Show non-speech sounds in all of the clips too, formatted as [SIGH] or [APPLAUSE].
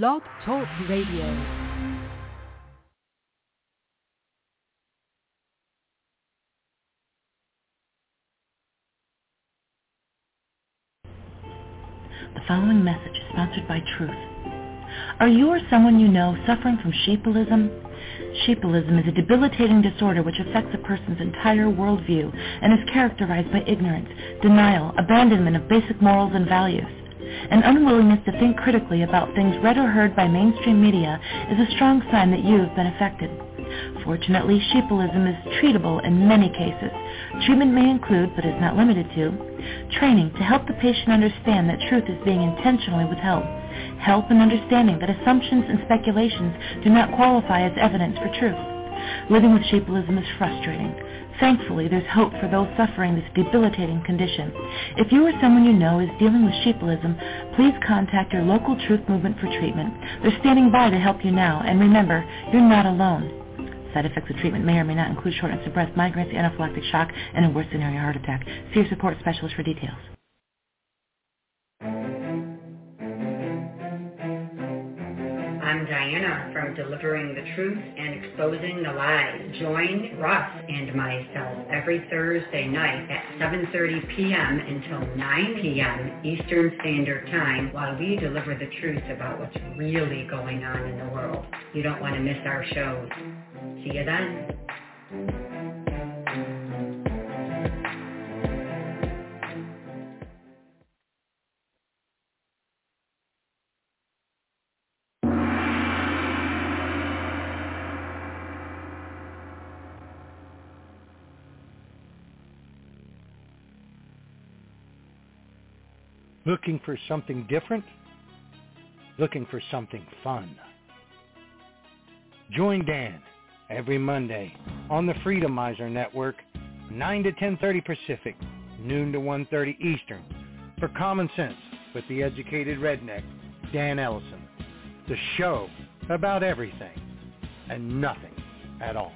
Blog Talk Radio. The following message is sponsored by Truth. Are you or someone you know suffering from sheepilism? Sheepilism is a debilitating disorder which affects a person's entire worldview and is characterized by ignorance, denial, abandonment of basic morals and values. An unwillingness to think critically about things read or heard by mainstream media is a strong sign that you have been affected. Fortunately, sheepilism is treatable in many cases. Treatment may include, but is not limited to, training to help the patient understand that truth is being intentionally withheld, help in understanding that assumptions and speculations do not qualify as evidence for truth. Living with sheepilism is frustrating. Thankfully, there's hope for those suffering this debilitating condition. If you or someone you know is dealing with sheepilism, please contact your local Truth Movement for treatment. They're standing by to help you now, and remember, you're not alone. Side effects of treatment may or may not include shortness of breath, migraines, anaphylactic shock, and a worst scenario heart attack. See your support specialist for details. I'm Diana from Delivering the Truth and Exposing the Lies. Join Russ and myself every Thursday night at 7.30 p.m. until 9 p.m. Eastern Standard Time while we deliver the truth about what's really going on in the world. You don't want to miss our shows. See you then. Looking for something different? Looking for something fun? Join Dan every Monday on the Freedomizer Network, 9 to 10.30 Pacific, noon to 1.30 Eastern, for Common Sense with the educated redneck, Dan Ellison. The show about everything and nothing at all.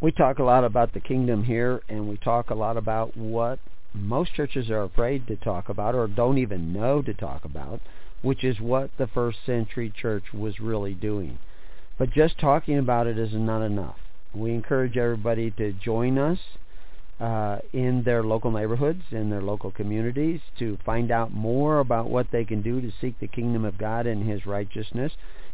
We talk a lot about the kingdom here and we talk a lot about what most churches are afraid to talk about or don't even know to talk about, which is what the first century church was really doing. But just talking about it is not enough. We encourage everybody to join us uh, in their local neighborhoods, in their local communities, to find out more about what they can do to seek the kingdom of God and His righteousness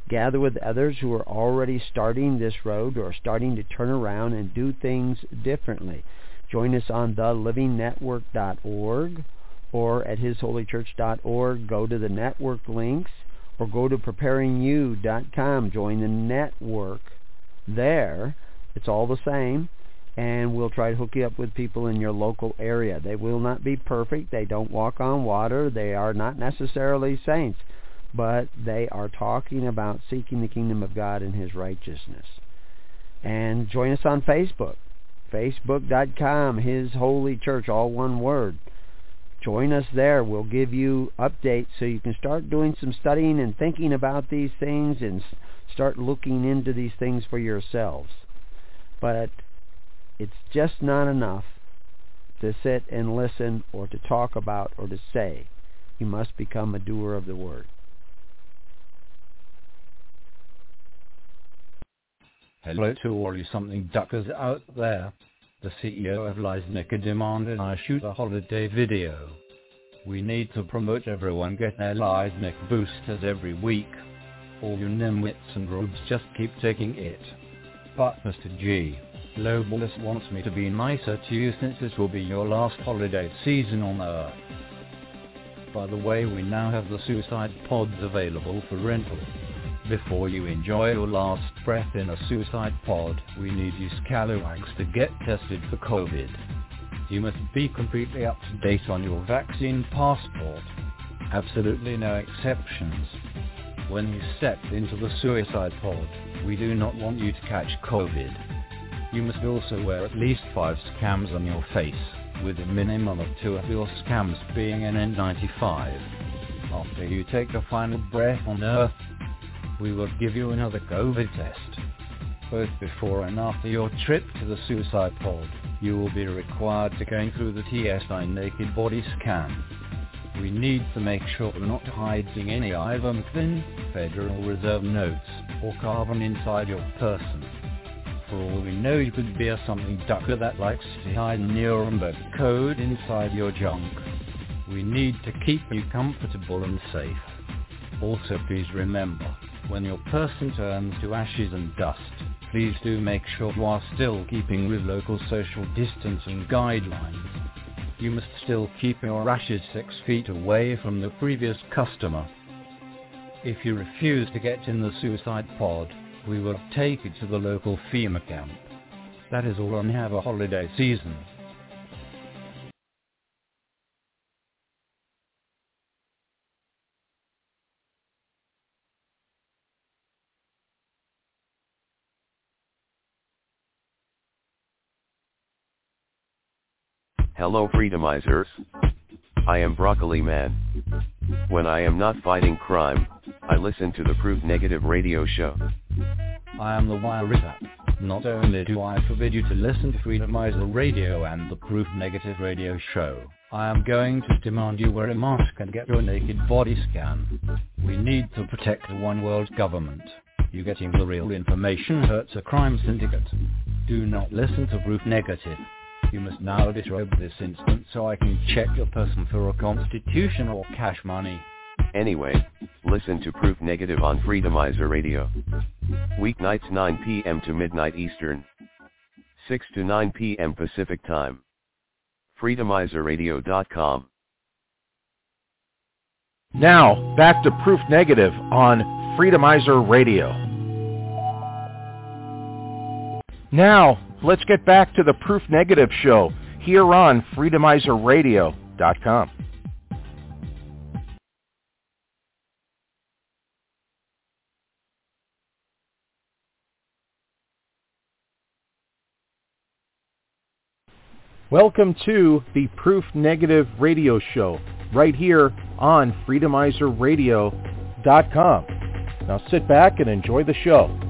gather with others who are already starting this road or starting to turn around and do things differently. Join us on thelivingnetwork.org or at hisholychurch.org. Go to the network links or go to preparingyou.com. Join the network there. It's all the same. And we'll try to hook you up with people in your local area. They will not be perfect. They don't walk on water. They are not necessarily saints but they are talking about seeking the kingdom of God and his righteousness. And join us on Facebook, facebook.com, His Holy Church, all one word. Join us there. We'll give you updates so you can start doing some studying and thinking about these things and start looking into these things for yourselves. But it's just not enough to sit and listen or to talk about or to say. You must become a doer of the word. Hello to all you something duckers out there. The CEO of Leisnica demanded I shoot a holiday video. We need to promote everyone get their Leisnic boosters every week. All you nimwits and rubes just keep taking it. But Mr. G, Globalist wants me to be nicer to you since this will be your last holiday season on Earth. By the way, we now have the suicide pods available for rental. Before you enjoy your last breath in a suicide pod, we need you scalawags to get tested for COVID. You must be completely up to date on your vaccine passport. Absolutely no exceptions. When you step into the suicide pod, we do not want you to catch COVID. You must also wear at least five scams on your face, with a minimum of two of your scams being an N95. After you take a final breath on Earth, we will give you another COVID test. Both before and after your trip to the suicide pod, you will be required to go through the TSI naked body scan. We need to make sure we're not hiding any thin Federal Reserve notes or carbon inside your person. For all we know, you could bear something ducker that likes to hide Nuremberg code inside your junk. We need to keep you comfortable and safe. Also, please remember, when your person turns to ashes and dust, please do make sure you are still keeping with local social distancing guidelines. You must still keep your ashes six feet away from the previous customer. If you refuse to get in the suicide pod, we will take you to the local FEMA camp. That is all on Have a Holiday season. Hello Freedomizers. I am Broccoli Man. When I am not fighting crime, I listen to the Proof Negative radio show. I am the Wire Ripper. Not only do I forbid you to listen to Freedomizer Radio and the Proof Negative radio show, I am going to demand you wear a mask and get your naked body scan. We need to protect the one world government. You getting the real information hurts a crime syndicate. Do not listen to Proof Negative. You must now disrobe this instant so I can check your person for a constitution or cash money. Anyway, listen to Proof Negative on Freedomizer Radio. Weeknights 9 p.m. to midnight Eastern. 6 to 9 p.m. Pacific Time. Freedomizerradio.com. Now, back to Proof Negative on Freedomizer Radio. Now, let's get back to the Proof Negative show here on freedomizerradio.com. Welcome to the Proof Negative radio show right here on freedomizerradio.com. Now sit back and enjoy the show.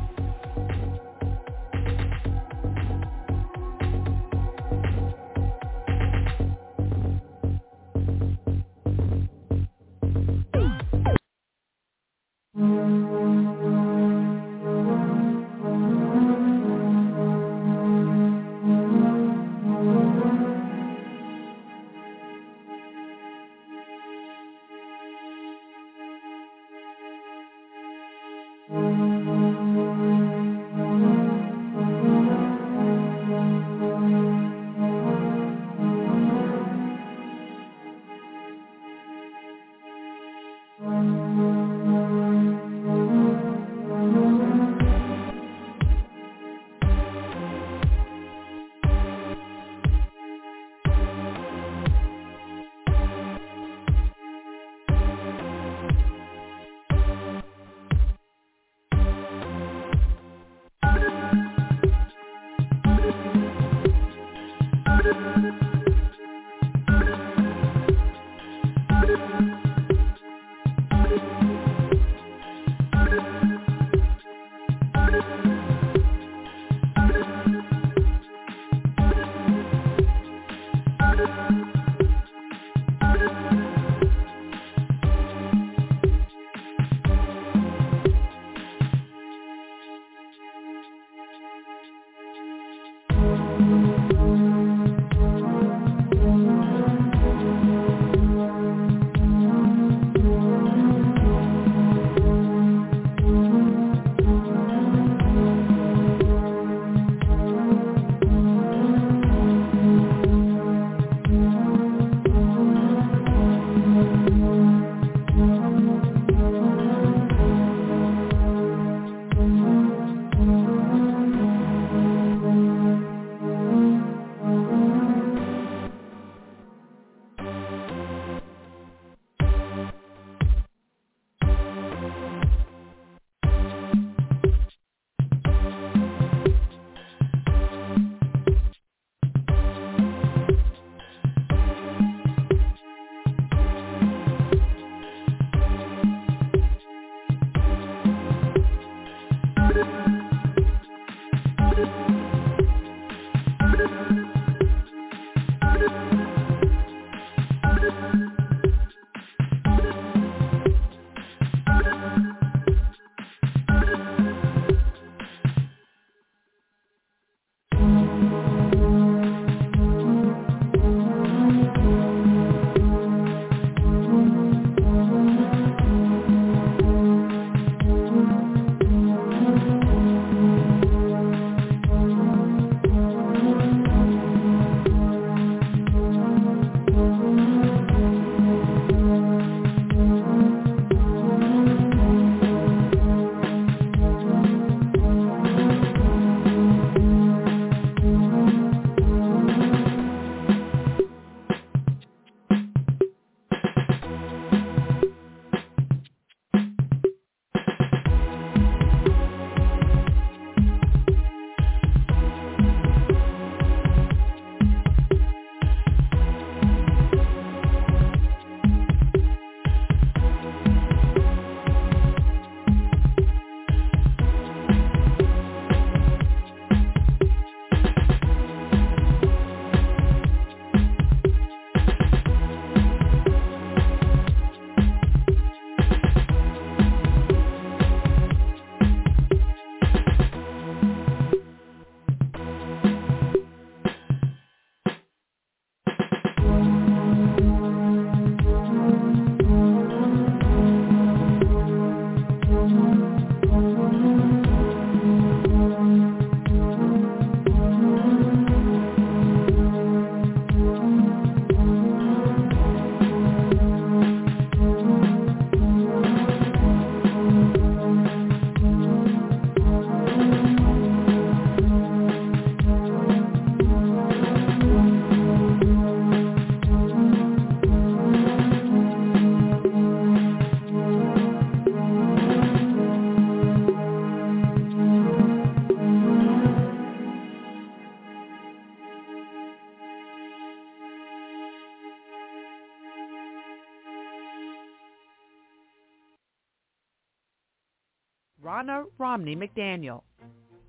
Romney McDaniel.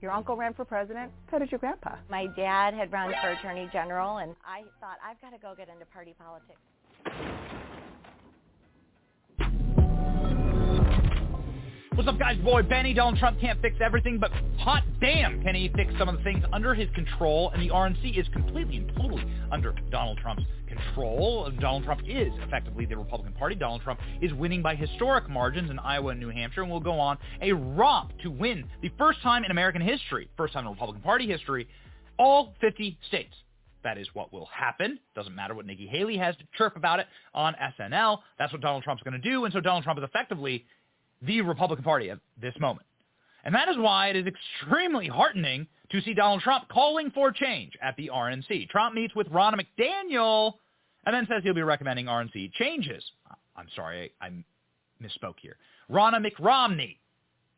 Your uncle ran for president. So did your grandpa. My dad had run for attorney general, and I thought, I've got to go get into party politics. What's up, guys? Boy, Benny. Donald Trump can't fix everything, but hot damn can he fix some of the things under his control, and the RNC is completely and totally under Donald Trump's control. Donald Trump is effectively the Republican Party. Donald Trump is winning by historic margins in Iowa and New Hampshire and will go on a romp to win the first time in American history, first time in Republican Party history, all 50 states. That is what will happen. Doesn't matter what Nikki Haley has to chirp about it on SNL. That's what Donald Trump's going to do. And so Donald Trump is effectively the Republican Party at this moment. And that is why it is extremely heartening to see Donald Trump calling for change at the RNC. Trump meets with Ronna McDaniel and then says he'll be recommending RNC changes. I'm sorry, I, I misspoke here. Ronna McRomney.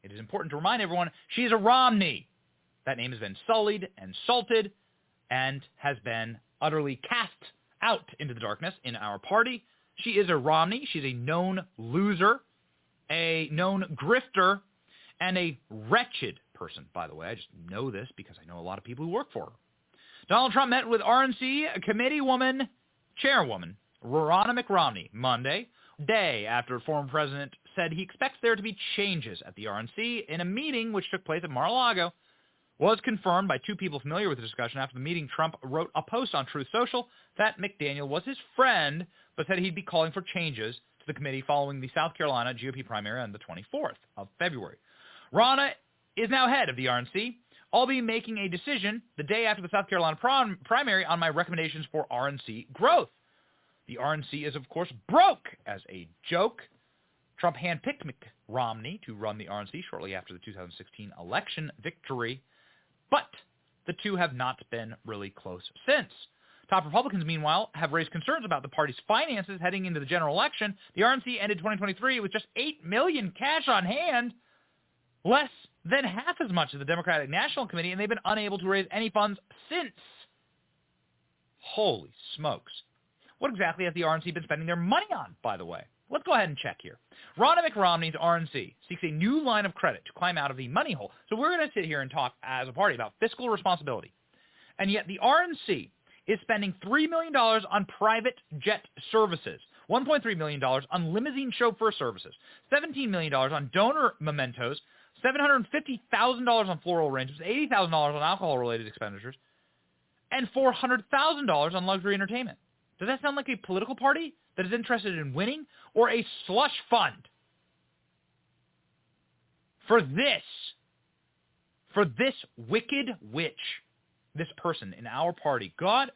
It is important to remind everyone she is a Romney. That name has been sullied and salted and has been utterly cast out into the darkness in our party. She is a Romney. She's a known loser, a known grifter, and a wretched person, by the way. I just know this because I know a lot of people who work for her. Donald Trump met with RNC committee woman chairwoman Ronna McRomney Monday, day after former president said he expects there to be changes at the RNC in a meeting which took place at Mar-a-Lago was confirmed by two people familiar with the discussion. After the meeting, Trump wrote a post on Truth Social that McDaniel was his friend, but said he'd be calling for changes the committee following the South Carolina GOP primary on the 24th of February. Ronna is now head of the RNC. I'll be making a decision the day after the South Carolina primary on my recommendations for RNC growth. The RNC is, of course, broke as a joke. Trump handpicked Romney to run the RNC shortly after the 2016 election victory, but the two have not been really close since. Top Republicans, meanwhile, have raised concerns about the party's finances heading into the general election. The RNC ended 2023 with just 8 million cash on hand, less than half as much as the Democratic National Committee, and they've been unable to raise any funds since. Holy smokes. What exactly has the RNC been spending their money on, by the way? Let's go ahead and check here. Ronna McRomney's RNC seeks a new line of credit to climb out of the money hole. So we're going to sit here and talk as a party about fiscal responsibility. And yet the RNC is spending $3 million on private jet services, $1.3 million on limousine chauffeur services, $17 million on donor mementos, $750,000 on floral arrangements, $80,000 on alcohol-related expenditures, and $400,000 on luxury entertainment. Does that sound like a political party that is interested in winning or a slush fund for this, for this wicked witch, this person in our party? God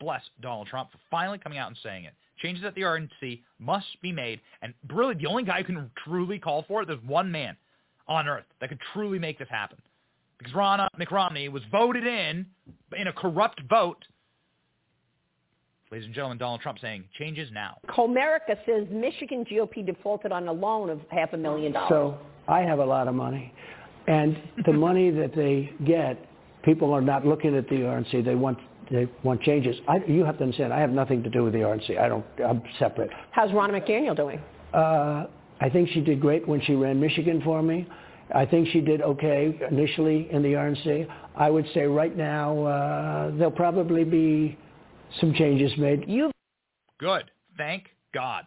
bless Donald Trump for finally coming out and saying it. Changes at the RNC must be made. And really, the only guy who can truly call for it, there's one man on earth that could truly make this happen. Because Ronna McRomney was voted in in a corrupt vote. Ladies and gentlemen, Donald Trump saying changes now. Comerica says Michigan GOP defaulted on a loan of half a million dollars. So I have a lot of money. And the money that they get, people are not looking at the RNC. They want they want changes. I, you have to understand, I have nothing to do with the RNC. I don't. I'm separate. How's Ronna McDaniel doing? Uh, I think she did great when she ran Michigan for me. I think she did okay initially in the RNC. I would say right now uh, there'll probably be some changes made. You good? Thank God.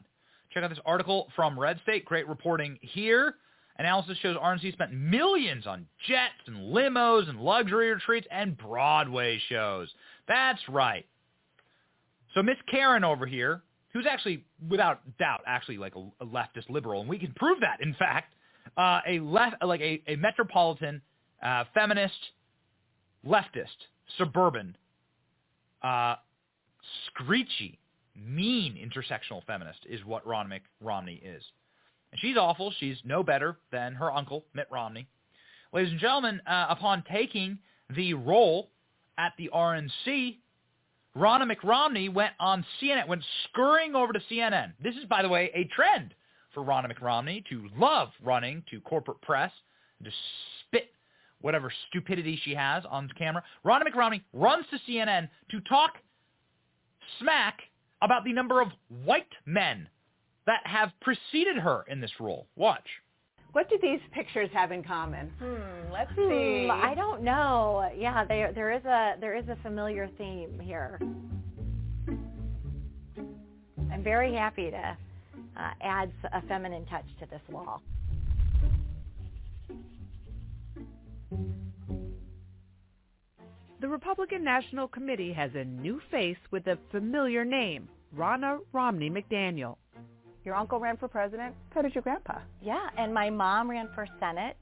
Check out this article from Red State. Great reporting here. Analysis shows RNC spent millions on jets and limos and luxury retreats and Broadway shows. That's right. So Miss Karen over here, who's actually, without doubt, actually like a, a leftist liberal, and we can prove that, in fact, uh, a left, like a, a metropolitan, uh, feminist, leftist, suburban, uh, screechy, mean intersectional feminist is what Ron Mc, Romney is. And she's awful. She's no better than her uncle, Mitt Romney. Ladies and gentlemen, uh, upon taking the role at the RNC, Ronna McRomney went on CNN, went scurrying over to CNN. This is, by the way, a trend for Ronna McRomney to love running to corporate press and to spit whatever stupidity she has on camera. Ronna McRomney runs to CNN to talk smack about the number of white men that have preceded her in this role. Watch. What do these pictures have in common? Hmm, let's Hmm, see. I don't know. Yeah, there there is a there is a familiar theme here. I'm very happy to uh, add a feminine touch to this wall. The Republican National Committee has a new face with a familiar name, Ronna Romney McDaniel. Your uncle ran for president. So did your grandpa. Yeah, and my mom ran for Senate,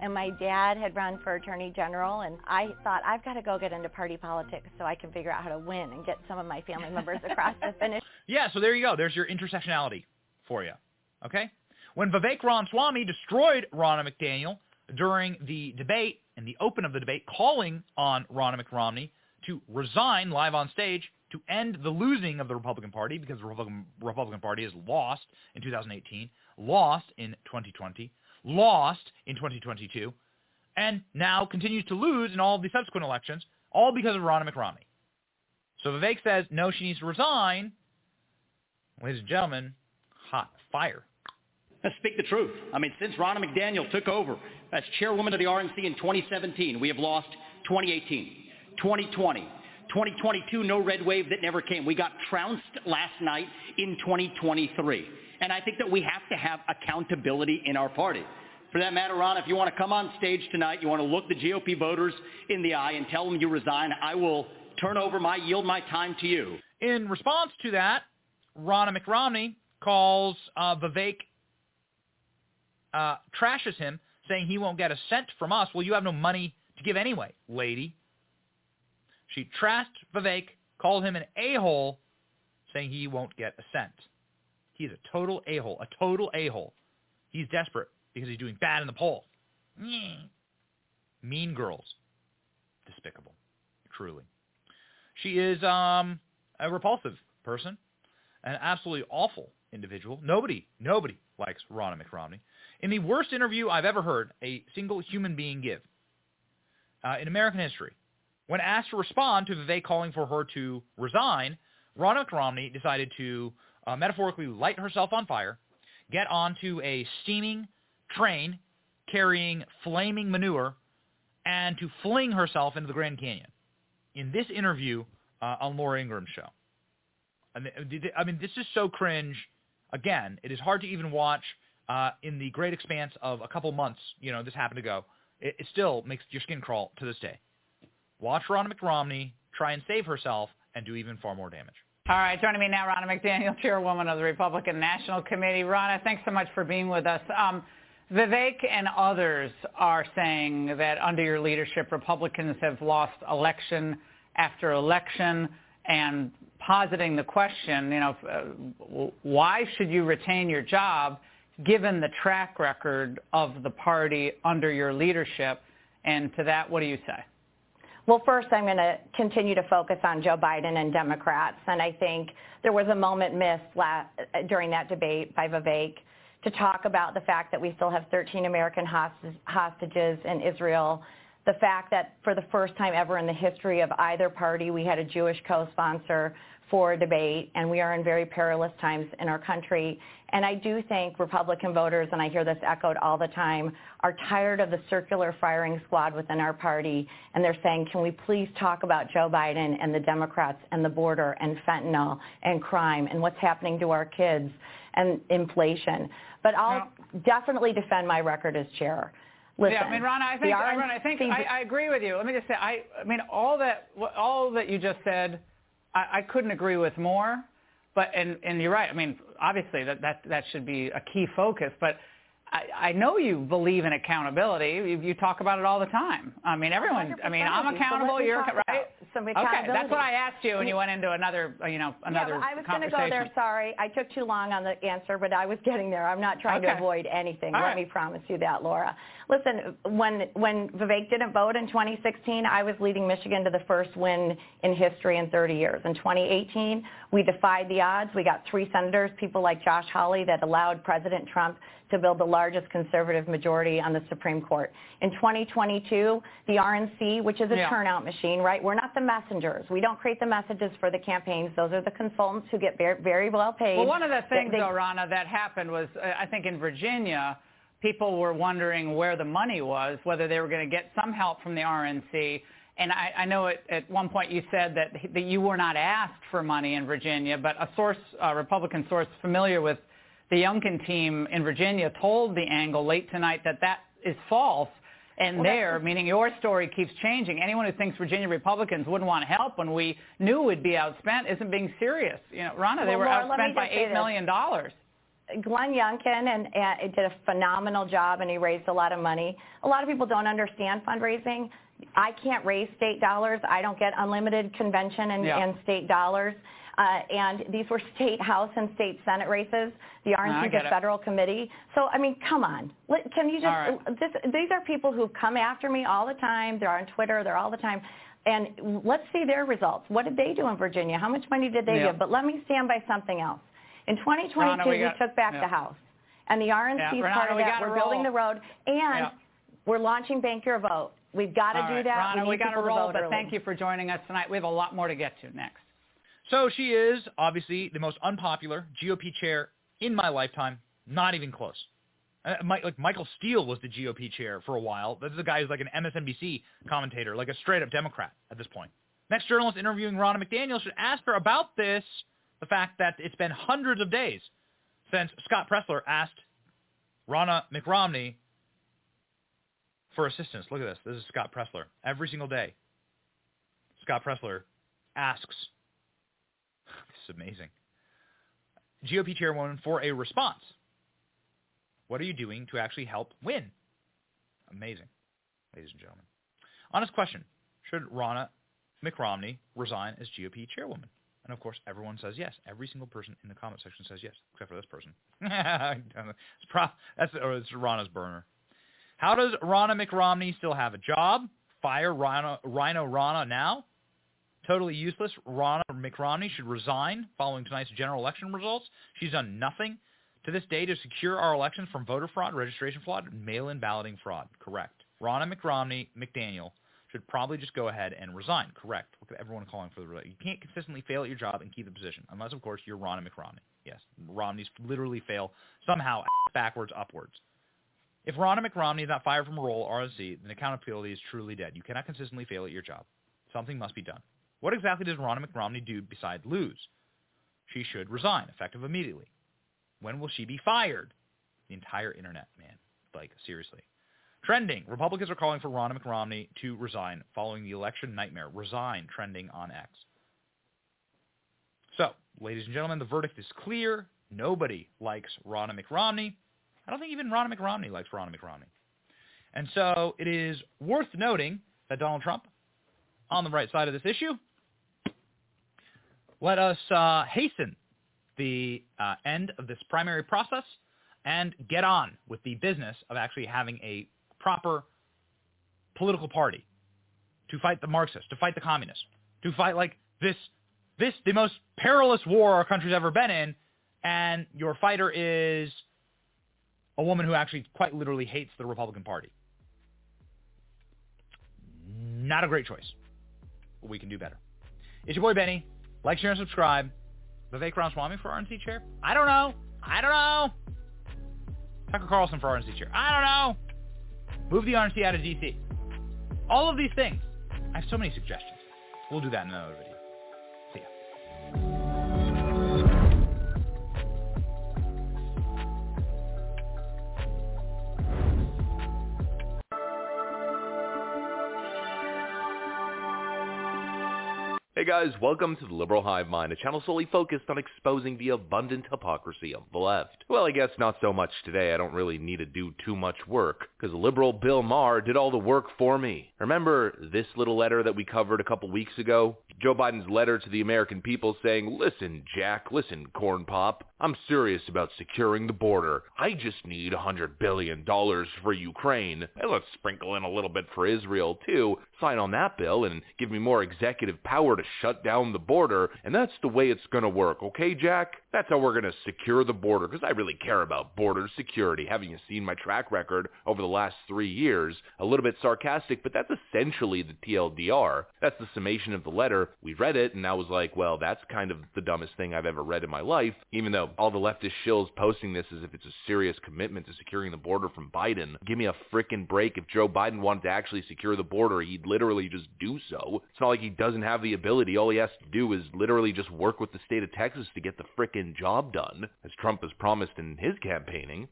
and my dad had run for Attorney General, and I thought I've got to go get into party politics so I can figure out how to win and get some of my family members across the finish. [LAUGHS] Yeah, so there you go. There's your intersectionality for you. Okay? When Vivek Ramaswamy destroyed Ronna McDaniel during the debate and the open of the debate, calling on Ronna McRomney to resign live on stage to end the losing of the Republican Party because the Republican, Republican Party has lost in 2018, lost in 2020, lost in 2022, and now continues to lose in all of the subsequent elections, all because of Ronna McRomney. So Vivek says, no, she needs to resign. Ladies and gentlemen, hot fire. Let's speak the truth. I mean, since Ronna McDaniel took over as chairwoman of the RNC in 2017, we have lost 2018, 2020, 2022, no red wave that never came. We got trounced last night in 2023. And I think that we have to have accountability in our party. For that matter, Ron, if you want to come on stage tonight, you want to look the GOP voters in the eye and tell them you resign, I will turn over my, yield my time to you. In response to that, Ronna McRomney calls uh, Vivek, uh, trashes him, saying he won't get a cent from us. Well, you have no money to give anyway, lady. She trashed Vivek, called him an a-hole, saying he won't get a cent. He's a total a-hole, a total a-hole. He's desperate because he's doing bad in the polls. Mean girls. Despicable. Truly. She is um, a repulsive person, an absolutely awful individual. Nobody, nobody likes Ronna McRomney. In the worst interview I've ever heard a single human being give uh, in American history, when asked to respond to Vivek calling for her to resign, Ronna McRomney decided to uh, metaphorically light herself on fire get onto a steaming train carrying flaming manure and to fling herself into the Grand Canyon. In this interview uh, on Laura Ingraham's show. I mean, this is so cringe. Again, it is hard to even watch uh, in the great expanse of a couple months. You know, this happened to go. It, it still makes your skin crawl to this day. Watch Ronna McRomney try and save herself and do even far more damage. All right, joining me now, Ronna McDaniel, chairwoman of the Republican National Committee. Ronna, thanks so much for being with us. Um, Vivek and others are saying that under your leadership, Republicans have lost election after election and positing the question, you know, uh, why should you retain your job given the track record of the party under your leadership? And to that, what do you say? Well, first, I'm going to continue to focus on Joe Biden and Democrats. And I think there was a moment missed last, during that debate by Vivek to talk about the fact that we still have 13 American hostages in Israel the fact that for the first time ever in the history of either party, we had a Jewish co-sponsor for debate, and we are in very perilous times in our country. And I do think Republican voters, and I hear this echoed all the time, are tired of the circular firing squad within our party, and they're saying, can we please talk about Joe Biden and the Democrats and the border and fentanyl and crime and what's happening to our kids and inflation. But I'll definitely defend my record as chair. Listen, yeah, I mean, Ron, I think, Ron, I think I, I agree with you. Let me just say, I, I mean, all that, all that you just said, I, I couldn't agree with more. But and and you're right. I mean, obviously that that that should be a key focus. But I, I know you believe in accountability. You, you talk about it all the time. I mean, everyone. I mean, I'm accountable. So you're right. Some okay, that's what I asked you, and you went into another, you know, another yeah, I was going to go there. Sorry, I took too long on the answer, but I was getting there. I'm not trying okay. to avoid anything. All Let right. me promise you that, Laura. Listen, when when Vivek didn't vote in 2016, I was leading Michigan to the first win in history in 30 years. In 2018, we defied the odds. We got three senators, people like Josh Hawley, that allowed President Trump to build the largest conservative majority on the Supreme Court. In 2022, the RNC, which is a Yeah. turnout machine, right? We're not the messengers. We don't create the messages for the campaigns. Those are the consultants who get very, very well paid. Well, one of the things, They- they- though, Ronna, that happened was, uh, I think in Virginia, people were wondering where the money was, whether they were going to get some help from the RNC. And I, I know at, at one point you said that, that you were not asked for money in Virginia, but a source, a Republican source familiar with the Youngkin team in Virginia told the Angle late tonight that that is false. And Well, there, meaning your story keeps changing. Anyone who thinks Virginia Republicans wouldn't want help when we knew we'd be outspent isn't being serious. You know, Ronna, they were Laura, outspent by eight million dollars. Glenn Youngkin and, and did a phenomenal job, and he raised a lot of money. A lot of people don't understand fundraising. I can't raise state dollars. I don't get unlimited convention and, Yeah. and state dollars. Uh, and these were state House and state Senate races. The RNC is a federal committee. So, I mean, come on. Can you just, right. this, these are people who come after me all the time. They're on Twitter. They're all the time. And let's see their results. What did they do in Virginia? How much money did they Yeah. give? But let me stand by something else. In 2022, Ronna, we we, got- took back yeah. the House. And the RNC is Renata, part of that. We're building roll. the road. And Yeah. we're launching Bank Your Vote. We've got to All do right, that. Ronna, we we got to roll, but early. thank you for joining us tonight. We have a lot more to get to next. So she is obviously the most unpopular GOP chair in my lifetime. Not even close. Uh, like Michael Steele was the GOP chair for a while. This is a guy who's like an MSNBC commentator, like a straight up Democrat at this point. Next journalist interviewing Ronna McDaniel should ask her about this, the fact that it's been hundreds of days since Scott Presler asked Ronna McRomney for assistance. Look at this. This is Scott Presler. Every single day, Scott Presler asks this is amazing. GOP chairwoman for a response. What are you doing to actually help win? Amazing, ladies and gentlemen. Honest question. Should Ronna McRomney resign as GOP chairwoman? And of course, everyone says yes. Every single person in the comment section says yes, except for this person. [LAUGHS] it's pro- that's or it's Ronna's burner. How does Ronna McRomney still have a job? Fire Rhino, Rhino Ronna now? Totally useless. Ronna McRomney should resign following tonight's general election results. She's done nothing to this day to secure our elections from voter fraud, registration fraud, mail-in balloting fraud. Correct. Ronna McRomney McDaniel should probably just go ahead and resign. Correct. Look at everyone calling for the You can't consistently fail at your job and keep the position, unless, of course, you're Ronna McRomney. Yes, Romneys literally fail somehow [LAUGHS] backwards upwards. If Ronna McRomney is not fired from a role at RNC, then accountability is truly dead. You cannot consistently fail at your job. Something must be done. What exactly does Ronna McRomney do besides lose? She should resign, effective immediately. When will she be fired? The entire internet, man. Like, seriously. Trending. Republicans are calling for Ronna McRomney to resign following the election nightmare. Resign trending on X. So, ladies and gentlemen, the verdict is clear. Nobody likes Ronna McRomney. I don't think even Ronna McRomney likes Ronna McRomney. And so it is worth noting that Donald Trump, on the right side of this issue, let us uh, hasten the uh, end of this primary process and get on with the business of actually having a proper political party to fight the Marxists, to fight the communists, to fight like this, this the most perilous war our country's ever been in, and your fighter is a woman who actually quite literally hates the Republican Party. Not a great choice. But we can do better. It's your boy Benny. Like, share, and subscribe. Vivek Ramaswamy for RNC chair? I don't know. I don't know. Tucker Carlson for RNC chair? I don't know. Move the RNC out of D.C. All of these things. I have so many suggestions. We'll do that in another video. Hey guys, welcome to the Liberal Hive Mind, a channel solely focused on exposing the abundant hypocrisy of the left. Well, I guess not so much today. I don't really need to do too much work, because liberal Bill Maher did all the work for me. Remember this little letter that we covered a couple weeks ago? Joe Biden's letter to the American people saying, listen, Jack, listen, Corn Pop, I'm serious about securing the border. I just need $100 billion for Ukraine. And let's sprinkle in a little bit for Israel, too. Sign on that bill and give me more executive power to shut down the border. And that's the way it's going to work, okay, Jack? That's how we're going to secure the border, because I really care about border security. Having seen my track record over the last three years, a little bit sarcastic, but that's essentially the TLDR. That's the summation of the letter. We read it, and I was like, well, that's kind of the dumbest thing I've ever read in my life, even though all the leftist shills posting this as if it's a serious commitment to securing the border from Biden. Give me a frickin' break. If Joe Biden wanted to actually secure the border, he'd literally just do so. It's not like he doesn't have the ability. All he has to do is literally just work with the state of Texas to get the frickin' job done, as Trump has promised in his campaigning.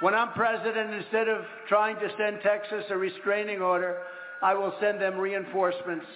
When I'm president, instead of trying to send Texas a restraining order, I will send them reinforcements.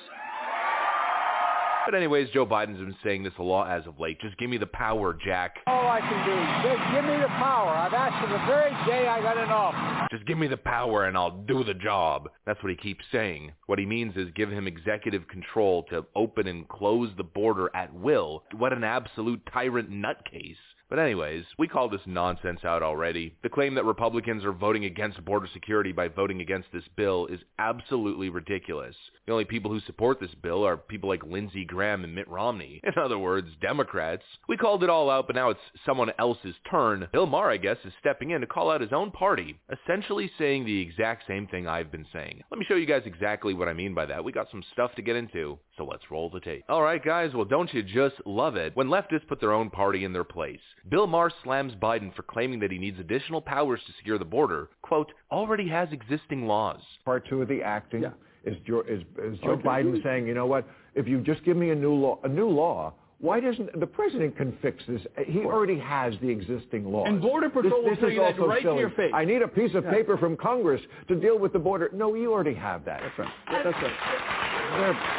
But anyways, Joe Biden's been saying this a lot as of late. Just give me the power, Jack. All I can do is give me the power. I've asked for the very day I got in office. Just give me the power and I'll do the job. That's what he keeps saying. What he means is give him executive control to open and close the border at will. What an absolute tyrant nutcase. But anyways, we call this nonsense out already. The claim that Republicans are voting against border security by voting against this bill is absolutely ridiculous. The only people who support this bill are people like Lindsey Graham and Mitt Romney. [LAUGHS] In other words, Democrats. We called it all out, but now it's someone else's turn. Bill Maher, I guess, is stepping in to call out his own party, essentially saying the exact same thing I've been saying. Let me show you guys exactly what I mean by that. We got some stuff to get into, so let's roll the tape. Alright guys, well don't you just love it when leftists put their own party in their place? Bill Maher slams Biden for claiming that he needs additional powers to secure the border, quote, already has existing laws. Part two of the acting Yeah. is, Joe, is, is Joe Okay. Biden saying, you know what, if you just give me a new law, a new law, why doesn't the president can fix this? He already has the existing law. And Border Patrol will this, tell you is that also right to silly. your face. I need a piece of Yeah. paper from Congress to deal with the border. No, you already have that. That's right. That's right.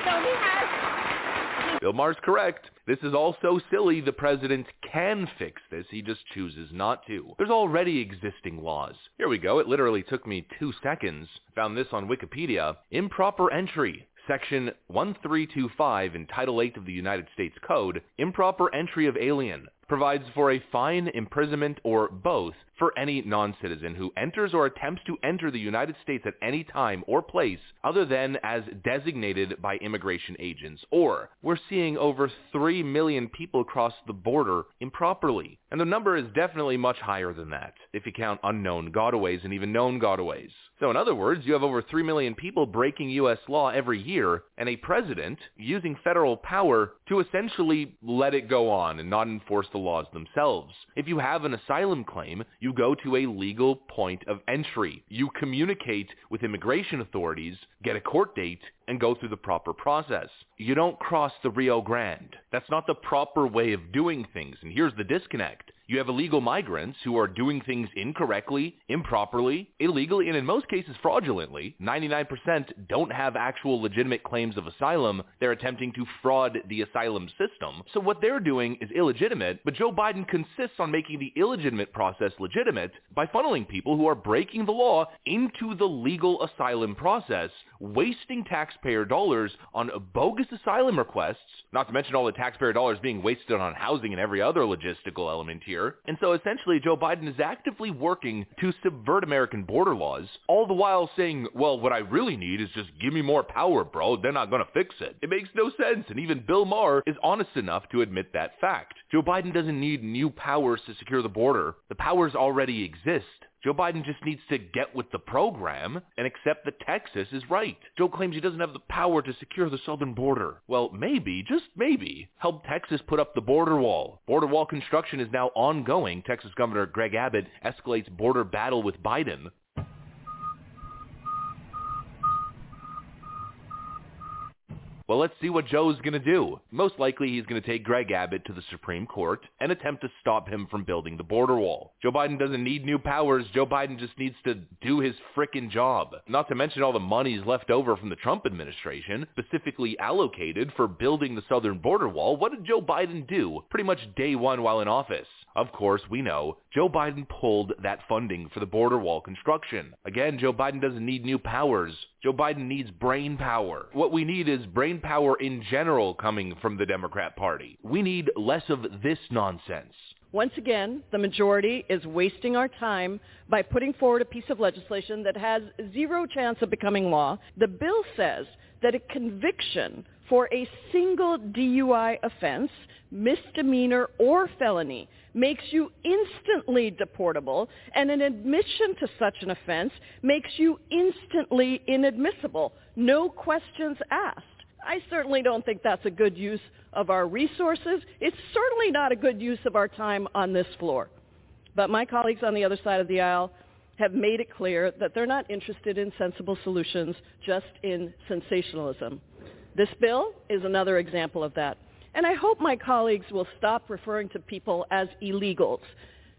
So he has Bill Maher's correct. This is all so silly the president can fix this, he just chooses not to. There's already existing laws. Here we go, it literally took me two seconds. Found this on Wikipedia. Improper entry. Section 1325 in Title 8 of the United States Code, improper entry of alien, provides for a fine, imprisonment, or both for any non-citizen who enters or attempts to enter the United States at any time or place other than as designated by immigration agents. Or we're seeing over 3 million people cross the border improperly. And the number is definitely much higher than that, if you count unknown gotaways and even known gotaways. So in other words, you have over 3 million people breaking U.S. law every year, and a president using federal power to essentially let it go on and not enforce the laws themselves. If you have an asylum claim, you go to a legal point of entry. You communicate with immigration authorities, get a court date, and go through the proper process. You don't cross the Rio Grande. That's not the proper way of doing things, and here's the disconnect. You have illegal migrants who are doing things incorrectly, improperly, illegally, and in most cases fraudulently. 99% don't have actual legitimate claims of asylum. They're attempting to fraud the asylum system. So what they're doing is illegitimate, but Joe Biden consists on making the illegitimate process legitimate by funneling people who are breaking the law into the legal asylum process, wasting taxpayer dollars on bogus asylum requests, not to mention all the taxpayer dollars being wasted on housing and every other logistical element here. And so essentially Joe Biden is actively working to subvert American border laws, all the while saying, well, what I really need is just give me more power, bro. They're not going to fix it. It makes no sense. And even Bill Maher is honest enough to admit that fact. Joe Biden doesn't need new powers to secure the border. The powers already exist. Joe Biden just needs to get with the program and accept that Texas is right. Joe claims he doesn't have the power to secure the southern border. Well, maybe, just maybe, help Texas put up the border wall. Border wall construction is now ongoing. Texas Governor Greg Abbott escalates border battle with Biden. Well, let's see what Joe's going to do. Most likely he's going to take Greg Abbott to the Supreme Court and attempt to stop him from building the border wall. Joe Biden doesn't need new powers. Joe Biden just needs to do his frickin' job. Not to mention all the monies left over from the Trump administration, specifically allocated for building the southern border wall. What did Joe Biden do pretty much day one while in office? Of course, we know Joe Biden pulled that funding for the border wall construction. Again, Joe Biden doesn't need new powers. Joe Biden needs brain power. What we need is brain power in general coming from the Democrat Party. We need less of this nonsense. Once again, the majority is wasting our time by putting forward a piece of legislation that has zero chance of becoming law. The bill says that a conviction for a single DUI offense, misdemeanor or felony, makes you instantly deportable, and an admission to such an offense makes you instantly inadmissible. No questions asked. I certainly don't think that's a good use of our resources. It's certainly not a good use of our time on this floor. But my colleagues on the other side of the aisle have made it clear that they're not interested in sensible solutions, just in sensationalism. This bill is another example of that. And I hope my colleagues will stop referring to people as illegals.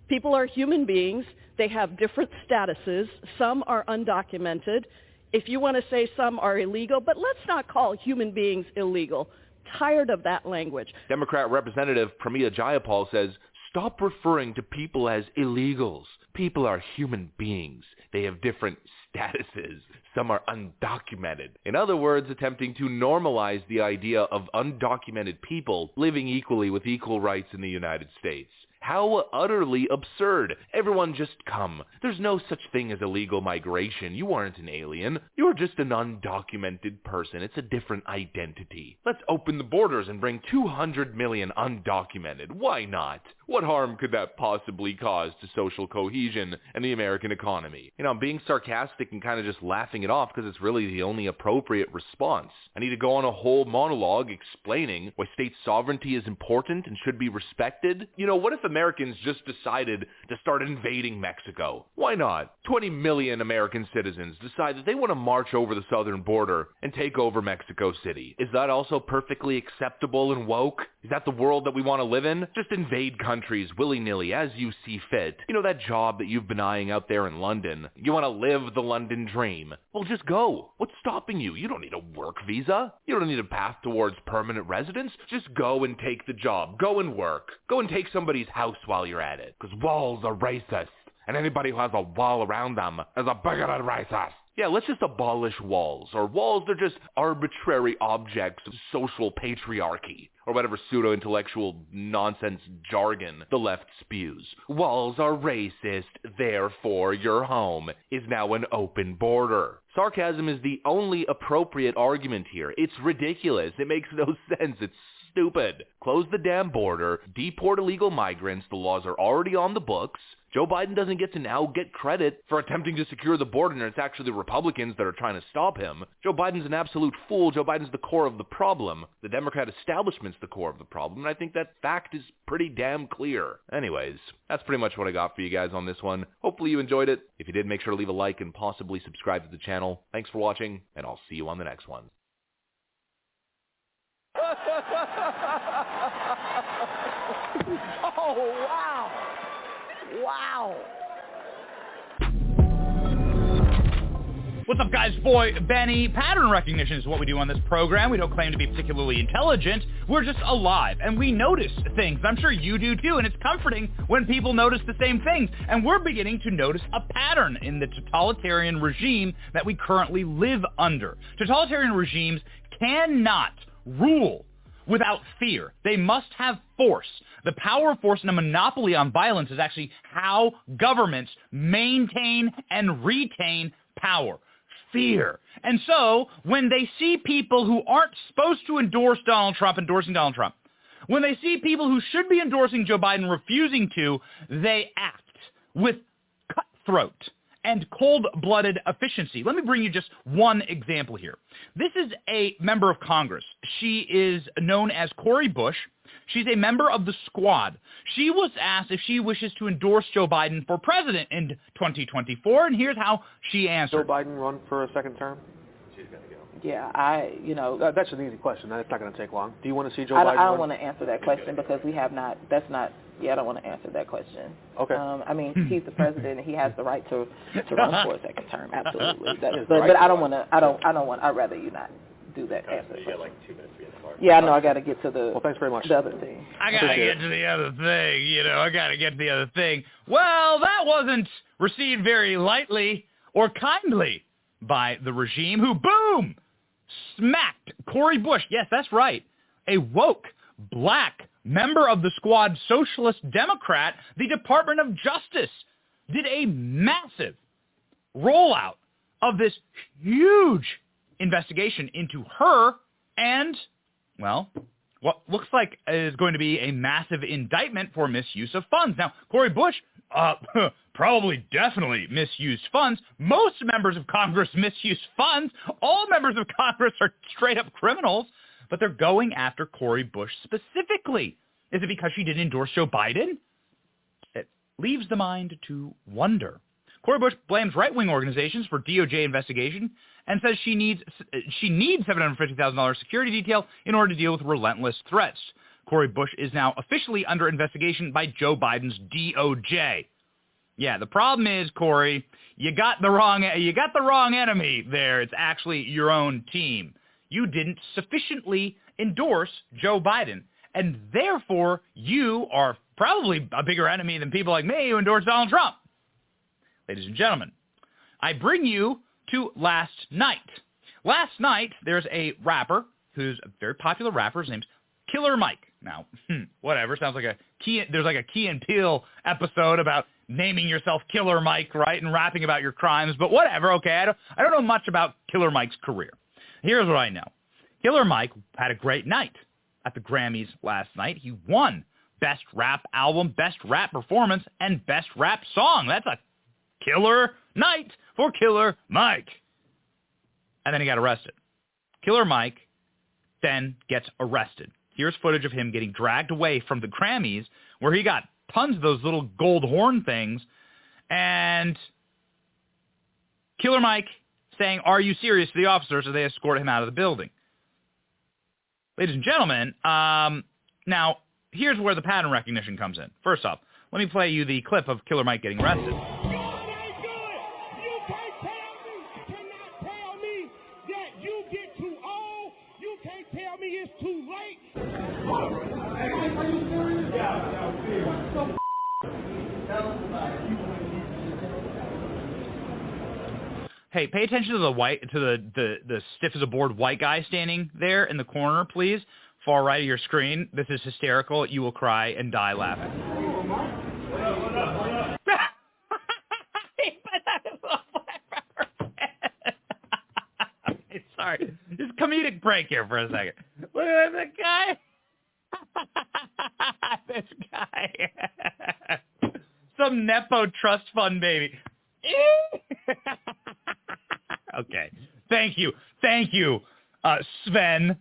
People are human beings. They have different statuses. Some are undocumented. If you want to say some are illegal, but let's not call human beings illegal. Tired of that language. Democrat Representative Pramila Jayapal says, stop referring to people as illegals. People are human beings. They have different statuses. Some are undocumented. In other words, attempting to normalize the idea of undocumented people living equally with equal rights in the United States. How utterly absurd. Everyone just come. There's no such thing as illegal migration. You aren't an alien. You're just an undocumented person. It's a different identity. Let's open the borders and bring 200 million undocumented. Why not? What harm could that possibly cause to social cohesion and the American economy? You know, I'm being sarcastic and kind of just laughing it off because it's really the only appropriate response. I need to go on a whole monologue explaining why state sovereignty is important and should be respected. You know, what if Americans just decided to start invading Mexico? Why not? 20 million American citizens decide that they want to march over the southern border and take over Mexico City. Is that also perfectly acceptable and woke? Is that the world that we want to live in? Just invade countries countries willy-nilly as you see fit. You know that job that you've been eyeing out there in London? You want to live the London dream? Well, just go. What's stopping you? You don't need a work visa. You don't need a path towards permanent residence. Just go and take the job. Go and work. Go and take somebody's house while you're at it. Because walls are racist. And anybody who has a wall around them is a bigoted racist. Yeah, let's just abolish walls. Or walls, they're just arbitrary objects of social patriarchy. Or whatever pseudo-intellectual nonsense jargon the left spews. Walls are racist, therefore your home is now an open border. Sarcasm is the only appropriate argument here. It's ridiculous. It makes no [LAUGHS] sense. It's stupid. Close the damn border, deport illegal migrants, the laws are already on the books. Joe Biden doesn't get to now get credit for attempting to secure the border, and it's actually the Republicans that are trying to stop him. Joe Biden's an absolute fool. Joe Biden's the core of the problem. The Democrat establishment's the core of the problem, and I think that fact is pretty damn clear. Anyways, that's pretty much what I got for you guys on this one. Hopefully you enjoyed it. If you did, make sure to leave a like and possibly subscribe to the channel. Thanks for watching, and I'll see you on the next one. [LAUGHS] oh, wow. Wow. What's up, guys? Boy, Benny. Pattern recognition is what we do on this program. We don't claim to be particularly intelligent. We're just alive, and we notice things. I'm sure you do too, and it's comforting when people notice the same things. And we're beginning to notice a pattern in the totalitarian regime that we currently live under. Totalitarian regimes cannot rule without fear. They must have force. The power of force and a monopoly on violence is actually how governments maintain and retain power. Fear. And so when they see people who aren't supposed to endorse Donald Trump endorsing Donald Trump, when they see people who should be endorsing Joe Biden refusing to, they act with cutthroat and cold-blooded efficiency. Let me bring you just one example here. This is a member of Congress. She is known as Cori Bush. She's a member of the squad. She was asked if she wishes to endorse Joe Biden for president in 2024, and here's how she answered. Joe Biden run for a second term? She's going to go. Yeah, I, you know, uh, that's an easy question. That's not going to take long. Do you want to see Joe I, Biden? I don't run? want to answer that question because we have not. That's not. Yeah, I don't want to answer that question. Okay. Um, I mean, [LAUGHS] he's the president and he has the right to to run for a second term. Absolutely. [LAUGHS] That, but right but I don't want to. I don't. I don't want. I'd rather you not do that answer. You got like two minutes to get Yeah, I know. I got to get to the. Well, thanks very much. The other thing. I gotta get to the other thing, you know, I gotta get to the other thing. Well, that wasn't received very lightly or kindly by the regime who, boom, smacked Cori Bush. Yes, that's right. A woke, black member of the squad socialist Democrat, the Department of Justice did a massive rollout of this huge investigation into her and, well, what looks like is going to be a massive indictment for misuse of funds. Now, Cori Bush, uh, [LAUGHS] probably definitely misused funds. Most members of Congress [LAUGHS] misuse funds. All members of Congress are straight up criminals, but they're going after Cori Bush specifically. Is it because she didn't endorse Joe Biden? It leaves the mind to wonder. Cori Bush blames right-wing organizations for DOJ investigation and says she needs she needs $750,000 security detail in order to deal with relentless threats. Cori Bush is now officially under investigation by Joe Biden's DOJ. Yeah, the problem is, Cori, you got the wrong you got the wrong enemy there. It's actually your own team. You didn't sufficiently endorse Joe Biden, and therefore you are probably a bigger enemy than people like me who endorse Donald Trump. Ladies and gentlemen, I bring you to last night. Last night, there's a rapper who's a very popular rapper. His name's Killer Mike. Now, hmm, whatever. Sounds like a key. There's like a Key and Peele episode about naming yourself Killer Mike, right, and rapping about your crimes. But whatever. Okay, I don't. I don't know much about Killer Mike's career. Here's what I know. Killer Mike had a great night at the Grammys last night. He won Best Rap Album, Best Rap Performance, and Best Rap Song. That's a killer night for Killer Mike. And then he got arrested. Killer Mike then gets arrested. Here's footage of him getting dragged away from the Grammys where he got tons of those little gold horn things. And Killer Mike saying, are you serious to the officers as they escort him out of the building. Ladies and gentlemen, um, now here's where the pattern recognition comes in. First off, let me play you the clip of Killer Mike getting arrested. Hey, pay attention to the white to the the the stiff as a board white guy standing there in the corner, please. Far right of your screen. This is hysterical. You will cry and die laughing. [LAUGHS] Sorry. Just comedic break here for a second. Look at the guy. [LAUGHS] this guy. [LAUGHS] Some Nepo trust fund baby. Okay. Thank you. Thank you, uh, Sven.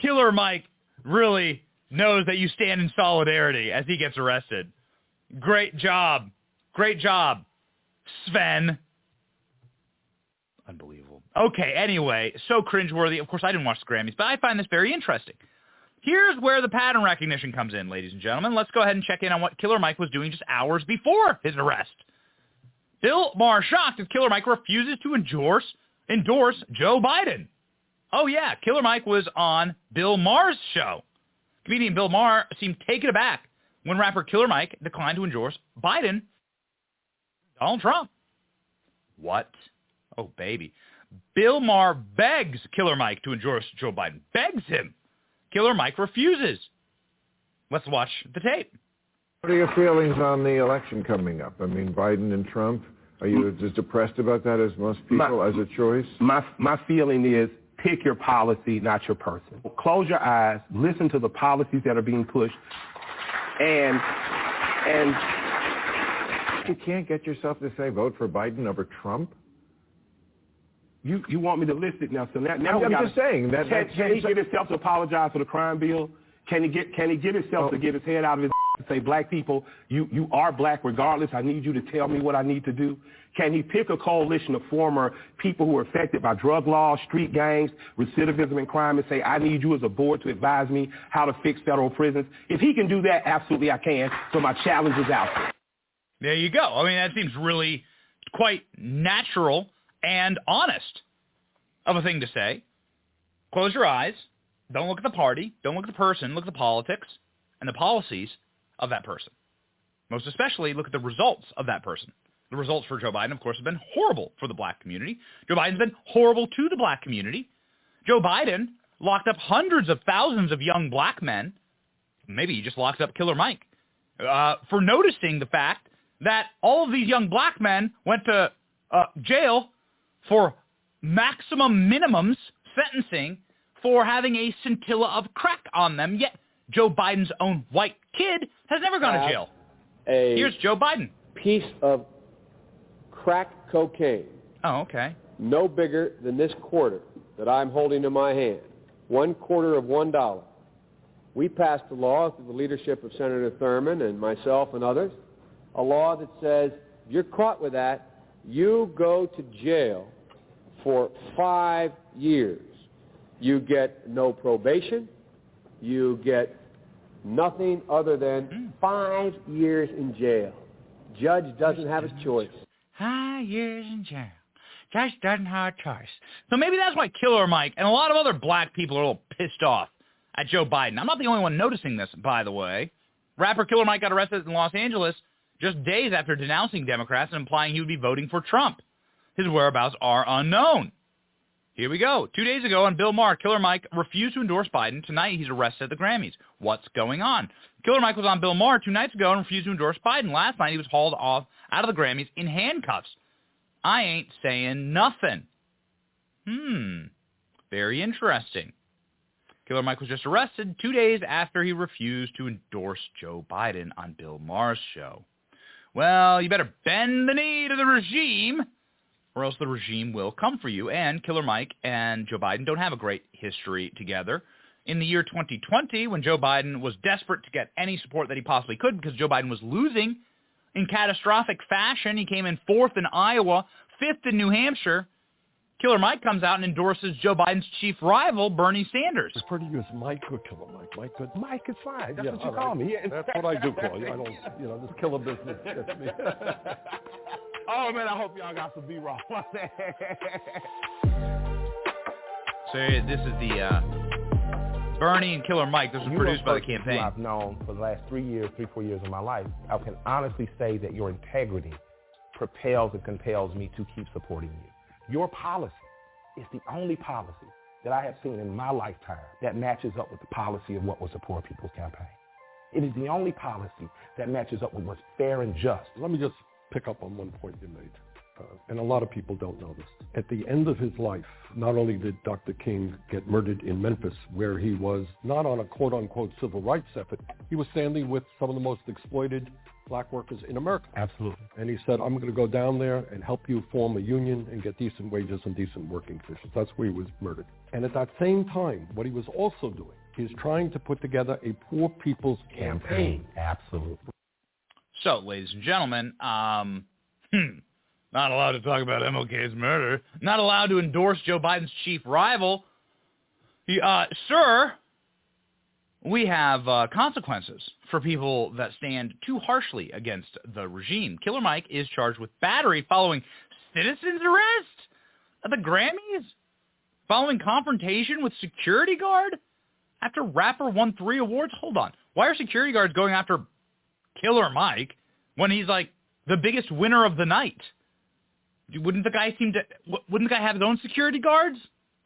Killer Mike really knows that you stand in solidarity as he gets arrested. Great job. Great job, Sven. Unbelievable. Okay, anyway, so cringeworthy. Of course, I didn't watch the Grammys, but I find this very interesting. Here's where the pattern recognition comes in, ladies and gentlemen. Let's go ahead and check in on what Killer Mike was doing just hours before his arrest. Bill Maher shocked as Killer Mike refuses to endorse, endorse Joe Biden. Oh, yeah, Killer Mike was on Bill Maher's show. Comedian Bill Maher seemed taken aback when rapper Killer Mike declined to endorse Biden, Donald Trump. What? Oh, baby. Bill Maher begs Killer Mike to endorse Joe Biden. Begs him. Killer Mike refuses. Let's watch the tape. What are your feelings on the election coming up? I mean, Biden and Trump. Are you as depressed about that as most people My- as a choice? My my feeling is pick your policy, not your person. Close your eyes, listen to the policies that are being pushed, and and You can't get yourself to say vote for Biden over Trump. you you want me to list it now. So now, now I'm- gotta- just saying that- Can, that's- can he get himself to apologize for the crime bill? Can he get can he get himself oh. to get his head out of his say, black people, you you are black regardless. I need you to tell me what I need to do. Can he pick a coalition of former people who are affected by drug laws, street gangs, recidivism, and crime, and say, I need you as a board to advise me how to fix federal prisons? If he can do that, absolutely I can. So my challenge is out there. There you go. I mean, that seems really quite natural and honest of a thing to say. Close your eyes. Don't look at the party. Don't look at the person. Look at the politics and the policies of that person. Most especially, look at the results of that person. The results for Joe Biden, of course, have been horrible for the black community. Joe Biden's been horrible to the black community. Joe Biden locked up hundreds of thousands of young black men. Maybe he just locked up Killer Mike uh, for noticing the fact that all of these young black men went to uh, jail for maximum minimums sentencing for having a scintilla of crack on them. Yet Joe Biden's own white kid has never gone to jail. Here's Joe Biden. piece of crack cocaine. Oh, okay. No bigger than this quarter that I'm holding in my hand. One quarter of one dollar. We passed a law through the leadership of Senator Thurmond and myself and others, a law that says if you're caught with that, you go to jail for five years. You get no probation. You get nothing other than hmm. five years in jail. Judge doesn't have a choice. Five years in jail. Judge doesn't have a choice. So maybe that's why Killer Mike and a lot of other black people are a little pissed off at Joe Biden. I'm not the only one noticing this, by the way. Rapper Killer Mike got arrested in Los Angeles just days after denouncing Democrats and implying he would be voting for Trump. His whereabouts are unknown. Here we go. Two days ago on Bill Maher, Killer Mike refused to endorse Biden. Tonight he's arrested at the Grammys. What's going on? Killer Mike was on Bill Maher two nights ago and refused to endorse Biden. Last night he was hauled off out of the Grammys in handcuffs. I ain't saying nothing. Hmm. Very interesting. Killer Mike was just arrested two days after he refused to endorse Joe Biden on Bill Maher's show. Well, you better bend the knee to the regime or else the regime will come for you. And Killer Mike and Joe Biden don't have a great history together. In the year 2020, when Joe Biden was desperate to get any support that he possibly could because Joe Biden was losing in catastrophic fashion, he came in fourth in Iowa, fifth in New Hampshire. Killer Mike comes out and endorses Joe Biden's chief rival, Bernie Sanders. Refer to you as Mike or Killer Mike. Mike, good. Mike is fine. That's Yeah, what you all call right. me. Yeah, That's what I do call you. I don't, you know, this killer business gets me. [LAUGHS] oh man, I hope y'all got some B-roll. [LAUGHS] So this is the uh, Bernie and Killer Mike. This were You produced by the a campaign. I've known for the last three years, three, four years of my life. I can honestly say that your integrity propels and compels me to keep supporting you. Your policy is the only policy that I have seen in my lifetime that matches up with the policy of what was the Poor People's Campaign. It is the only policy that matches up with what's fair and just. Let me just pick up on one point you made. Uh, and a lot of people don't know this. At the end of his life, not only did Dr. King get murdered in Memphis, where he was not on a quote-unquote civil rights effort, he was standing with some of the most exploited black workers in America. Absolutely. And he said, I'm going to go down there and help you form a union and get decent wages and decent working conditions. That's where he was murdered. And at that same time, what he was also doing is trying to put together a poor people's campaign. Absolutely. So, ladies and gentlemen, um, hmm, not allowed to talk about MLK's murder. Not allowed to endorse Joe Biden's chief rival. Uh, sir, we have uh, consequences for people that stand too harshly against the regime. Killer Mike is charged with battery following citizen's arrest at the Grammys, following confrontation with security guard after rapper won three awards. Hold on, why are security guards going after Killer Mike when he's like the biggest winner of the night? Wouldn't the guy seem to? Wouldn't the guy have his own security guards?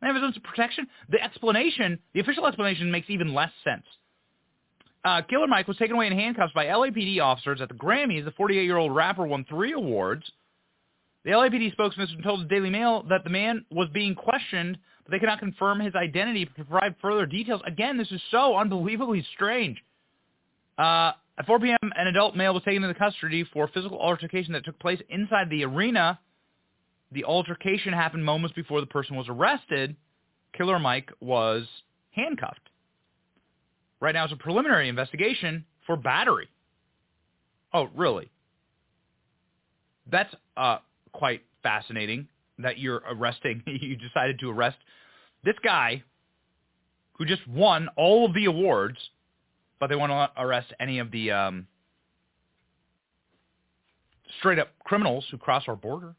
Have his own protection. The explanation, the official explanation, makes even less sense. Uh, Killer Mike was taken away in handcuffs by LAPD officers at the Grammys. The 48-year-old rapper won three awards. The LAPD spokesman told the Daily Mail that the man was being questioned, but they cannot confirm his identity to provide further details. Again, this is so unbelievably strange. Uh, at 4 p.m., an adult male was taken into custody for physical altercation that took place inside the arena the altercation happened moments before the person was arrested. Killer Mike was handcuffed. Right now it's a preliminary investigation for battery. Oh, really? That's uh, quite fascinating that you're arresting, [LAUGHS] you decided to arrest this guy who just won all of the awards, but they won't arrest any of the um, straight up criminals who cross our border.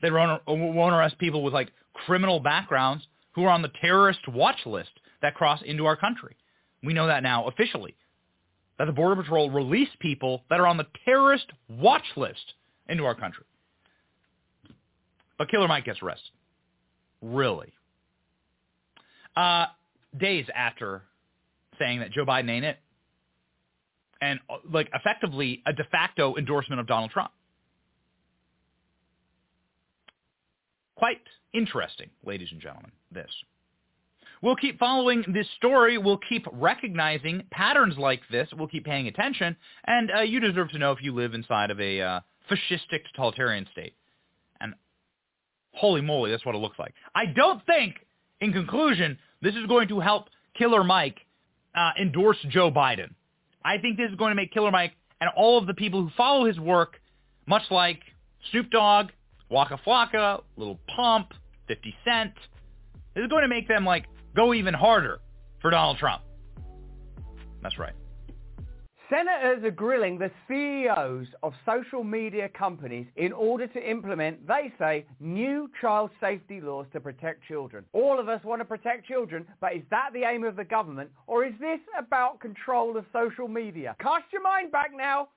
They won't, arrest people with like criminal backgrounds who are on the terrorist watch list that cross into our country. We know that now officially. That the Border Patrol release people that are on the terrorist watch list into our country. But Killer Mike gets arrested. Really. Uh, days after saying that Joe Biden ain't it, and uh, like effectively a de facto endorsement of Donald Trump. Quite interesting, ladies and gentlemen, this. We'll keep following this story. We'll keep recognizing patterns like this. We'll keep paying attention. And uh, you deserve to know if you live inside of a uh, fascistic totalitarian state. And holy moly, that's what it looks like. I don't think, in conclusion, this is going to help Killer Mike uh, endorse Joe Biden. I think this is going to make Killer Mike and all of the people who follow his work, much like Snoop Dogg, Waka Flocka, Lil Pump, 50 Cent. This is going to make them like go even harder for Donald Trump. That's right. Senators are grilling the CEOs of social media companies in order to implement, they say, new child safety laws to protect children. All of us want to protect children, but is that the aim of the government, or is this about control of social media? Cast your mind back now.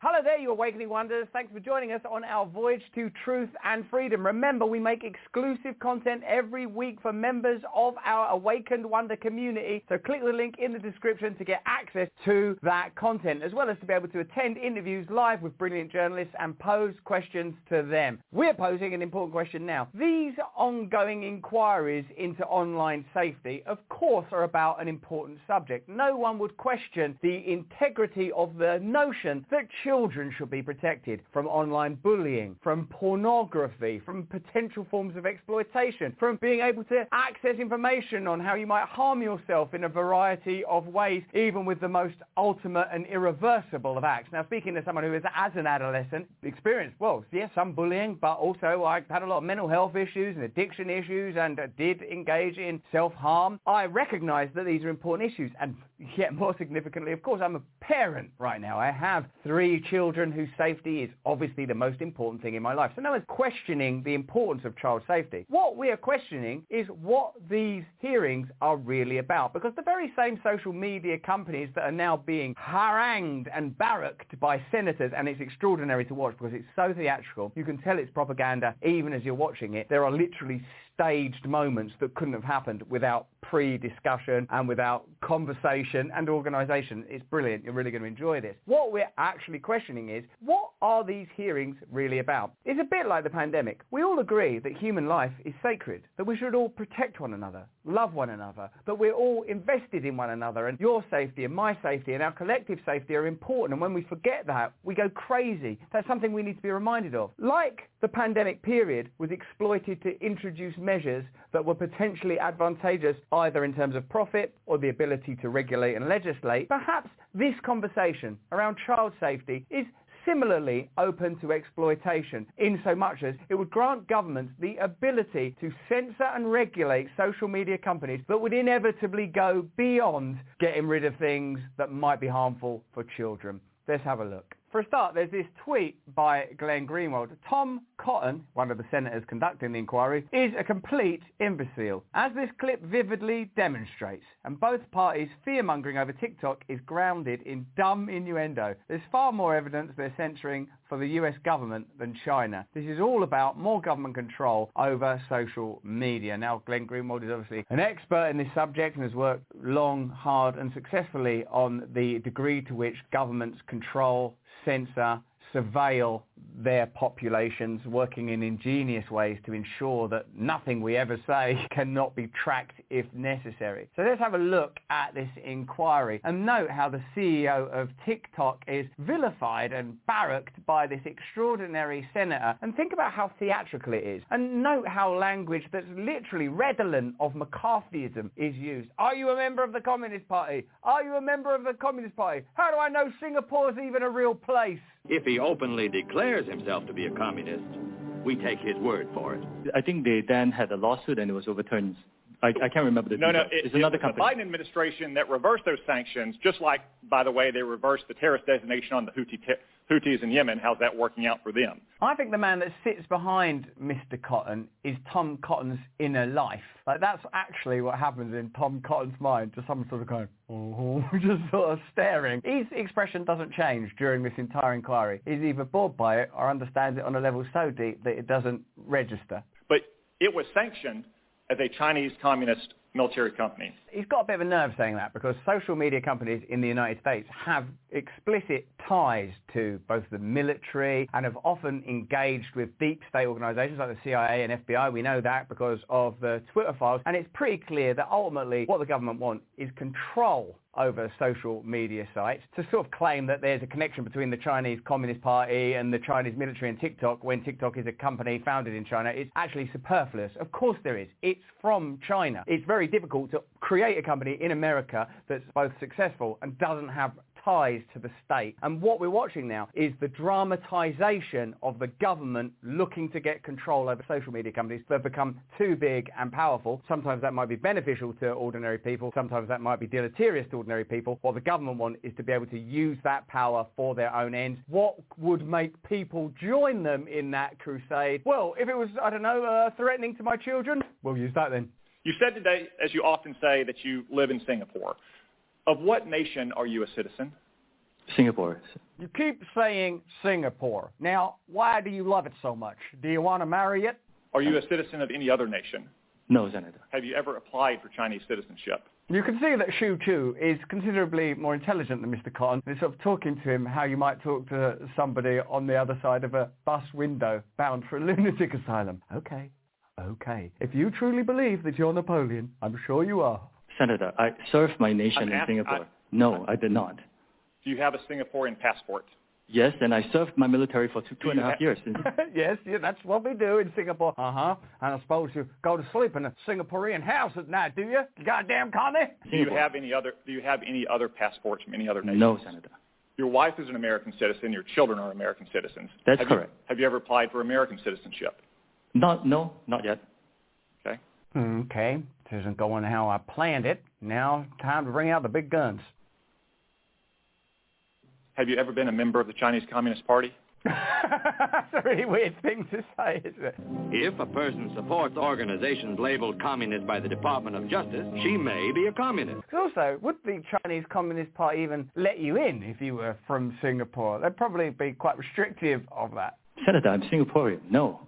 Hello there, you Awakening Wonders. Thanks for joining us on our voyage to truth and freedom. Remember, we make exclusive content every week for members of our Awakened Wonder community. So click the link in the description to get access to that content, as well as to be able to attend interviews live with brilliant journalists and pose questions to them. We're posing an important question now. These ongoing inquiries into online safety, of course, are about an important subject. No one would question the integrity of the notion that children should be protected from online bullying, from pornography, from potential forms of exploitation, from being able to access information on how you might harm yourself in a variety of ways, even with the most ultimate and irreversible of acts. Now, speaking to someone who has, as an adolescent, experienced, well, yes, some bullying, but also I had a lot of mental health issues and addiction issues and uh, did engage in self-harm. I recognize that these are important issues and yet more significantly, of course, I'm a parent right now. I have three children whose safety is obviously the most important thing in my life. So no one's questioning the importance of child safety. What we are questioning is what these hearings are really about. Because the very same social media companies that are now being harangued and barracked by senators, and it's extraordinary to watch because it's so theatrical, you can tell it's propaganda even as you're watching it. There are literally staged moments that couldn't have happened without pre-discussion and without conversation and organisation. It's brilliant. You're really going to enjoy this. What we're actually questioning is, what are these hearings really about? It's a bit like the pandemic. We all agree that human life is sacred, that we should all protect one another, love one another, that we're all invested in one another, and your safety and my safety and our collective safety are important. And when we forget that, we go crazy. That's something we need to be reminded of. Like the pandemic period was exploited to introduce measures that were potentially advantageous either in terms of profit or the ability to regulate and legislate, perhaps this conversation around child safety is similarly open to exploitation in so much as it would grant governments the ability to censor and regulate social media companies that would inevitably go beyond getting rid of things that might be harmful for children. Let's have a look. For a start, there's this tweet by Glenn Greenwald. Tom Cotton, one of the senators conducting the inquiry, is a complete imbecile, as this clip vividly demonstrates. And both parties' fear-mongering over TikTok is grounded in dumb innuendo. There's far more evidence they're censoring for the US government than China. This is all about more government control over social media. Now, Glenn Greenwald is obviously an expert in this subject and has worked long, hard and successfully on the degree to which governments control censor, surveil their populations, working in ingenious ways to ensure that nothing we ever say [LAUGHS] cannot be tracked if necessary. So let's have a look at this inquiry and note how the CEO of TikTok is vilified and barracked by this extraordinary senator and think about how theatrical it is. And note how language that's literally redolent of McCarthyism is used. Are you a member of the Communist Party? Are you a member of the Communist Party? How do I know Singapore's even a real place? If he openly declares himself to be a communist, we take his word for it. I think they then had a lawsuit and it was overturned. I, I can't remember the No, no, it, it's it another was company. the Biden administration that reversed those sanctions, just like, by the way, they reversed the terrorist designation on the Houthi te- Houthis in Yemen. How's that working out for them? I think the man that sits behind Mr. Cotton is Tom Cotton's inner life. Like that's actually what happens in Tom Cotton's mind, just some sort of kind, oh, [LAUGHS] just sort of staring. His expression doesn't change during this entire inquiry. He's either bored by it or understands it on a level so deep that it doesn't register. But it was sanctioned as a Chinese communist military company. He's got a bit of a nerve saying that because social media companies in the United States have explicit ties to both the military and have often engaged with deep state organizations like the CIA and FBI. We know that because of the Twitter files. And it's pretty clear that ultimately what the government want is control over social media sites to sort of claim that there's a connection between the Chinese Communist Party and the Chinese military and TikTok when TikTok is a company founded in China is actually superfluous. Of course there is. It's from China. It's very difficult to create a company in America that's both successful and doesn't have ties to the state. And what we're watching now is the dramatization of the government looking to get control over social media companies that become too big and powerful. Sometimes that might be beneficial to ordinary people. Sometimes that might be deleterious to ordinary people. What the government want is to be able to use that power for their own ends. What would make people join them in that crusade? Well, if it was, I don't know, uh, threatening to my children, we'll use that then. You said today, as you often say, that you live in Singapore. Of what nation are you a citizen? Singapore. You keep saying Singapore. Now, why do you love it so much? Do you want to marry it? Are you a citizen of any other nation? No, Senator. Have you ever applied for Chinese citizenship? You can see that Shou Chew is considerably more intelligent than Mr. Cotton. It's sort of talking to him how you might talk to somebody on the other side of a bus window bound for a [LAUGHS] lunatic asylum. Okay, okay. If you truly believe that you're Napoleon, I'm sure you are. Senator, I served my nation I'm in Singapore. I- no, I did not. Do you have a Singaporean passport? Yes, and I served my military for two, two and a you half ha- years. [LAUGHS] yes, yeah, that's what we do in Singapore. Uh-huh. And I suppose you go to sleep in a Singaporean house at night, do you? You goddamn commie? Do you have any other? Do you have any other passports from any other nation? No, Senator. Your wife is an American citizen. Your children are American citizens. That's have correct. You, have you ever applied for American citizenship? Not, no, not yet. Okay. Okay. Isn't going how I planned it. Now, time to bring out the big guns. Have you ever been a member of the Chinese Communist Party? [LAUGHS] That's a really weird thing to say, isn't it? If a person supports organizations labeled communist by the Department of Justice, she may be a communist. Also, would the Chinese Communist Party even let you in if you were from Singapore? They'd probably be quite restrictive of that. Senator, I'm Singaporean. No.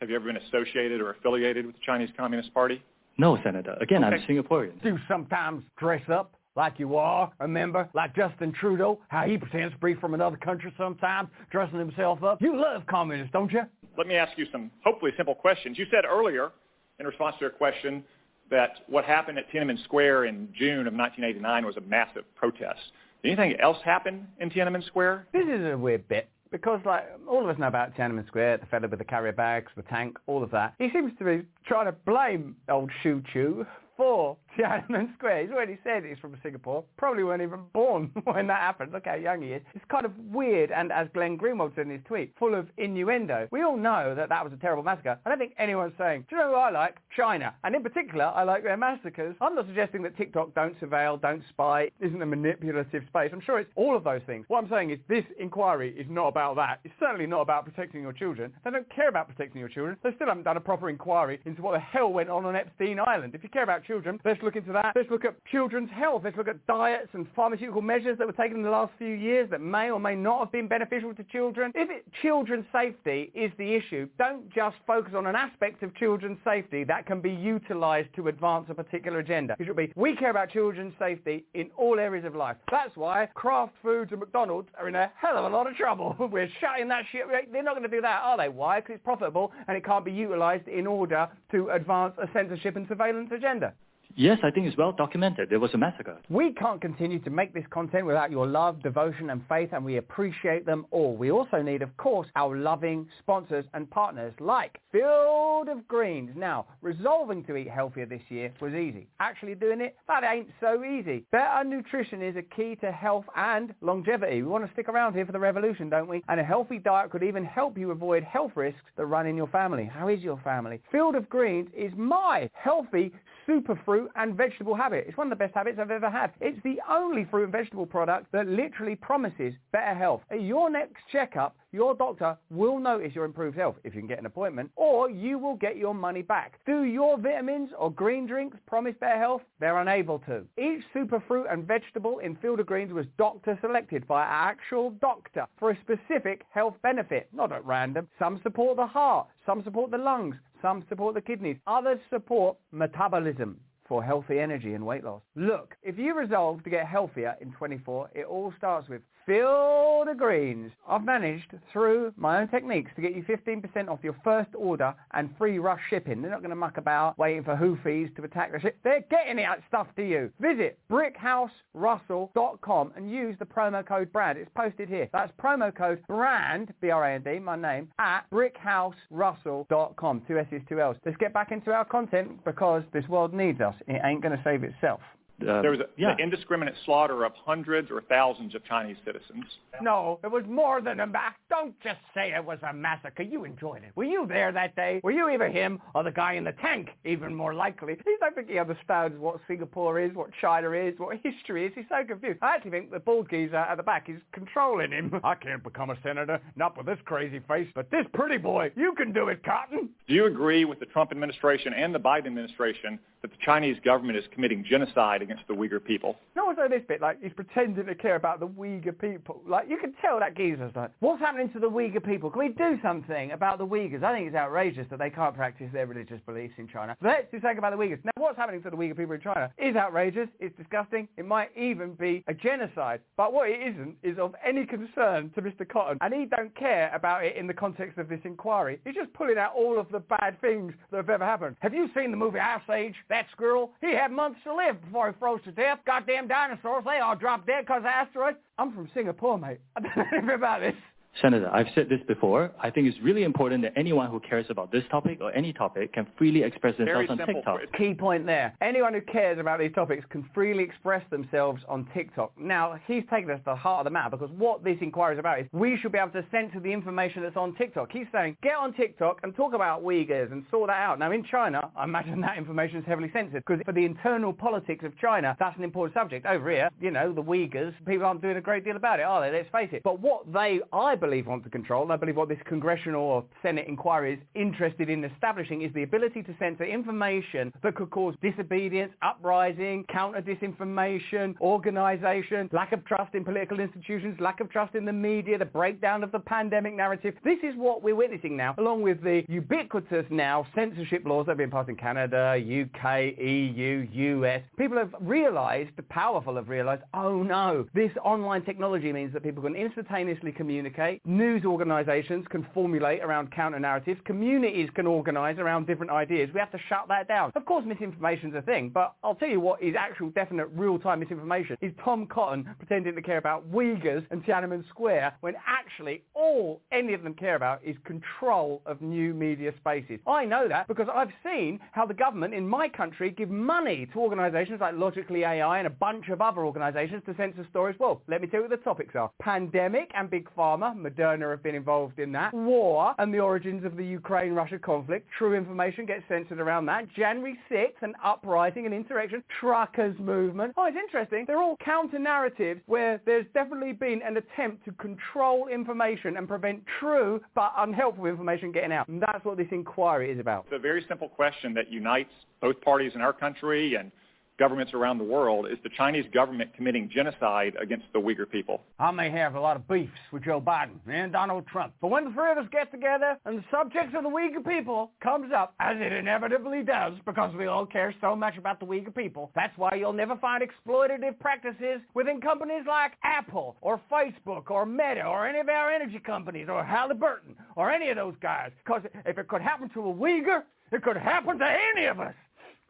Have you ever been associated or affiliated with the Chinese Communist Party? No, Senator. Again, Okay. I'm a Singaporean. Do sometimes dress up like you are, remember? Like Justin Trudeau, how he pretends to be from another country sometimes, dressing himself up. You love communists, don't you? Let me ask you some hopefully simple questions. You said earlier, in response to a question, that what happened at Tiananmen Square in June of 1989 was a massive protest. Did anything else happen in Tiananmen Square? This is a weird bit because, like, all of us know about Tiananmen Square, the fella with the carrier bags, the tank, all of that. He seems to be trying to blame old Shou Chew for [LAUGHS] Tiananmen Square. He's already said he's from Singapore. Probably weren't even born [LAUGHS] when that happened. Look how young he is. It's kind of weird, and as Glenn Greenwald said in his tweet, full of innuendo. We all know that that was a terrible massacre. I don't think anyone's saying, do you know who I like? China. And in particular, I like their massacres. I'm not suggesting that TikTok don't surveil, don't spy, isn't a manipulative space. I'm sure it's all of those things. What I'm saying is this inquiry is not about that. It's certainly not about protecting your children. They don't care about protecting your children. They still haven't done a proper inquiry into what the hell went on on Epstein Island. If you care about children, let's look into that. Let's look at children's health. Let's look at diets and pharmaceutical measures that were taken in the last few years that may or may not have been beneficial to children. If it, children's safety is the issue, don't just focus on an aspect of children's safety that can be utilized to advance a particular agenda. It should be, we care about children's safety in all areas of life. That's why Kraft Foods and McDonald's are in a hell of a lot of trouble. [LAUGHS] We're shutting that shit. They're not going to do that, are they? Why? Because it's profitable and it can't be utilized in order to advance a censorship and surveillance agenda. Yes, I think it's well documented. There was a massacre. We can't continue to make this content without your love, devotion and faith and we appreciate them all. We also need, of course, our loving sponsors and partners like Field of Greens. Now, resolving to eat healthier this year was easy. Actually doing it, that ain't so easy. Better nutrition is a key to health and longevity. We want to stick around here for the revolution, don't we? And a healthy diet could even help you avoid health risks that run in your family. How is your family? Field of Greens is my healthy super fruit and vegetable habit. It's one of the best habits I've ever had. It's the only fruit and vegetable product that literally promises better health. At your next checkup, your doctor will notice your improved health if you can get an appointment, or you will get your money back. Do your vitamins or green drinks promise better health? They're unable to. Each super fruit and vegetable in Field of Greens was doctor selected by an actual doctor for a specific health benefit, not at random. Some support the heart, some support the lungs, some support the kidneys, others support metabolism for healthy energy and weight loss. Look, if you resolve to get healthier in 24, it all starts with Field of Greens. I've managed through my own techniques to get you 15% off your first order and free rush shipping. They're not going to muck about waiting for Houthis to attack the ship. They're getting that stuff to you. Visit brickhouserussell.com and use the promo code BRAND. It's posted here. That's promo code BRAND, B-R-A-N-D, my name, at brickhouserussell.com. Two S's, two L's. Let's get back into our content because this world needs us. It ain't going to save itself. Uh, there was a, the indiscriminate slaughter of hundreds or thousands of Chinese citizens. No, it was more than a massacre. Don't just say it was a massacre. You enjoyed it. Were you there that day? Were you either him or the guy in the tank? Even more likely. He don't think he understands what Singapore is, what China is, what history is. He's so confused. I actually think the bald geezer at the back is controlling him. I can't become a senator, not with this crazy face, but this pretty boy, you can do it, Cotton. Do you agree with the Trump administration and the Biden administration that the Chinese government is committing genocide against the Uyghur people? No, also this bit, like, he's pretending to care about the Uyghur people. Like, you can tell that geezer's like, what's happening to the Uyghur people? Can we do something about the Uyghurs? I think it's outrageous that they can't practice their religious beliefs in China. Let's do something about the Uyghurs. Now, what's happening to the Uyghur people in China is outrageous, it's disgusting, it might even be a genocide. But what it isn't is of any concern to Mr. Cotton, and he don't care about it in the context of this inquiry. He's just pulling out all of the bad things that have ever happened. Have you seen the movie Ice Age? That squirrel, he had months to live before he froze to death. Goddamn dinosaurs, they all dropped dead because of asteroids. I'm from Singapore, mate. I don't know anything about this. Senator, I've said this before. I think it's really important that anyone who cares about this topic or any topic can freely express themselves on TikTok. Key point there. Anyone who cares about these topics can freely express themselves on TikTok. Now, he's taken us to the heart of the matter because what this inquiry is about is we should be able to censor the information that's on TikTok. He's saying, get on TikTok and talk about Uyghurs and sort that out. Now, in China, I imagine that information is heavily censored because for the internal politics of China, that's an important subject. Over here, you know, the Uyghurs, people aren't doing a great deal about it, are they? Let's face it. But what they, I believe, want to control, I believe what this congressional or Senate inquiry is interested in establishing is the ability to censor information that could cause disobedience, uprising, counter disinformation, organization, lack of trust in political institutions, lack of trust in the media, the breakdown of the pandemic narrative. This is what we're witnessing now, along with the ubiquitous now censorship laws that have been passed in Canada, UK, EU, US. People have realized, the powerful have realized, oh no, this online technology means that people can instantaneously communicate, news organizations can formulate around counter narratives, communities can organize around different ideas. We have to shut that down. Of course, misinformation is a thing, but I'll tell you what is actual, definite, real-time misinformation is Tom Cotton pretending to care about Uyghurs and Tiananmen Square when actually all any of them care about is control of new media spaces. I know that because I've seen how the government in my country give money to organizations like Logically AI and a bunch of other organizations to censor stories. Well, let me tell you what the topics are. Pandemic and Big Pharma, Moderna have been involved in that. War and the origins of the Ukraine-Russia conflict. True information gets censored around that. January 6th, an uprising and insurrection. Truckers movement. Oh, it's interesting. They're all counter-narratives where there's definitely been an attempt to control information and prevent true but unhelpful information getting out. And that's what this inquiry is about. It's a very simple question that unites both parties in our country and governments around the world is the Chinese government committing genocide against the Uyghur people. I may have a lot of beefs with Joe Biden and Donald Trump, but when the three of us get together and the subject of the Uyghur people comes up, as it inevitably does, because we all care so much about the Uyghur people, that's why you'll never find exploitative practices within companies like Apple or Facebook or Meta or any of our energy companies or Halliburton or any of those guys. Because if it could happen to a Uyghur, it could happen to any of us.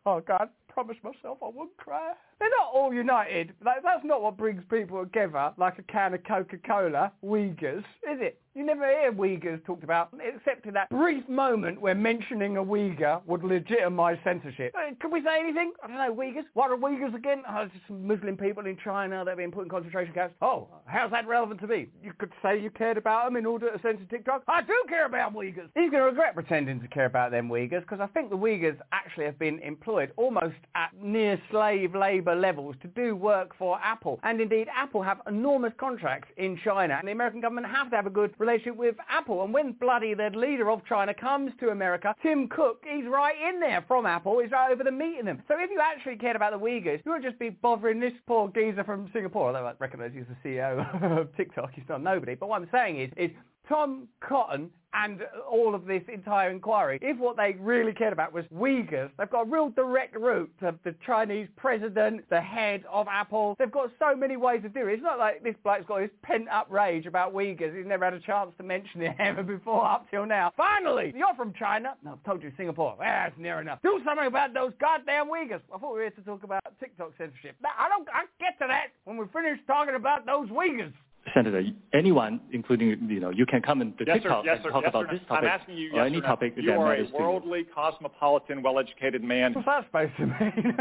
Oh, God promised myself I wouldn't cry. They're not all united. Like, that's not what brings people together, like a can of Coca-Cola, Uyghurs, is it? You never hear Uyghurs talked about, except in that brief moment where mentioning a Uyghur would legitimize censorship. Uh, can we say anything? I don't know, Uyghurs? What are Uyghurs again? Oh, it's just some Muslim people in China that have been put in concentration camps. Oh, how's that relevant to me? You could say you cared about them in order to censor TikTok. I do care about Uyghurs. He's going to regret pretending to care about them Uyghurs because I think the Uyghurs actually have been employed almost at near slave levels to do work for Apple. And indeed, Apple have enormous contracts in China, and the American government have to have a good relationship with Apple. And when bloody the leader of China comes to America, Tim Cook, he's right in there from Apple. He's right over there meeting them. So if you actually cared about the Uyghurs, you wouldn't just be bothering this poor geezer from Singapore, although I recognise he's the CEO [LAUGHS] of TikTok. He's not nobody. But what I'm saying is, is Tom Cotton and all of this entire inquiry, if what they really cared about was Uyghurs, they've got a real direct route to the Chinese president, the head of Apple. They've got so many ways of doing it. It's not like this bloke's got this pent-up rage about Uyghurs. He's never had a chance to mention it [LAUGHS] ever before up till now. Finally, you're from China. No, I've told you Singapore. Ah, that's near enough. Do something about those goddamn Uyghurs. I thought we were here to talk about TikTok censorship. I don't. I get to that when we finish talking about those Uyghurs. Senator, anyone, including you know, you can come into yes, TikTok sir, yes, and sir, talk yes, about sir. this topic I'm asking you, or yes, any sir, topic you that are matters a to you. worldly, cosmopolitan, well-educated man. What's that supposed to mean?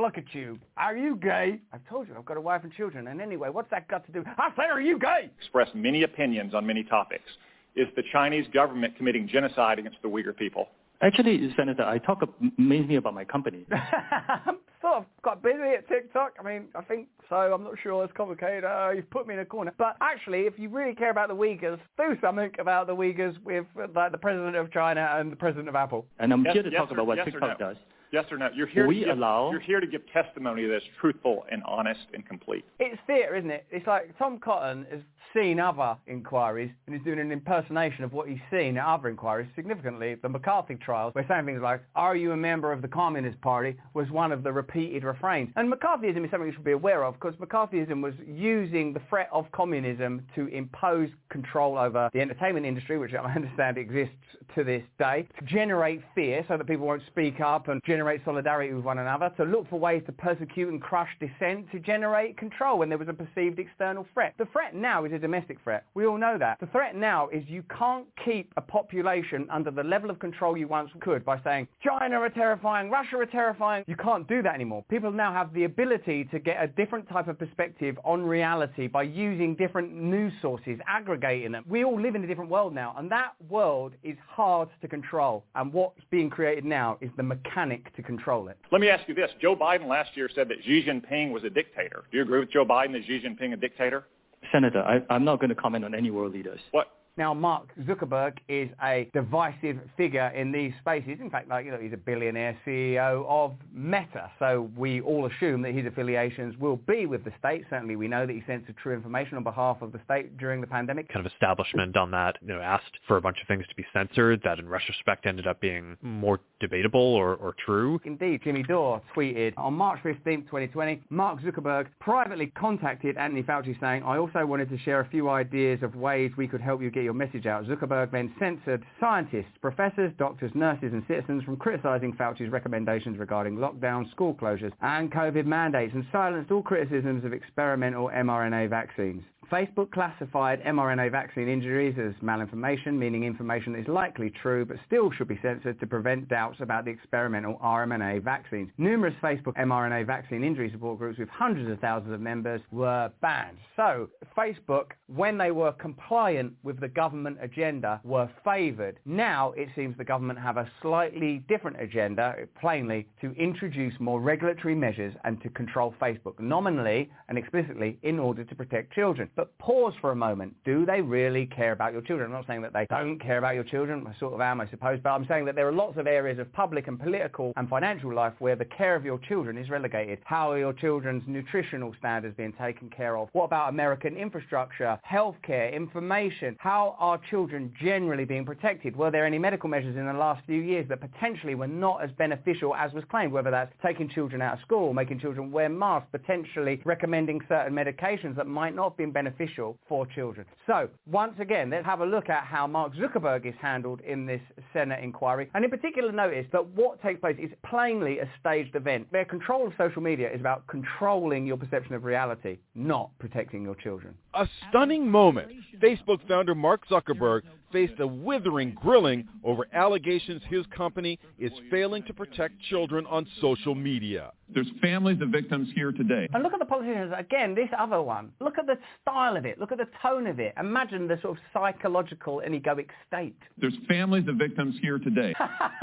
Look at you. Are you gay? I've told you I've got a wife and children. And anyway, what's that got to do? I say, are you gay? Express many opinions on many topics. Is the Chinese government committing genocide against the Uyghur people? Actually, Senator, I talk mainly about my company. I'm [LAUGHS] sort of got busy at TikTok. I mean, I think so. I'm not sure. It's complicated. Oh, you've put me in a corner. But actually, if you really care about the Uyghurs, do something about the Uyghurs with like the president of China and the president of Apple. And I'm Yes- here to yes talk or- about what yes TikTok no? does. Yes or no? You're here. We to give, allow- You're here to give testimony that's truthful and honest and complete. It's theatre, isn't it? It's like Tom Cotton has seen other inquiries and is doing an impersonation of what he's seen at other inquiries. Significantly, the McCarthy trials, where saying things like, are you a member of the Communist Party, was one of the repeated refrains. And McCarthyism is something you should be aware of because McCarthyism was using the threat of communism to impose control over the entertainment industry, which I [LAUGHS] understand exists to this day, to generate fear so that people won't speak up and generate solidarity with one another, to look for ways to persecute and crush dissent, to generate control when there was a perceived external threat. The threat now is a domestic threat. We all know that. The threat now is you can't keep a population under the level of control you once could by saying China are terrifying, Russia are terrifying. You can't do that anymore. People now have the ability to get a different type of perspective on reality by using different news sources, aggregating them. We all live in a different world now, and that world is hard to control. And what's being created now is the mechanic to control it. Let me ask you this. Joe Biden last year said that Xi Jinping was a dictator. Do you agree with Joe Biden that Xi Jinping a dictator? Senator, I, I'm not going to comment on any world leaders. What? Now, Mark Zuckerberg is a divisive figure in these spaces. In fact, like you know, he's a billionaire CEO of Meta, so we all assume that his affiliations will be with the state. Certainly, we know that he censored true information on behalf of the state during the pandemic. Kind of establishment on that, you know, asked for a bunch of things to be censored that, in retrospect, ended up being more debatable or, or true. Indeed, Jimmy Dore tweeted on March 15, 2020, Mark Zuckerberg privately contacted Anthony Fauci saying, "I also wanted to share a few ideas of ways we could help you get your message out. Zuckerberg then censored scientists, professors, doctors, nurses and citizens from criticizing Fauci's recommendations regarding lockdown, school closures and COVID mandates and silenced all criticisms of experimental mRNA vaccines. Facebook classified mRNA vaccine injuries as malinformation, meaning information that is likely true but still should be censored to prevent doubts about the experimental RMNA vaccines. Numerous Facebook mRNA vaccine injury support groups with hundreds of thousands of members were banned. So Facebook, when they were compliant with the government agenda, were favoured. Now it seems the government have a slightly different agenda, plainly, to introduce more regulatory measures and to control Facebook, nominally and explicitly, in order to protect children. But pause for a moment. Do they really care about your children? I'm not saying that they don't care about your children. I sort of am, I suppose. But I'm saying that there are lots of areas of public and political and financial life where the care of your children is relegated. How are your children's nutritional standards being taken care of? What about American infrastructure, healthcare, information? How are children generally being protected? Were there any medical measures in the last few years that potentially were not as beneficial as was claimed? Whether that's taking children out of school, making children wear masks, potentially recommending certain medications that might not have been beneficial beneficial for children. So, once again, let's have a look at how Mark Zuckerberg is handled in this Senate inquiry. And in particular, notice that what takes place is plainly a staged event. Their control of social media is about controlling your perception of reality, not protecting your children. A stunning moment. Facebook founder Mark Zuckerberg faced a withering grilling over allegations his company is failing to protect children on social media. There's families of victims here today. And look at the politicians, again, this other one. Look at the style of it. Look at the tone of it. Imagine the sort of psychological and egoic state. There's families of victims here today.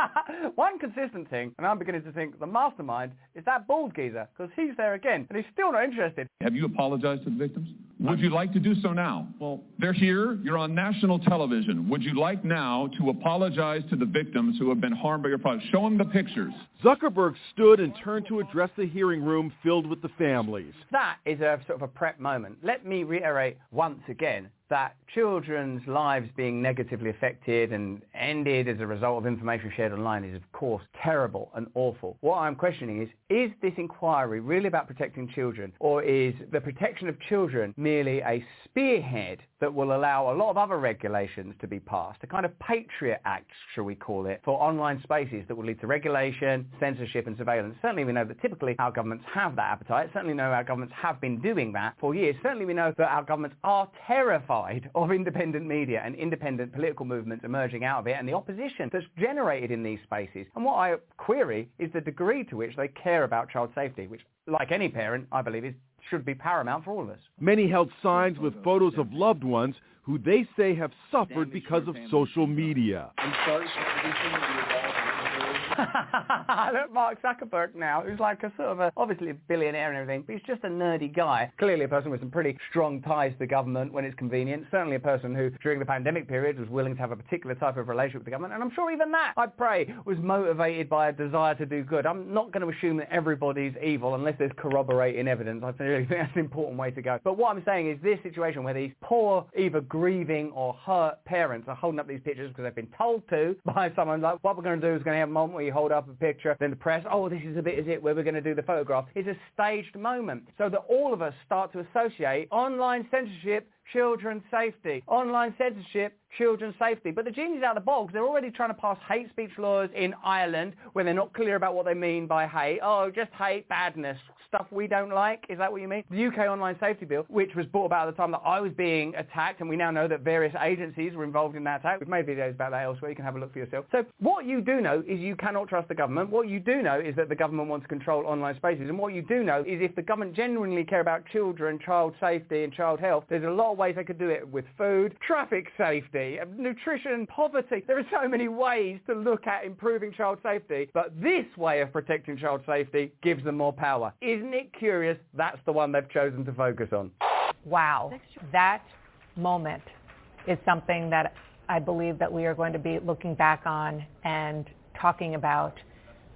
[LAUGHS] one consistent thing, and I'm beginning to think the mastermind, is that bald geezer, because he's there again, and he's still not interested. Have you apologized to the victims? Would you like to do so now? Well, they're here. You're on national television. Would you like now to apologize to the victims who have been harmed by your product? Show them the pictures. Zuckerberg stood and turned to address the hearing room filled with the families. That is a sort of a prep moment. Let me reiterate once again that children's lives being negatively affected and ended as a result of information shared online is of course terrible and awful. What I'm questioning is, is this inquiry really about protecting children or is the protection of children merely a spearhead that will allow a lot of other regulations to be passed, a kind of Patriot Act, shall we call it, for online spaces that will lead to regulation, censorship and surveillance. Certainly we know that typically our governments have that appetite. Certainly know our governments have been doing that for years. Certainly we know that our governments are terrified [LAUGHS] of independent media and independent political movements emerging out of it and the opposition that's generated in these spaces. And what I query is the degree to which they care about child safety, which, like any parent, I believe is should be paramount for all of us. Many held signs with photos of loved ones who they say have suffered because of social media. Look, Mark Zuckerberg now, who's like a sort of a, obviously a billionaire and everything, but he's just a nerdy guy. Clearly a person with some pretty strong ties to the government when it's convenient. Certainly a person who, during the pandemic period, was willing to have a particular type of relationship with the government. And I'm sure even that, I pray, was motivated by a desire to do good. I'm not going to assume that everybody's evil unless there's corroborating evidence. I really [LAUGHS] think that's an important way to go. But what I'm saying is this situation where these poor, either grieving or hurt parents are holding up these pictures because they've been told to [LAUGHS] by someone like, what we're going to do is going to have a moment you hold up a picture, then the press, oh, this is a bit, is it, where we're going to do the photograph. It's a staged moment so that all of us start to associate online censorship children's safety. Online censorship, children's safety. But the genie's out of the box. They're already trying to pass hate speech laws in Ireland where they're not clear about what they mean by hate. Oh, just hate, badness, stuff we don't like. Is that what you mean? The UK online safety bill, which was brought about at the time that I was being attacked, and we now know that various agencies were involved in that attack. We've made videos about that elsewhere. You can have a look for yourself. So what you do know is you cannot trust the government. What you do know is that the government wants to control online spaces. And what you do know is if the government genuinely care about children, child safety and child health, there's a lot of ways they could do it with food, traffic safety, nutrition, poverty. There are so many ways to look at improving child safety, but this way of protecting child safety gives them more power. Isn't it curious that's the one they've chosen to focus on? Wow. That moment is something that I believe that we are going to be looking back on and talking about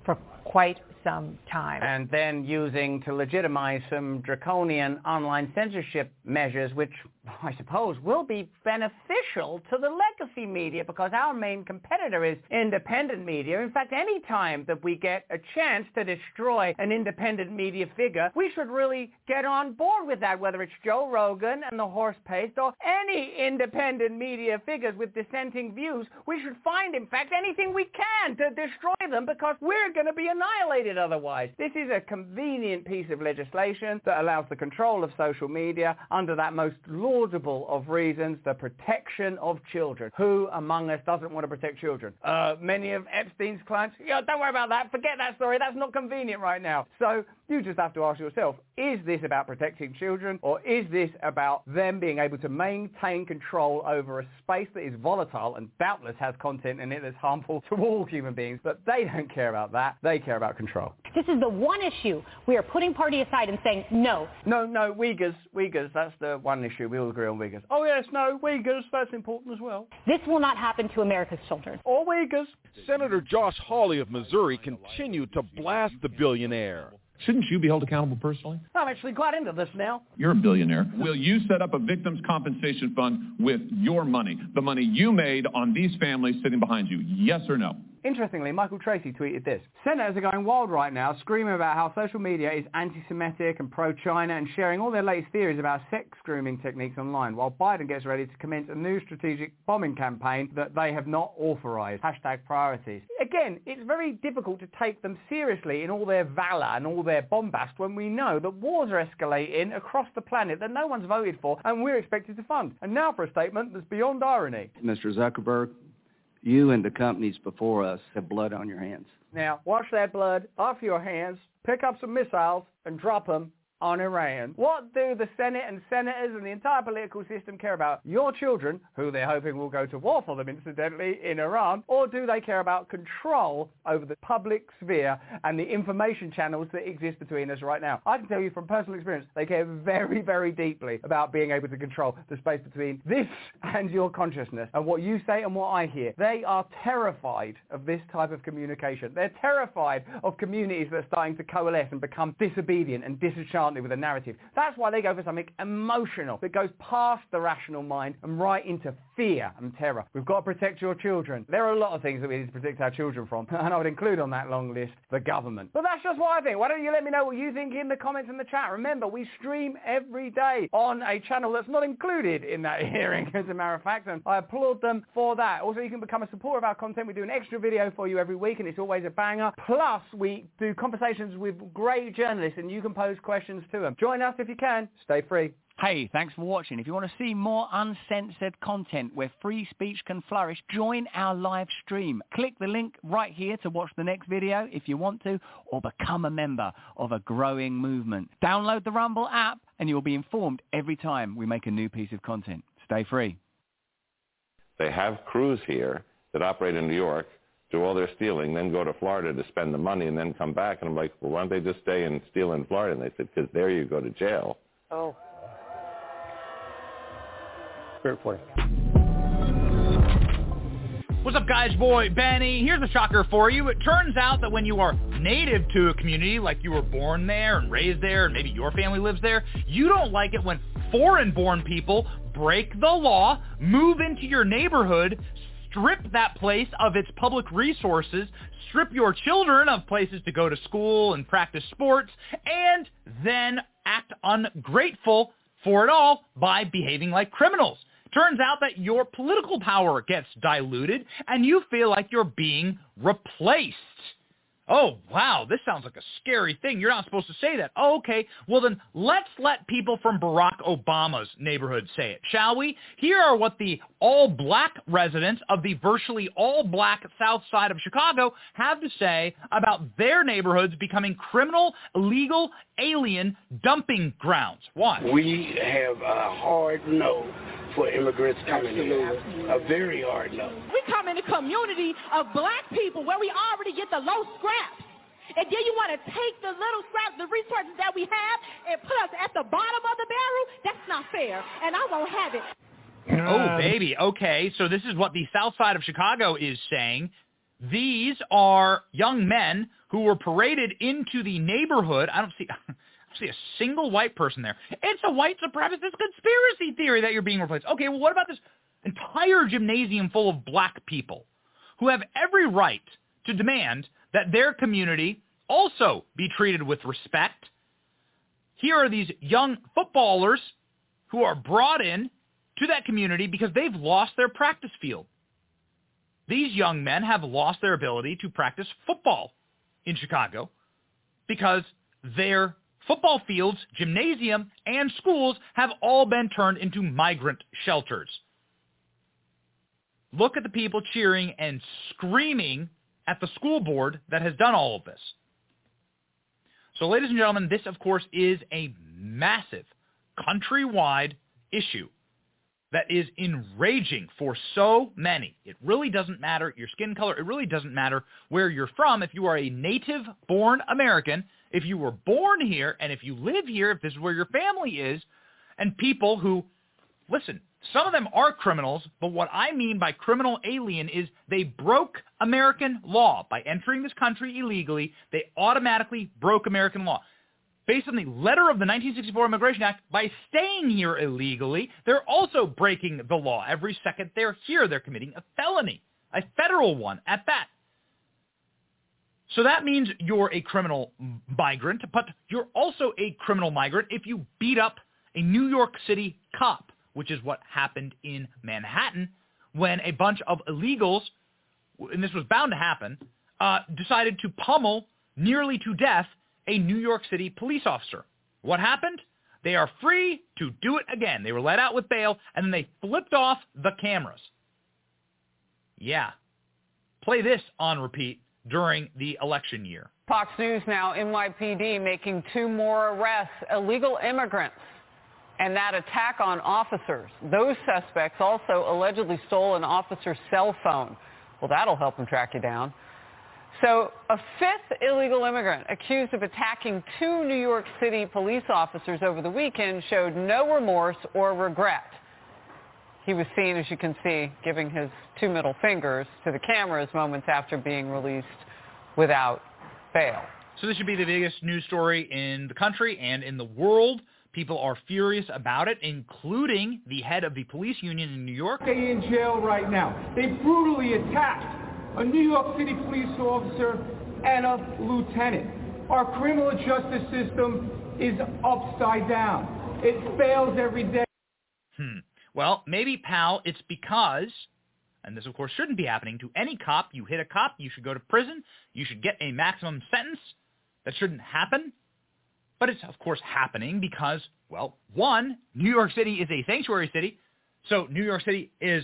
for quite some time. And then using to legitimize some draconian online censorship measures, which I suppose will be beneficial to the legacy media because our main competitor is independent media. In fact, any time that we get a chance to destroy an independent media figure, we should really get on board with that, whether it's Joe Rogan and the horse paste or any independent media figures with dissenting views. We should find, in fact, anything we can to destroy them because we're going to be annihilated otherwise. This is a convenient piece of legislation that allows the control of social media under that most laudable of reasons, the protection of children. Who among us doesn't want to protect children? Uh, many of Epstein's clients, yeah, don't worry about that. Forget that story. That's not convenient right now. So you just have to ask yourself, is this about protecting children or is this about them being able to maintain control over a space that is volatile and doubtless has content in it that's harmful [LAUGHS] to all human beings, but they don't care about that. They care about control. This is the one issue we are putting party aside and saying no. No, no, Uyghurs, Uyghurs, that's the one issue. We all agree on Uyghurs. Oh yes, no, Uyghurs, that's important as well. This will not happen to America's children. Or Uyghurs. Senator Josh Hawley of Missouri continued to blast the billionaire. Shouldn't you be held accountable personally? I'm actually quite into this now. You're a billionaire. Will you set up a victims compensation fund with your money, the money you made on these families sitting behind you? Yes or no? Interestingly, Michael Tracey tweeted this. Senators are going wild right now, screaming about how social media is anti-Semitic and pro-China and sharing all their latest theories about sex grooming techniques online, while Biden gets ready to commence a new strategic bombing campaign that they have not authorized. Hashtag priorities. Again, it's very difficult to take them seriously in all their valor and all their bombast when we know that wars are escalating across the planet that no one's voted for and we're expected to fund. And now for a statement that's beyond irony. Mr. Zuckerberg, you and the companies before us have blood on your hands. Now, wash that blood off your hands, pick up some missiles, and drop them on Iran. What do the Senate and senators and the entire political system care about? Your children, who they're hoping will go to war for them incidentally in Iran, or do they care about control over the public sphere and the information channels that exist between us right now? I can tell you from personal experience, they care very, very deeply about being able to control the space between this and your consciousness and what you say and what I hear. They are terrified of this type of communication. They're terrified of communities that are starting to coalesce and become disobedient and disenchanted with a narrative. That's why they go for something emotional that goes past the rational mind and right into fear and terror. We've got to protect your children. There are a lot of things that we need to protect our children from, [LAUGHS] and I would include on that long list the government. But that's just what I think. Why don't you let me know what you think in the comments in the chat? Remember, we stream every day on a channel that's not included in that [LAUGHS] hearing, as a matter of fact, and I applaud them for that. Also, you can become a supporter of our content. We do an extra video for you every week, and it's always a banger. Plus, we do conversations with great journalists, and you can pose questions to them. Join us if you can. Stay free. Hey, thanks for watching. If you want to see more uncensored content where free speech can flourish, join our live stream. Click the link right here to watch the next video if you want to, or become a member of a growing movement. Download the Rumble app and you'll be informed every time we make a new piece of content. Stay free. They have crews here that operate in New York do all their stealing, then go to Florida to spend the money, and then come back. And I'm like, well, why don't they just stay and steal in Florida? And they said, because there you go to jail. Oh. Great reporting. What's up, guys? Boy, Benny. Here's a shocker for you. It turns out that when you are native to a community, like you were born there and raised there, and maybe your family lives there, you don't like it when foreign-born people break the law, move into your neighborhood, strip that place of its public resources, strip your children of places to go to school and practice sports, and then act ungrateful for it all by behaving like criminals. Turns out that your political power gets diluted and you feel like you're being replaced. Oh, wow, this sounds like a scary thing. You're not supposed to say that. Oh, okay. Well, then let's let people from Barack Obama's neighborhood say it, shall we? Here are what the all-black residents of the virtually all-black south side of Chicago have to say about their neighborhoods becoming criminal, illegal, alien dumping grounds. Why? We have a hard no for immigrants coming here. A very hard no. We come in a community of black people where we already get the low scraps. And then you want to take the little scraps, the resources that we have, and put us at the bottom of the barrel? That's not fair, and I won't have it. Oh, baby. Okay, so this is what the south side of Chicago is saying. These are young men who were paraded into the neighborhood. I don't see [LAUGHS] see a single white person there. It's a white supremacist conspiracy theory that you're being replaced. Okay, well, what about this entire gymnasium full of black people who have every right to demand that their community also be treated with respect? Here are these young footballers who are brought in to that community because they've lost their practice field. These young men have lost their ability to practice football in Chicago because their football fields, gymnasium, and schools have all been turned into migrant shelters. Look at the people cheering and screaming at the school board that has done all of this. So ladies and gentlemen, this of course is a massive countrywide issue that is enraging for so many. It really doesn't matter your skin color. It really doesn't matter where you're from. If you are a native-born American, if you were born here, and if you live here, if this is where your family is, and people who, listen, some of them are criminals, but what I mean by criminal alien is they broke American law. By entering this country illegally, they automatically broke American law based on the letter of the 1964 Immigration Act, by staying here illegally, they're also breaking the law. Every second they're here, they're committing a felony, a federal one at that. So that means you're a criminal migrant, but you're also a criminal migrant if you beat up a New York City cop, which is what happened in Manhattan when a bunch of illegals, and this was bound to happen, uh, decided to pummel nearly to death a New York City police officer. What happened? They are free to do it again. They were let out with bail, and then they flipped off the cameras. Yeah. Play this on repeat during the election year. Fox News now, NYPD making two more arrests, illegal immigrants, and that attack on officers. Those suspects also allegedly stole an officer's cell phone. Well, that'll help them track you down. So a fifth illegal immigrant accused of attacking two New York City police officers over the weekend showed no remorse or regret. He was seen, as you can see, giving his two middle fingers to the cameras moments after being released without bail. So this should be the biggest news story in the country and in the world. People are furious about it, including the head of the police union in New York. They in jail right now. They brutally attacked a New York City police officer, and a lieutenant. Our criminal justice system is upside down. It fails every day. Hmm. Well, maybe, pal, it's because, and this of course shouldn't be happening to any cop. You hit a cop, you should go to prison. You should get a maximum sentence. That shouldn't happen. But it's of course happening because, well, one, New York City is a sanctuary city. So New York City is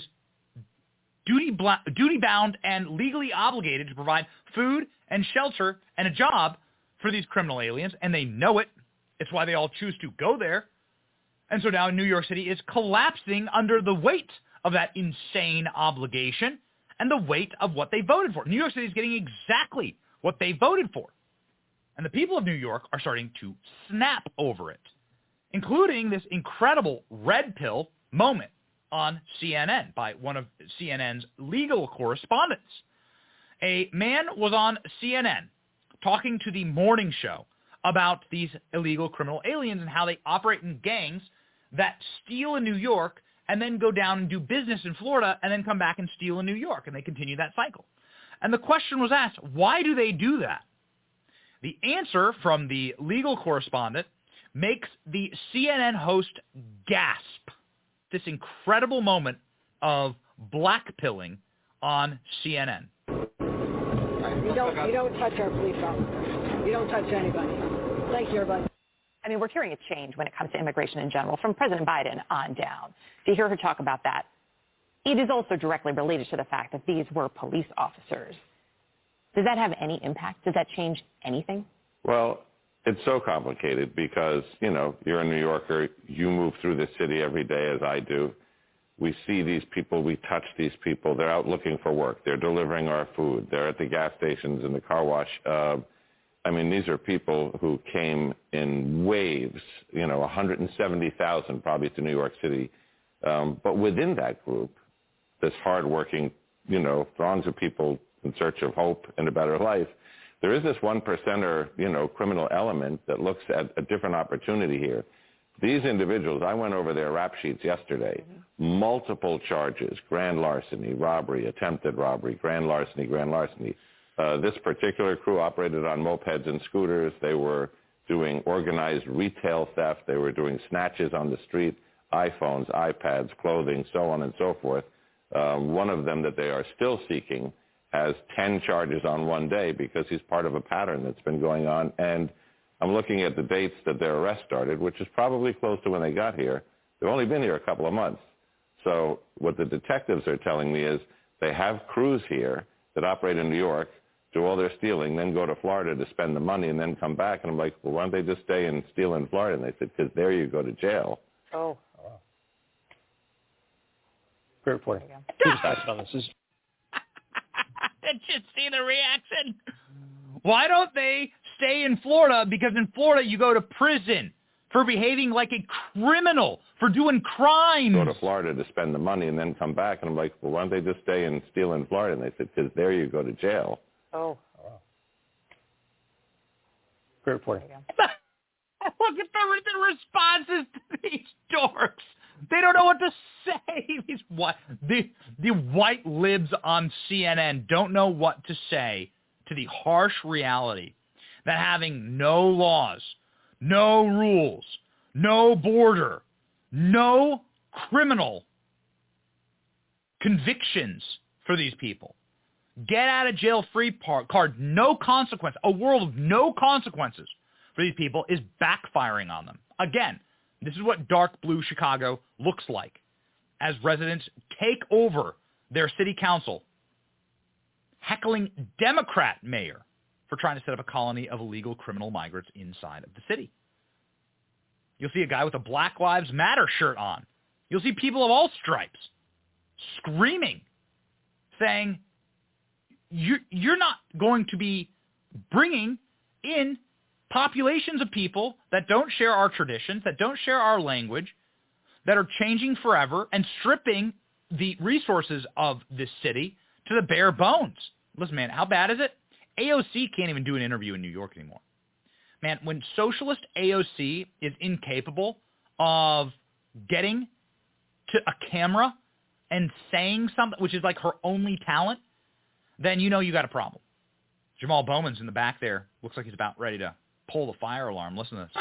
duty, duty bound and legally obligated to provide food and shelter and a job for these criminal aliens, and they know it. It's why they all choose to go there. And so now New York City is collapsing under the weight of that insane obligation and the weight of what they voted for. New York City is getting exactly what they voted for. And the people of New York are starting to snap over it, including this incredible red pill moment on CNN by one of CNN's legal correspondents. A man was on CNN talking to the morning show about these illegal criminal aliens and how they operate in gangs that steal in New York and then go down and do business in Florida and then come back and steal in New York. And they continue that cycle. And the question was asked, why do they do that? The answer from the legal correspondent makes the CNN host gasp. This incredible moment of blackpilling on CNN. You don't, you don't touch our police officers. You don't touch anybody. Thank you, everybody. I mean, we're hearing a change when it comes to immigration in general from President Biden on down. To hear her talk about that, it is also directly related to the fact that these were police officers. Does that have any impact? Does that change anything? Well, it's so complicated because, you know, you're a New Yorker, you move through the city every day as I do. We see these people, we touch these people. They're out looking for work. They're delivering our food. They're at the gas stations and the car wash. Uh, I mean, these are people who came in waves, you know, 170,000 probably to New York City. Um, but within that group, this hardworking, you know, throngs of people in search of hope and a better life, there is this one percenter, you know, criminal element that looks at a different opportunity here. These individuals, I went over their rap sheets yesterday. Mm-hmm. Multiple charges, grand larceny, robbery, attempted robbery, grand larceny, grand larceny. Uh, this particular crew operated on mopeds and scooters. They were doing organized retail theft. They were doing snatches on the street, iPhones, iPads, clothing, so on and so forth. Um, one of them that they are still seeking has 10 charges on one day because he's part of a pattern that's been going on. And I'm looking at the dates that their arrest started, which is probably close to when they got here. They've only been here a couple of months. So what the detectives are telling me is they have crews here that operate in New York, do all their stealing, then go to Florida to spend the money and then come back. And I'm like, well, why don't they just stay and steal in Florida? And they said, because there you go to jail. Oh. Great reporting. on this. Is Just see the reaction. Why don't they stay in Florida? Because in Florida you go to prison for behaving like a criminal, for doing crimes. Go to Florida to spend the money and then come back. And I'm like, well, why don't they just stay and steal in Florida? And they said, because there you go to jail. Oh. oh Great reporting. [LAUGHS] Look at the, the responses to these dorks. They don't know what to say. [LAUGHS] These what the the white libs on CNN don't know what to say to the harsh reality that having no laws, no rules, no border, no criminal convictions for these people. Get out of jail free card, no consequence, a world of no consequences for these people is backfiring on them. Again, this is what dark blue Chicago looks like as residents take over their city council, heckling Democrat mayor for trying to set up a colony of illegal criminal migrants inside of the city. You'll see a guy with a Black Lives Matter shirt on. You'll see people of all stripes screaming, saying, you're you're not going to be bringing in populations of people that don't share our traditions, that don't share our language, that are changing forever and stripping the resources of this city to the bare bones. Listen, man, how bad is it? AOC can't even do an interview in New York anymore. Man, when socialist AOC is incapable of getting to a camera and saying something, which is like her only talent, then you know you got a problem. Jamal Bowman's in the back there. Looks like he's about ready to pull the fire alarm. Listen to this.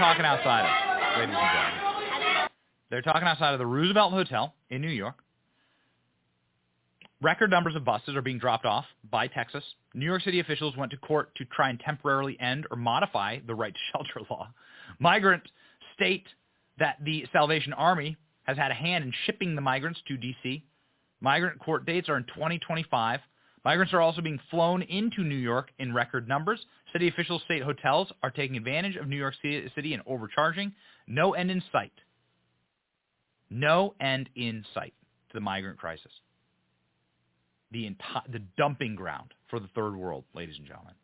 Talking outside of, ladies and gentlemen? They're talking outside of the Roosevelt Hotel in New York. Record numbers of buses are being dropped off by Texas. New York City officials went to court to try and temporarily end or modify the right to [LAUGHS] shelter law. Migrants state that the Salvation Army has had a hand in shipping the migrants to D.C. Migrant court dates are in 2025. Migrants are also being flown into New York in record numbers. City officials state hotels are taking advantage of New York City and overcharging. No end in sight. No end in sight to the migrant crisis. The, enti- the dumping ground for the third world, ladies and gentlemen.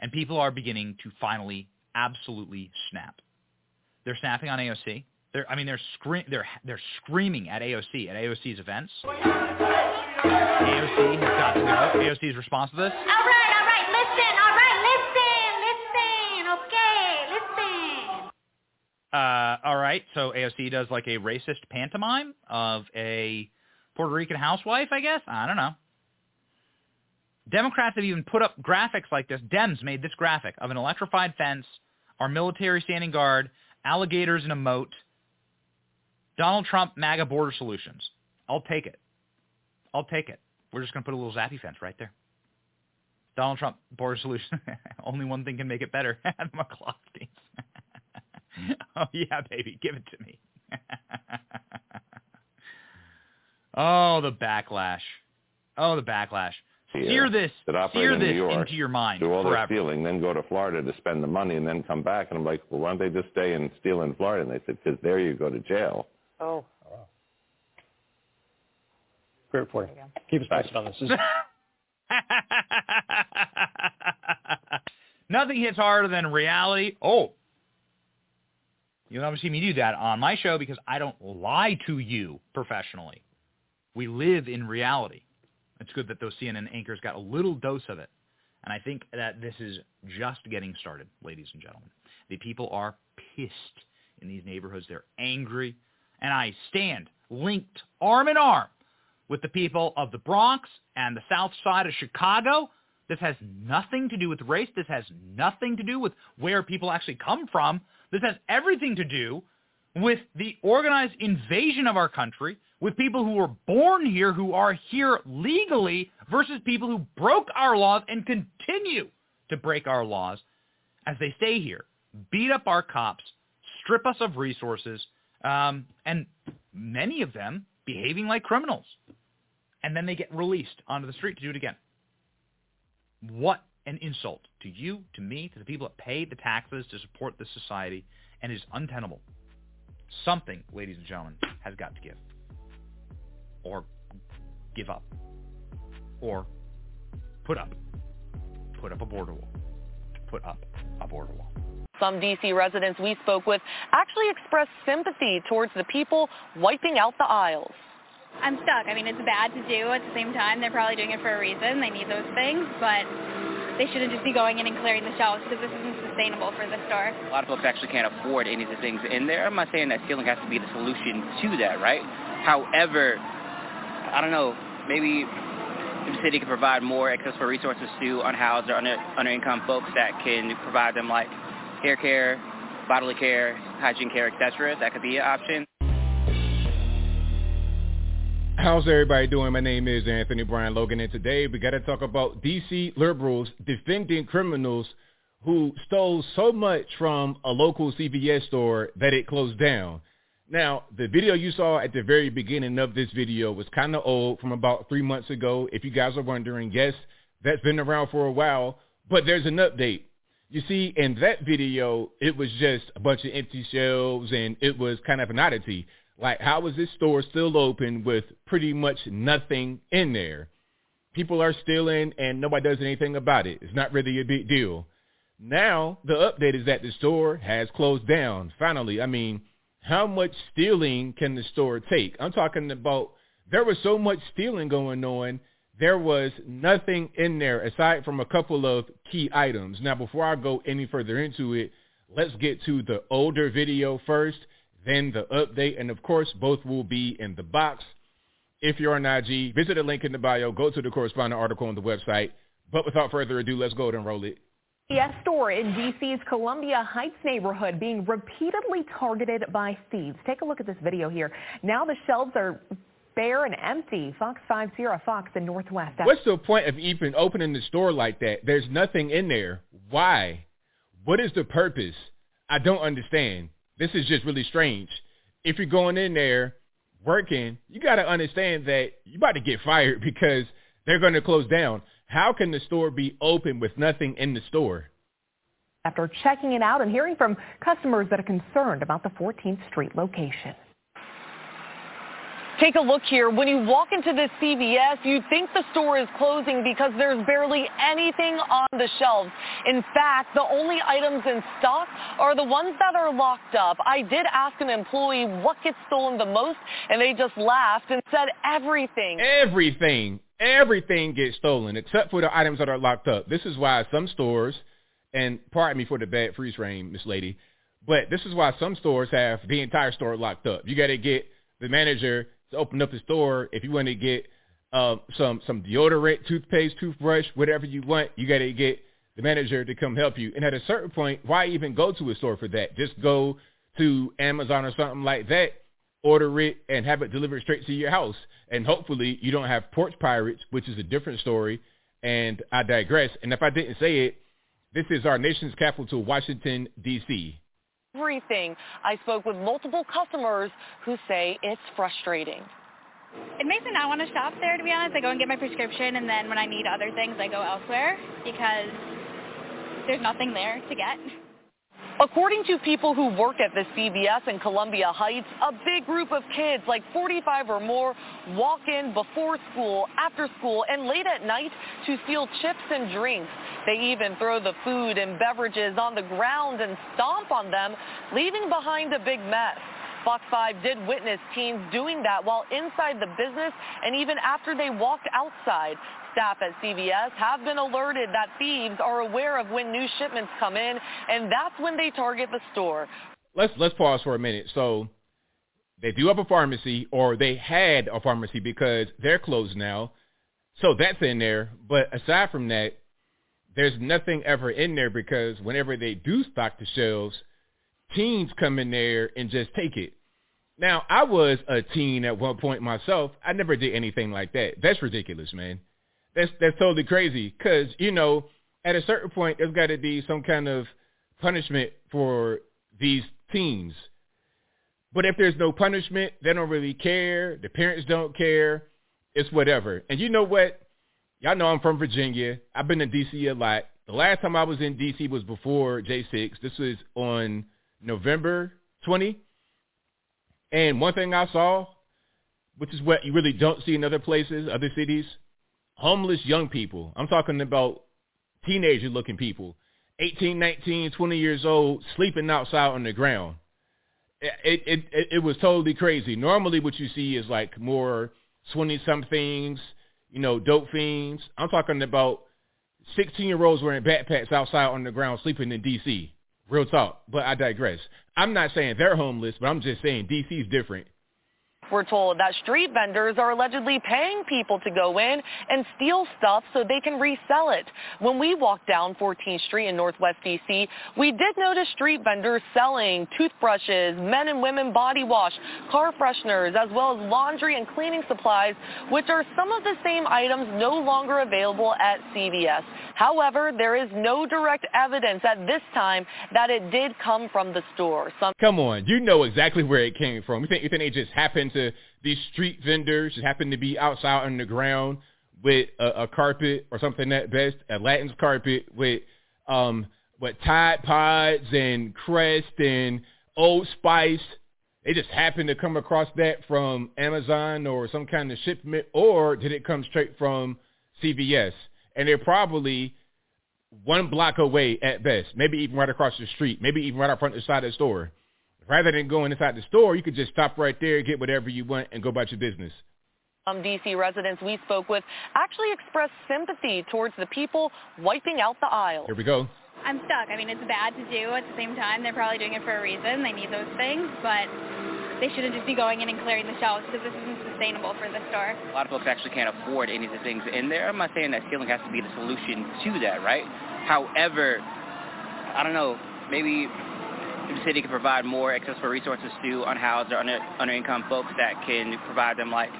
And people are beginning to finally absolutely snap. They're snapping on AOC. They're, I mean, they're scream, they're they're screaming at AOC at AOC's events. AOC has got to go. AOC's response to this. All right, all right, listen, all right, listen, listen, okay, listen. Uh, all right, so AOC does like a racist pantomime of a Puerto Rican housewife, I guess. I don't know. Democrats have even put up graphics like this. Dems made this graphic of an electrified fence, our military standing guard, alligators in a moat, Donald Trump MAGA border solutions. I'll take it. I'll take it. We're just going to put a little zappy fence right there. Donald Trump border solution. [LAUGHS] Only one thing can make it better. [LAUGHS] McCloskey. [LAUGHS] oh yeah, baby, give it to me. oh, the backlash. Oh, the backlash. Sear this, that operate sear in this New York, into your mind do all their forever. stealing, then go to Florida to spend the money, and then come back. And I'm like, well, why don't they just stay and steal in Florida? And they said, because there you go to jail. Oh. Great reporting. Keep us posted on this. This is- [LAUGHS] Nothing hits harder than reality. Oh, you'll never see me do that on my show because I don't lie to you professionally. We live in reality. It's good that those CNN anchors got a little dose of it. And I think that this is just getting started, ladies and gentlemen. The people are pissed in these neighborhoods. They're angry. And I stand linked arm in arm with the people of the Bronx and the south side of Chicago. This has nothing to do with race. This has nothing to do with where people actually come from. This has everything to do with the organized invasion of our country, with people who were born here, who are here legally, versus people who broke our laws and continue to break our laws as they stay here, beat up our cops, strip us of resources, um, and many of them behaving like criminals. And then they get released onto the street to do it again. What an insult to you, to me, to the people that pay the taxes to support this society, and is untenable. Something, ladies and gentlemen, has got to give. Or give up. Or put up. Put up a border wall. Put up a border wall. Some D.C. residents we spoke with actually expressed sympathy towards the people wiping out the aisles. I'm stuck. I mean, it's bad to do. At the same time, they're probably doing it for a reason. They need those things, but they shouldn't just be going in and clearing the shelves because this isn't sustainable for the store. A lot of folks actually can't afford any of the things in there. I'm not saying that stealing has to be the solution to that, right? However, I don't know, maybe the city could provide more accessible resources to unhoused or under, under-income folks that can provide them like hair care, bodily care, hygiene care, etc. That could be an option. How's everybody doing? My name is Anthony Brian Logan, and today we got to talk about DC liberals defending criminals who stole so much from a local CVS store that it closed down. Now, the video you saw at the very beginning of this video was kind of old from about three months ago. If you guys are wondering, yes, that's been around for a while, but there's an update. You see, in that video, it was just a bunch of empty shelves and it was kind of an oddity. Like, how is this store still open with pretty much nothing in there? People are stealing and nobody does anything about it. It's not really a big deal. Now, the update is that the store has closed down. Finally, I mean, how much stealing can the store take? I'm talking about there was so much stealing going on. There was nothing in there aside from a couple of key items. Now, before I go any further into it, let's get to the older video first, then the update, and of course, both will be in the box. If you're on IG, visit the link in the bio, go to the corresponding article on the website. But without further ado, let's go and roll it. CVS store in DC's Columbia Heights neighborhood being repeatedly targeted by thieves. Take a look at this video here. Now the shelves are bare and empty. Fox 50 Fox in Northwest. What's the point of even opening the store like that? There's nothing in there. Why? What is the purpose? I don't understand. This is just really strange. If you're going in there working, you got to understand that you're about to get fired [LAUGHS] because they're going to close down. How can the store be open with nothing in the store? After checking it out and hearing from customers that are concerned about the 14th Street location. Take a look here. When you walk into this CVS, you'd think the store is closing because there's barely anything on the shelves. In fact, the only items in stock are the ones that are locked up. I did ask an employee what gets stolen the most, and they just laughed and said everything. Everything. Everything gets stolen except for the items that are locked up. This is why some stores, and pardon me for the bad freeze frame, Miss Lady, but this is why some stores have the entire store locked up. You got to get the manager to open up the store. If you want to get uh, some some deodorant, toothpaste, toothbrush, whatever you want, you got to get the manager to come help you. And at a certain point, why even go to a store for that? Just go to Amazon or something like that, order it, and have it delivered straight to your house. And hopefully you don't have porch pirates, which is a different story. And I digress. And if I didn't say it, this is our nation's capital, Washington, D.C everything. I spoke with multiple customers who say it's frustrating. It makes me not want to shop there, to be honest. I go and get my prescription, and then when I need other things, I go elsewhere because there's nothing there to get. According to people who work at the CVS in Columbia Heights, a big group of kids, like 45 or more, walk in before school, after school, and late at night to steal chips and drinks. They even throw the food and beverages on the ground and stomp on them, leaving behind a big mess. Fox 5 did witness teens doing that while inside the business and even after they walked outside. Staff at CVS have been alerted that thieves are aware of when new shipments come in, and that's when they target the store. Let's let's pause for a minute. So they do have a pharmacy, or they had a pharmacy because they're closed now. So that's in there. But aside from that, there's nothing ever in there because whenever they do stock the shelves, teens come in there and just take it. Now, I was a teen at one point myself. I never did anything like that. That's ridiculous, man. That's that's totally crazy. Cause you know, at a certain point, there's got to be some kind of punishment for these teens. But if there's no punishment, they don't really care. The parents don't care. It's whatever. And you know what? Y'all know I'm from Virginia. I've been in D.C. a lot. The last time I was in D.C. was before J6. This was on November 20. And one thing I saw, which is what you really don't see in other places, other cities, homeless young people. I'm talking about teenager looking people, 18, 19, 20 years old, sleeping outside on the ground. It, it, it, it was totally crazy. Normally what you see is like more 20 somethings, you know, dope fiends. I'm talking about 16 year olds wearing backpacks outside on the ground sleeping in D.C. Real talk. But I digress. I'm not saying they're homeless, but I'm just saying D.C. is different. We're told that street vendors are allegedly paying people to go in and steal stuff so they can resell it. When we walked down 14th Street in Northwest D.C., we did notice street vendors selling toothbrushes, men and women body wash, car fresheners, as well as laundry and cleaning supplies, which are some of the same items no longer available at CVS. However, there is no direct evidence at this time that it did come from the store. Some Come on, you know exactly where it came from. You think, you think it just happened to these street vendors, just happened to be outside on the ground with a, a carpet or something at best, a Latin's carpet with um what Tide Pods and Crest and Old Spice. They just happened to come across that from Amazon or some kind of shipment, or did it come straight from CVS? and they're probably one block away at best, maybe even right across the street, maybe even right up front of the side of the store. Rather than going inside the store, you could just stop right there, get whatever you want, and go about your business. Um, Some D.C. residents we spoke with actually expressed sympathy towards the people wiping out the aisles. Here we go. I'm stuck. I mean, it's bad to do. At the same time, they're probably doing it for a reason. They need those things, but they shouldn't just be going in and clearing the shelves because this isn't sustainable for the store. A lot of folks actually can't afford any of the things in there. I'm not saying that stealing has to be the solution to that, right? However, I don't know, maybe the city could provide more accessible resources to unhoused or under, under-income folks that can provide them like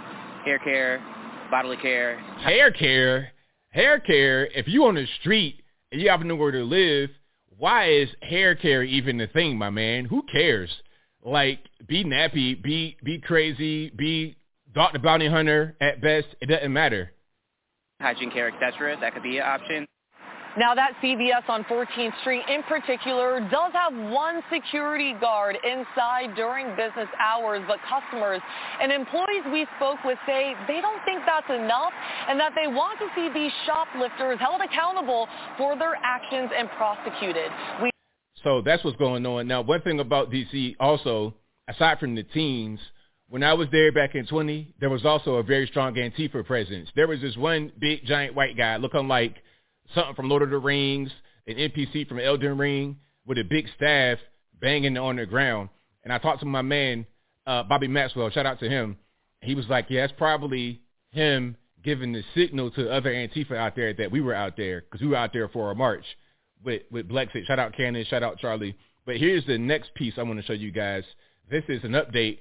hair care, bodily care. Hair care? Hair care, if you on the street and you have nowhere to live, why is hair care even a thing, my man? Who cares? like be nappy, be be crazy, be Dr. Bounty Hunter at best. It doesn't matter. Hygiene care, etc. That could be an option. Now that CVS on 14th Street in particular does have one security guard inside during business hours, but customers and employees we spoke with say they don't think that's enough and that they want to see these shoplifters held accountable for their actions and prosecuted. We so that's what's going on. Now, one thing about DC also, aside from the teens, when I was there back in 20, there was also a very strong Antifa presence. There was this one big giant white guy looking like something from Lord of the Rings, an NPC from Elden Ring with a big staff banging on the ground. And I talked to my man, uh, Bobby Maxwell, shout out to him. He was like, yeah, that's probably him giving the signal to other Antifa out there that we were out there because we were out there for a march with, with Blexit. Shout out Cannon, shout out Charlie. But here's the next piece I want to show you guys. This is an update.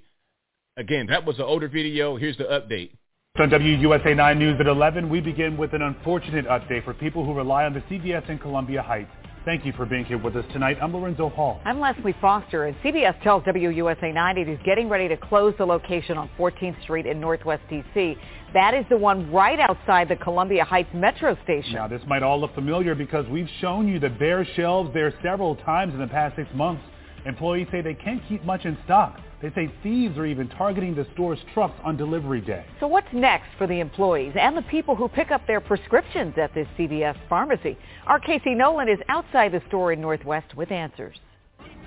Again, that was an older video. Here's the update. On WUSA 9 News at 11, we begin with an unfortunate update for people who rely on the CVS in Columbia Heights. Thank you for being here with us tonight. I'm Lorenzo Hall. I'm Leslie Foster, and CVS tells WUSA 9 it is getting ready to close the location on 14th Street in Northwest D.C. That is the one right outside the Columbia Heights Metro Station. Now, this might all look familiar because we've shown you the bare shelves there several times in the past six months. Employees say they can't keep much in stock. They say thieves are even targeting the store's trucks on delivery day. So what's next for the employees and the people who pick up their prescriptions at this CVS pharmacy? Our Casey Nolan is outside the store in Northwest with answers.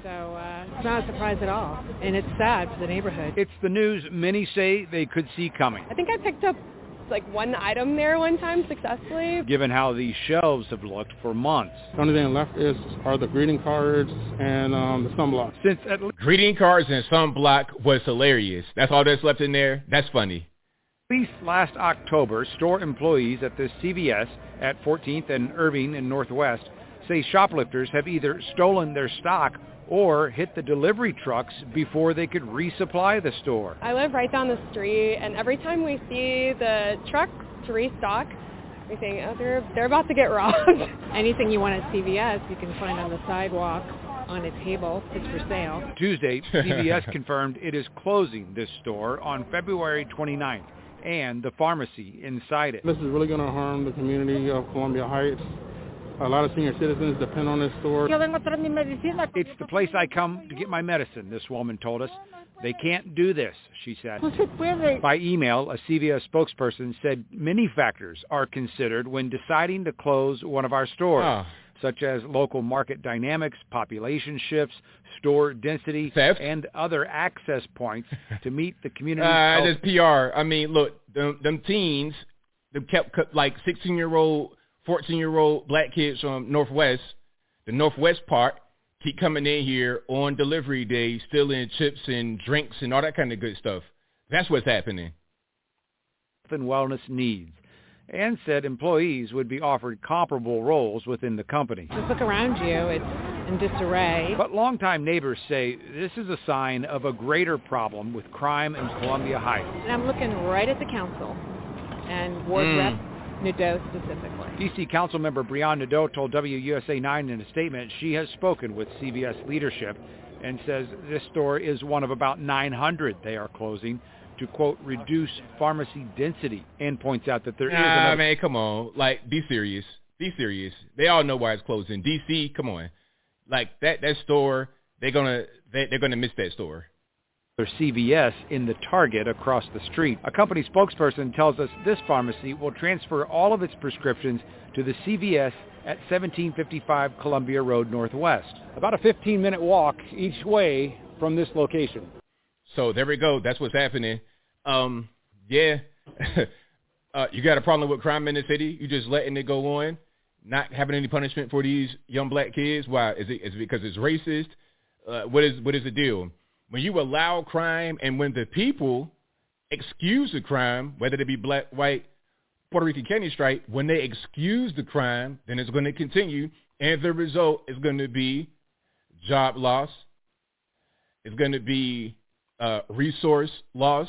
So uh, it's not a surprise at all, and it's sad for the neighborhood. It's the news many say they could see coming. I think I picked up like one item there one time successfully. Given how these shelves have looked for months. The only thing left is are the greeting cards and um, the sunblock. Since at least greeting cards and sunblock was hilarious. That's all that's left in there. That's funny. At least last October, store employees at the CVS at 14th and Irving in Northwest say shoplifters have either stolen their stock or hit the delivery trucks before they could resupply the store. I live right down the street, and every time we see the trucks to restock, we think, oh, they're, they're about to get robbed. [LAUGHS] Anything you want at CVS, you can find on the sidewalk on a table. It's for sale. Tuesday, [LAUGHS] CVS confirmed it is closing this store on February 29th and the pharmacy inside it. This is really going to harm the community of Columbia Heights. A lot of senior citizens depend on this store. It's the place I come to get my medicine, this woman told us. They can't do this, she said. By email, a CVS spokesperson said many factors are considered when deciding to close one of our stores. Oh. Such as local market dynamics, population shifts, store density, Theft. and other access points to meet the [LAUGHS] community. Uh, that's PR. I mean, look, them, them teens, them kept like 16-year-old 14-year-old black kids from Northwest, the Northwest part, keep coming in here on delivery day, stealing chips and drinks and all that kind of good stuff. That's what's happening. and wellness needs and said employees would be offered comparable roles within the company. Just look around you. It's in disarray. But longtime neighbors say this is a sign of a greater problem with crime in Columbia Heights. And I'm looking right at the council and Ward Mm. Rep Nadeau specifically. D.C. Councilmember Brianne Nadeau told WUSA 9 in a statement she has spoken with CVS leadership and says this store is one of about 900 they are closing to, quote, reduce pharmacy density, and points out that there is Nah, another... man, come on. Like, be serious. Be serious. They all know why it's closing. DC, come on. Like that that store, they're gonna they, they're gonna miss that store. Or CVS in the Target across the street. A company spokesperson tells us this pharmacy will transfer all of its prescriptions to the CVS at 1755 Columbia Road Northwest. About a 15-minute walk each way from this location. So there we go. That's what's happening. Um, yeah. [LAUGHS] uh, you got a problem with crime in the city? You just letting it go on, not having any punishment for these young black kids? Why? Is it, is it because it's racist? Uh, what is what is the deal? When you allow crime and when the people excuse the crime, whether it be black, white, Puerto Rican Kennedy strike, when they excuse the crime, then it's going to continue, and the result is going to be job loss. It's going to be uh, resource loss.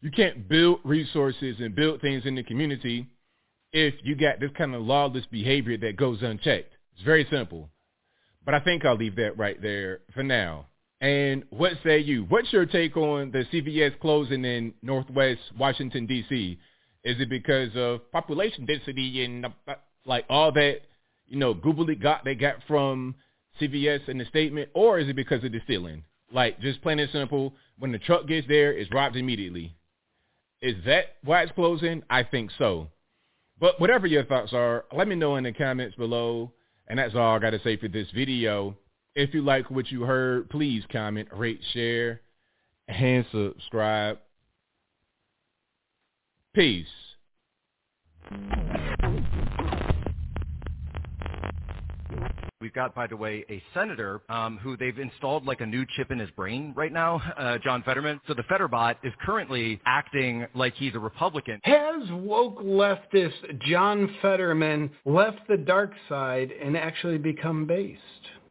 You can't build resources and build things in the community if you got this kind of lawless behavior that goes unchecked. It's very simple. But I think I'll leave that right there for now. And what say you? What's your take on the CVS closing in Northwest Washington, D.C.? Is it because of population density and uh, like all that, you know, googly got they got from CVS in the statement, or is it because of the stealing? Like just plain and simple, when the truck gets there, it's robbed immediately. Is that why it's closing? I think so. But whatever your thoughts are, let me know in the comments below. And that's all I got to say for this video. If you like what you heard, please comment, rate, share, and subscribe. Peace. We've got, by the way, a senator um, who they've installed like a new chip in his brain right now, uh, John Fetterman. So the Fetterbot is currently acting like he's a Republican. Has woke leftist John Fetterman left the dark side and actually become based?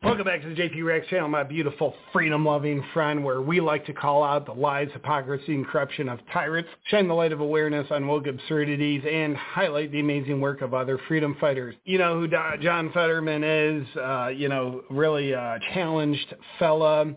Welcome back to the JP Rex channel, my beautiful freedom-loving friend, where we like to call out the lies, hypocrisy, and corruption of tyrants, shine the light of awareness on woke absurdities, and highlight the amazing work of other freedom fighters. You know who John Fetterman is, uh, you know, really challenged fella,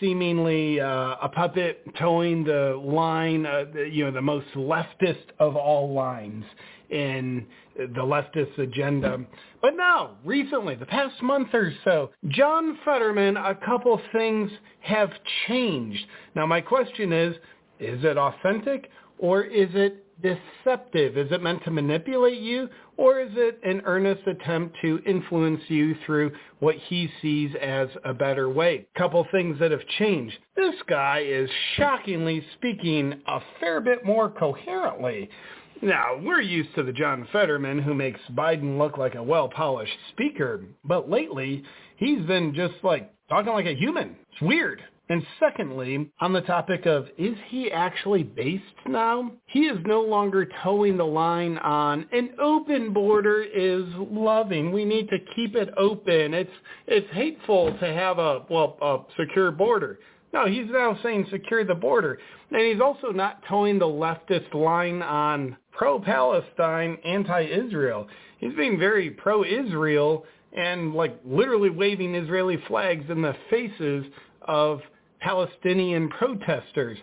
seemingly uh, a puppet towing the line, uh, you know, the most leftist of all lines in the leftist agenda. But now, recently, the past month or so, John Fetterman, a couple things have changed. Now, my question is, is it authentic or is it deceptive? Is it meant to manipulate you or is it an earnest attempt to influence you through what he sees as a better way? Couple things that have changed. This guy is shockingly speaking a fair bit more coherently. Now, we're used to the John Fetterman who makes Biden look like a well-polished speaker, but lately he's been just like talking like a human. It's weird. And secondly, on the topic of is he actually based now? He is no longer towing the line on an open border is loving. We need to keep it open. It's it's hateful to have a well a secure border. No, he's now saying secure the border. And he's also not towing the leftist line on pro-Palestine, anti-Israel. He's being very pro-Israel and like literally waving Israeli flags in the faces of Palestinian protesters.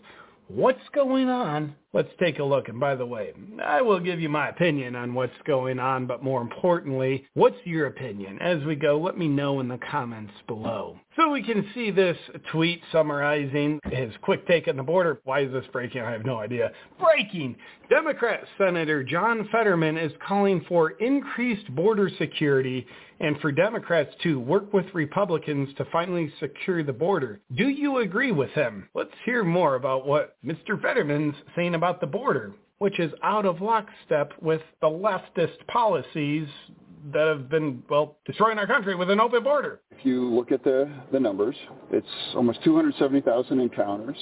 What's going on? Let's take a look. And by the way, I will give you my opinion on what's going on, but more importantly, what's your opinion? As we go, let me know in the comments below. So we can see this tweet summarizing his quick take on the border. Why is this breaking? I have no idea. Breaking! Democrat Senator John Fetterman is calling for increased border security and for Democrats to work with Republicans to finally secure the border. Do you agree with him? Let's hear more about what Mr. Fetterman's saying about the border, which is out of lockstep with the leftist policies that have been, well, destroying our country with an open border. If you look at the, the numbers, it's almost 270,000 encounters,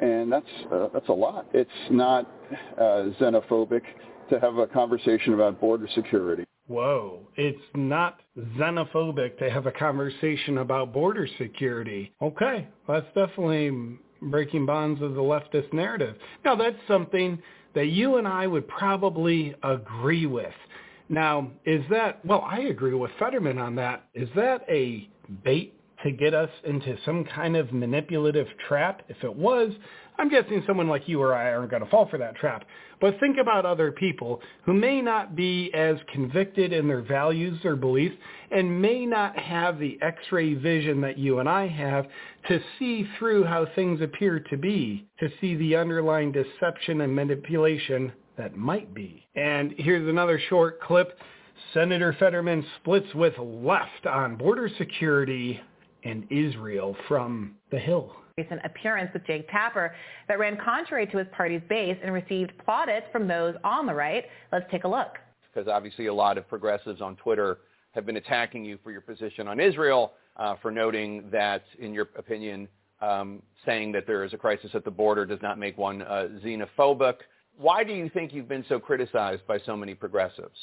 and that's, uh, that's a lot. It's not uh, xenophobic to have a conversation about border security. Whoa, it's not xenophobic to have a conversation about border security. Okay, that's definitely breaking bonds of the leftist narrative. Now, that's something that you and I would probably agree with. Now, is that, well, I agree with Fetterman on that. Is that a bait to get us into some kind of manipulative trap? If it was, I'm guessing someone like you or I aren't going to fall for that trap. But think about other people who may not be as convicted in their values or beliefs and may not have the x-ray vision that you and I have to see through how things appear to be, to see the underlying deception and manipulation that might be. And here's another short clip. Senator Fetterman splits with left on border security and Israel from The Hill recent appearance with Jake Tapper that ran contrary to his party's base and received plaudits from those on the right. Let's take a look. Because obviously a lot of progressives on Twitter have been attacking you for your position on Israel, uh, for noting that, in your opinion, um, saying that there is a crisis at the border does not make one uh, xenophobic. Why do you think you've been so criticized by so many progressives?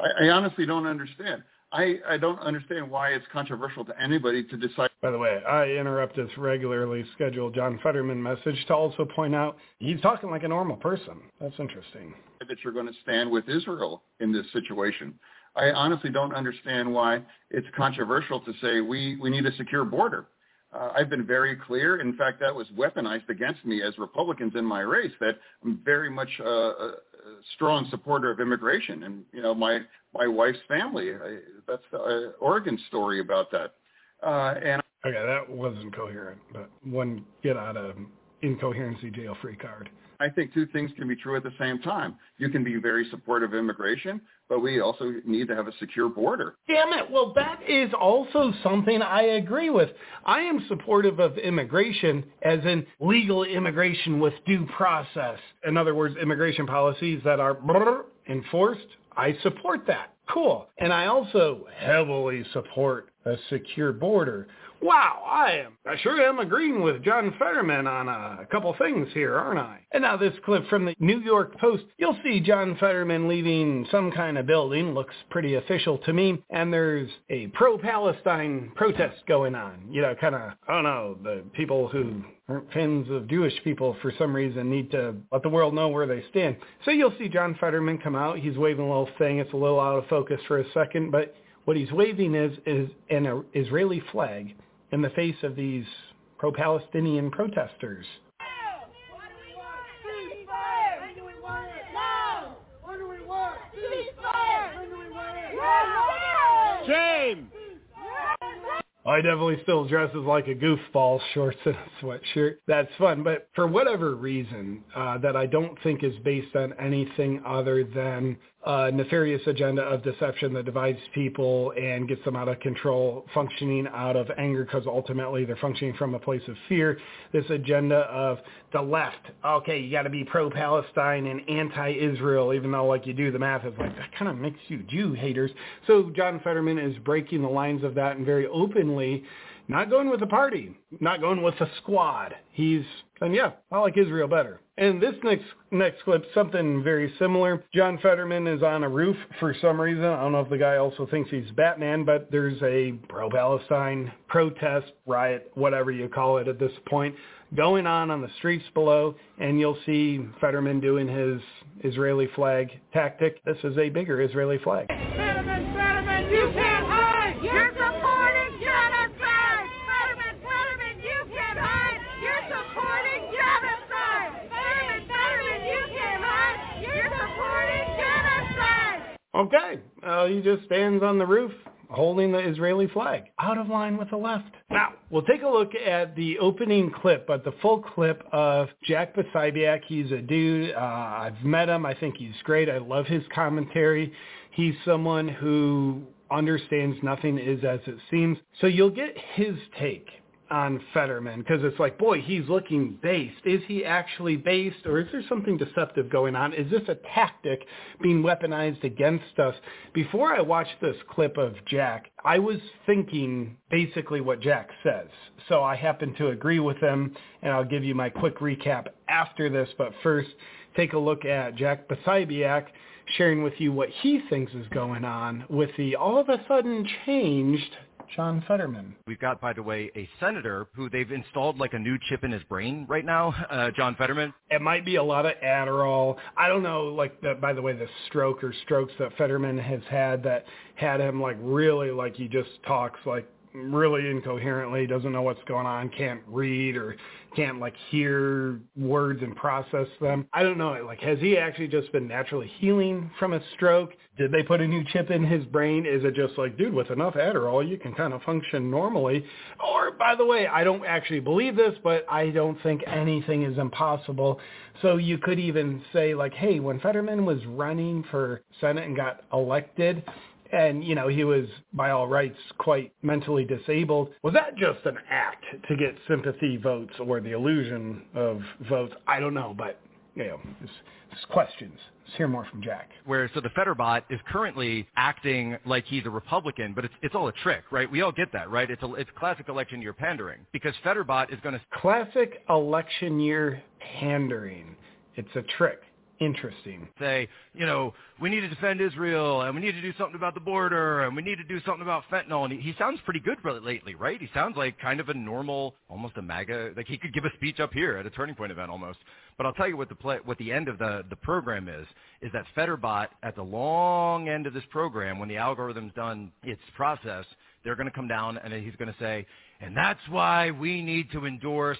I, I honestly don't understand. I, I don't understand why it's controversial to anybody to decide. By the way, I interrupt this regularly scheduled John Fetterman message to also point out he's talking like a normal person. That's interesting. That you're going to stand with Israel in this situation. I honestly don't understand why it's controversial to say we, we need a secure border. Uh, I've been very clear. In fact, that was weaponized against me as Republicans in my race that I'm very much uh, uh strong supporter of immigration, and you know my my wife's family. I, that's the uh, Oregon story about that. Uh, and okay, that wasn't coherent, but one get out of incoherency jail free card. I think two things can be true at the same time. You can be very supportive of immigration, but we also need to have a secure border. Damn it. Well, that is also something I agree with. I am supportive of immigration as in legal immigration with due process. In other words, immigration policies that are enforced. I support that. Cool. And I also heavily support a secure border. Wow, I am. I sure am agreeing with John Fetterman on a couple things here, aren't I? And now this clip from the New York Post. You'll see John Fetterman leaving some kind of building. Looks pretty official to me. And there's a pro-Palestine protest going on. You know, kind of, I don't know, the people who aren't fans of Jewish people for some reason need to let the world know where they stand. So you'll see John Fetterman come out. He's waving a little thing. It's a little out of focus for a second, but what he's waving is, is an Israeli flag in the face of these pro-Palestinian protesters. Shame! I definitely still dresses like a goofball, [LAUGHS] shorts and a sweatshirt. That's fun, but for whatever reason uh, that I don't think is based on anything other than a nefarious agenda of deception that divides people and gets them out of control, functioning out of anger because ultimately they're functioning from a place of fear. This agenda of the left, okay, you got to be pro-Palestine and anti-Israel, even though like you do the math, it's like that kind of makes you Jew haters. So John Fetterman is breaking the lines of that and very openly not going with the party, not going with the squad. He's and yeah, I like Israel better. And this next next clip, something very similar. John Fetterman is on a roof for some reason. I don't know if the guy also thinks he's Batman, but there's a pro-Palestine protest, riot, whatever you call it at this point, going on on the streets below, and you'll see Fetterman doing his Israeli flag tactic. This is a bigger Israeli flag. Fetterman, Fetterman, you can't hide! You're supporting genocide! Fetterman, Fetterman, you can't hide! You're supporting genocide! Fetterman, Fetterman, you can't hide! You're supporting genocide! Okay, uh, he just stands on the roof holding the Israeli flag, out of line with the left. Now, we'll take a look at the opening clip, but the full clip of Jack Posobiec. He's a dude. Uh, I've met him. I think he's great. I love his commentary. He's someone who understands nothing is as it seems. So you'll get his take on Fetterman because it's like, boy, he's looking based. Is he actually based or is there something deceptive going on? Is this a tactic being weaponized against us? Before I watched this clip of Jack, I was thinking basically what Jack says. So I happen to agree with him and I'll give you my quick recap after this. But first, take a look at Jack Posobiec sharing with you what he thinks is going on with the all of a sudden changed John Fetterman. We've got, by the way, a senator who they've installed like a new chip in his brain right now, [LAUGHS] uh, John Fetterman. It might be a lot of Adderall. I don't know, like, the, by the way, the stroke or strokes that Fetterman has had that had him like really like he just talks like really incoherently, doesn't know what's going on, can't read or can't like hear words and process them. I don't know. Like, has he actually just been naturally healing from a stroke? Did they put a new chip in his brain? Is it just like, dude, with enough Adderall, you can kind of function normally? Or, by the way, I don't actually believe this, but I don't think anything is impossible. So you could even say like, hey, when Fetterman was running for Senate and got elected, and you know he was by all rights quite mentally disabled. Was that just an act to get sympathy votes or the illusion of votes? I don't know but you know it's, it's questions. Let's hear more from jack. Where so the Fetterbot is currently acting like he's a republican but it's it's all a trick right? We all get that right? It's a it's classic election year pandering because Fetterbot is going to classic election year pandering. It's a trick interesting. Say, you know, we need to defend Israel and we need to do something about the border and we need to do something about fentanyl. And he, he sounds pretty good really lately, right? He sounds like kind of a normal, almost a MAGA, like he could give a speech up here at a Turning Point event almost. But I'll tell you what the play, what the end of the, the program is, is that Fetterbot at the long end of this program, when the algorithm's done its process, they're going to come down and he's going to say, and that's why we need to endorse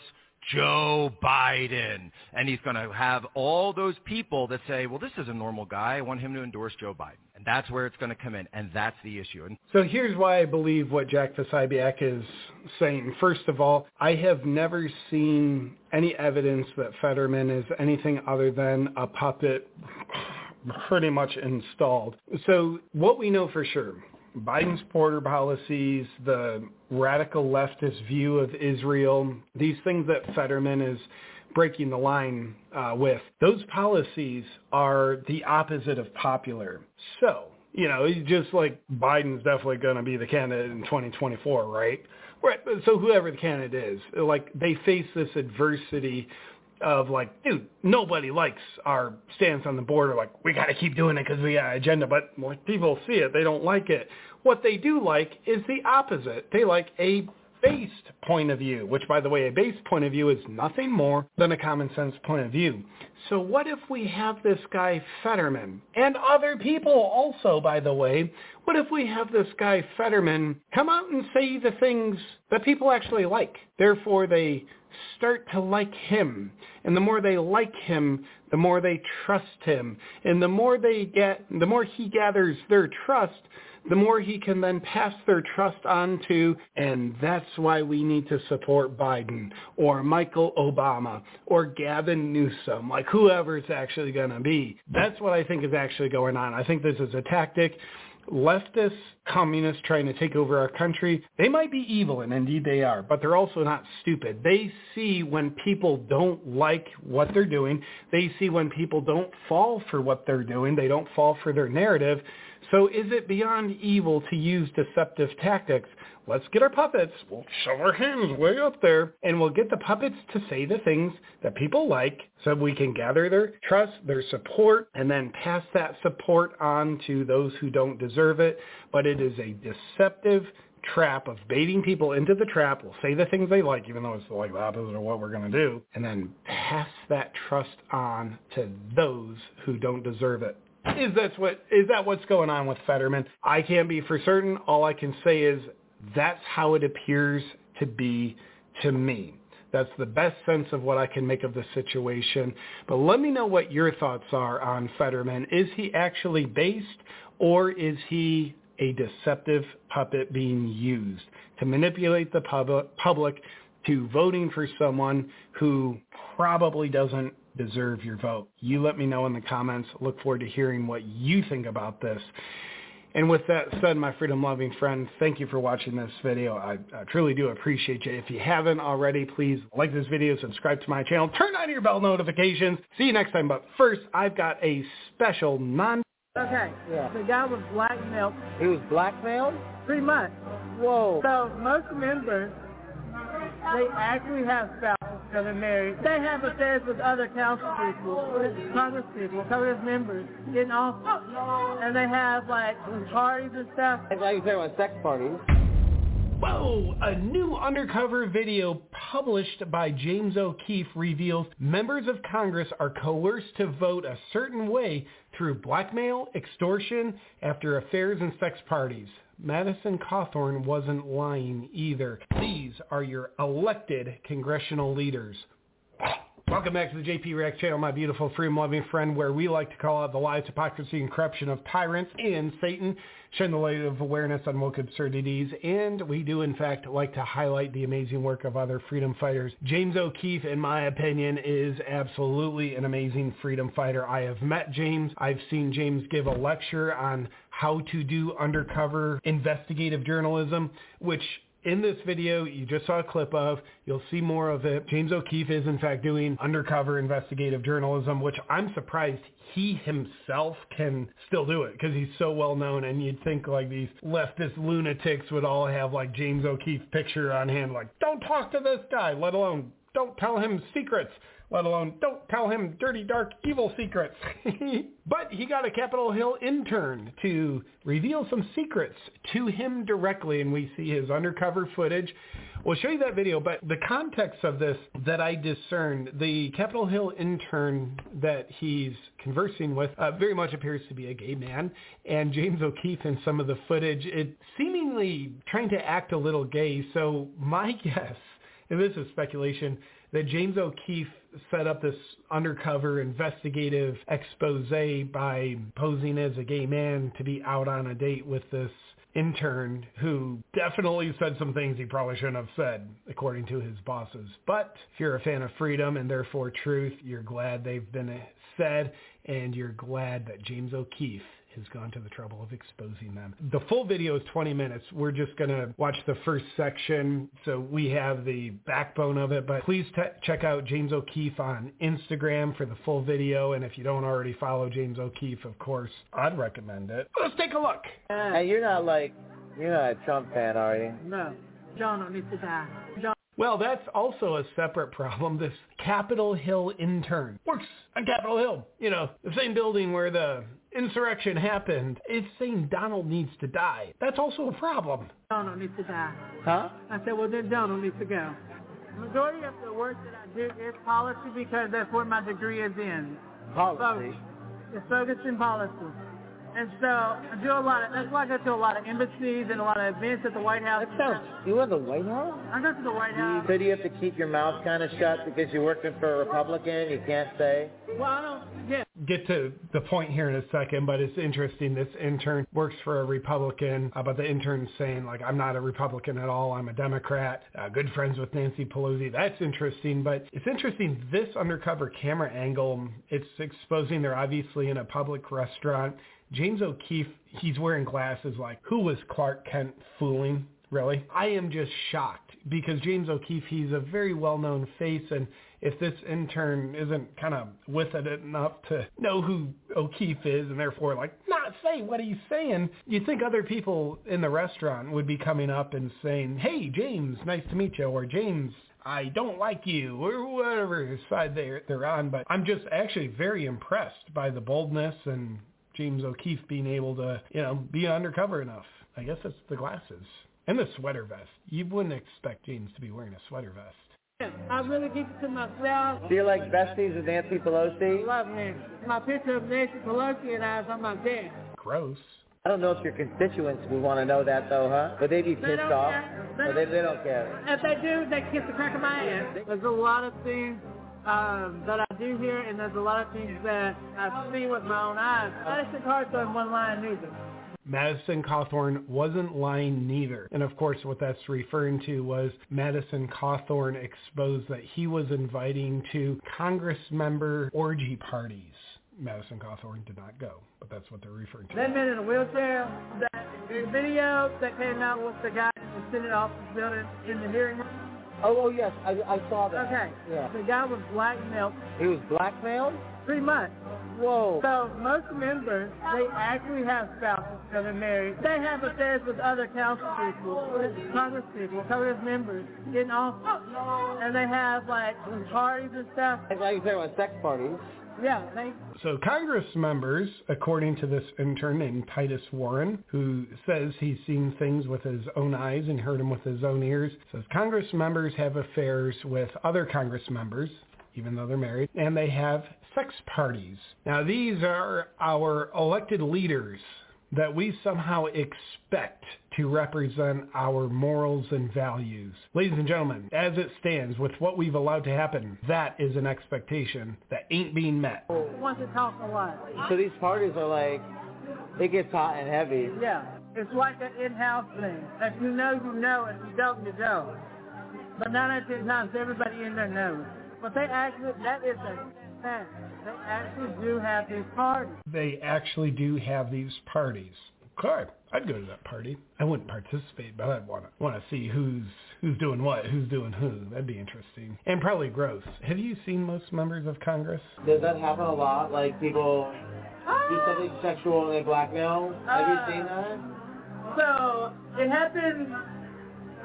Joe Biden. And he's going to have all those people that say, well, this is a normal guy. I want him to endorse Joe Biden. And that's where it's going to come in. And that's the issue. So here's why I believe what Jack Posobiec is saying. First of all, I have never seen any evidence that Fetterman is anything other than a puppet pretty much installed. So what we know for sure, Biden's border policies, the radical leftist view of Israel, these things that Fetterman is breaking the line uh, with, those policies are the opposite of popular. So, you know, just like Biden's definitely going to be the candidate in 2024, right? Right. So whoever the candidate is, like they face this adversity of like, dude, nobody likes our stance on the border. Like, we got to keep doing it because we got an agenda. But when people see it, they don't like it. What they do like is the opposite. They like a based point of view, which, by the way, a based point of view is nothing more than a common sense point of view. So what if we have this guy Fetterman and other people also, by the way, what if we have this guy Fetterman come out and say the things that people actually like? Therefore, they start to like him. And the more they like him, the more they trust him. And the more they get, the more he gathers their trust, the more he can then pass their trust on to, and that's why we need to support Biden or Michael Obama or Gavin Newsom, like whoever it's actually going to be. That's what I think is actually going on. I think this is a tactic leftist communists trying to take over our country, they might be evil, and indeed they are, but they're also not stupid. They see when people don't like what they're doing. They see when people don't fall for what they're doing. They don't fall for their narrative. So is it beyond evil to use deceptive tactics? Let's get our puppets, we'll shove our hands way up there, and we'll get the puppets to say the things that people like so we can gather their trust, their support, and then pass that support on to those who don't deserve it. But it is a deceptive trap of baiting people into the trap. We'll say the things they like, even though it's like the opposite of what we're going to do, and then pass that trust on to those who don't deserve it. Is that what is that what's going on with Fetterman? I can't be for certain. All I can say is that's how it appears to be to me. That's the best sense of what I can make of the situation. But let me know what your thoughts are on Fetterman. Is he actually based or is he a deceptive puppet being used to manipulate the public, public to voting for someone who probably doesn't deserve your vote. You let me know in the comments. Look forward to hearing what you think about this. And with that said, my freedom-loving friend, thank you for watching this video. I, I, truly do appreciate you. If you haven't already, please like this video, subscribe to my channel, turn on your bell notifications. See you next time. But first, I've got a special non... Okay. Yeah. The guy was blackmailed. He was blackmailed? Pretty much. Whoa. So most members, they actually have spouses that are married. They have affairs with other council people, Congress people, Congress members, getting off, and they have like parties and stuff. It's like you're talking about sex parties. Whoa! A new undercover video published by James O'Keefe reveals members of Congress are coerced to vote a certain way through blackmail, extortion, after affairs and sex parties. Madison Cawthorn wasn't lying either. These are your elected congressional leaders. Welcome back to the JP React channel, my beautiful freedom-loving friend, where we like to call out the lies, hypocrisy, and corruption of tyrants and Satan, shine the light of awareness on woke absurdities, and we do, in fact, like to highlight the amazing work of other freedom fighters. James O'Keefe, in my opinion, is absolutely an amazing freedom fighter. I have met James. I've seen James give a lecture on how to do undercover investigative journalism, which in this video you just saw a clip of. You'll see more of it. James O'Keefe is in fact doing undercover investigative journalism, which I'm surprised he himself can still do it because he's so well known and you'd think like these leftist lunatics would all have like James O'Keefe picture on hand like don't talk to this guy, let alone don't tell him secrets let alone don't tell him dirty, dark, evil secrets. [LAUGHS] but he got a Capitol Hill intern to reveal some secrets to him directly, and we see his undercover footage. We'll show you that video, but the context of this that I discerned, the Capitol Hill intern that he's conversing with uh, very much appears to be a gay man, and James O'Keefe in some of the footage, it seemingly trying to act a little gay. So my [LAUGHS] guess, and this is speculation, that James O'Keefe set up this undercover investigative expose by posing as a gay man to be out on a date with this intern who definitely said some things he probably shouldn't have said, according to his bosses. But if you're a fan of freedom and therefore truth, you're glad they've been said, and you're glad that James O'Keefe has gone to the trouble of exposing them. The full video is 20 minutes. We're just going to watch the first section so we have the backbone of it. But please t- check out James O'Keefe on Instagram for the full video. And if you don't already follow James O'Keefe, of course, I'd recommend it. Let's take a look. And you're not like, you're not a Trump fan, are you? No. John don't need to die. John. Well, that's also a separate problem. This Capitol Hill intern works on Capitol Hill. You know, the same building where the insurrection happened. It's saying Donald needs to die. That's also a problem. Donald needs to die. Huh? I said, well, then Donald needs to go. Majority of the work that I do is policy because that's what my degree is in. Policy? So, it's focused in policy. And so I do a lot of, that's why I go to a lot of embassies and a lot of events at the White House. That sounds, you were the White House? I go to the White House. So do you have to keep your mouth kind of shut because you're working for a Republican? You can't say? Well, I don't, yeah. Get to the point here in a second, but it's interesting. This intern works for a Republican, uh, but the intern's saying, like, I'm not a Republican at all. I'm a Democrat. Uh, good friends with Nancy Pelosi. That's interesting, but it's interesting. This undercover camera angle, it's exposing they're obviously in a public restaurant. James O'Keefe, he's wearing glasses like, who was Clark Kent fooling? Really? I am just shocked because James O'Keefe, he's a very well-known face and if this intern isn't kind of with it enough to know who O'Keefe is and therefore like not say what he's saying, you think other people in the restaurant would be coming up and saying, hey, James, nice to meet you, or James, I don't like you, or whatever side they're, they're on. But I'm just actually very impressed by the boldness and James O'Keefe being able to, you know, be undercover enough. I guess it's the glasses and the sweater vest. You wouldn't expect James to be wearing a sweater vest. I really keep it to myself. Do you like besties with Nancy Pelosi? Love Nancy. My picture of Nancy Pelosi and I is on my desk. Gross. I don't know if your constituents would want to know that though, huh? Would they be pissed don't off? care. They Or they, they don't care. If they do, they kiss the crack of my ass. There's a lot of things um, that I do here, and there's a lot of things that I see with my own eyes. Madison Cawthorn one line neither. Madison Cawthorn wasn't lying neither. And of course what that's referring to was Madison Cawthorn exposed that he was inviting to Congress member orgy parties. Madison Cawthorn did not go, but that's what they're referring to. That man in a wheelchair, that the video that came out with the guy in the Senate office building in the hearing room. Oh, oh yes, I, I saw that. Okay. Yeah. The guy was blackmailed. He was blackmailed? Pretty much. Whoa. So most members, they actually have spouses that are married. They have affairs with other council people, Congress people, Congress members in office. And they have like parties and stuff. Like talking about sex parties. Yeah, So Congress members, according to this intern named Titus Warren, who says he's seen things with his own eyes and heard them with his own ears, says Congress members have affairs with other Congress members, even though they're married, and they have sex parties. Now these are our elected leaders that we somehow expect to represent our morals and values. Ladies and gentlemen, as it stands with what we've allowed to happen, that is an expectation that ain't being met. want to talk a lot. So these parties are like, it gets hot and heavy. Yeah, it's like an in-house thing. If you know, you know. If you don't, you don't. But nine out of ten times, everybody in there knows. But they actually, that is a fact. They actually do have these parties. They actually do have these parties. Okay, I'd go to that party. I wouldn't participate, but I'd want to want to see who's who's doing what, who's doing who. That'd be interesting and probably gross. Have you seen most members of Congress? Does that happen a lot? Like people do something sexual and they blackmail? Have you uh, seen that? So it happens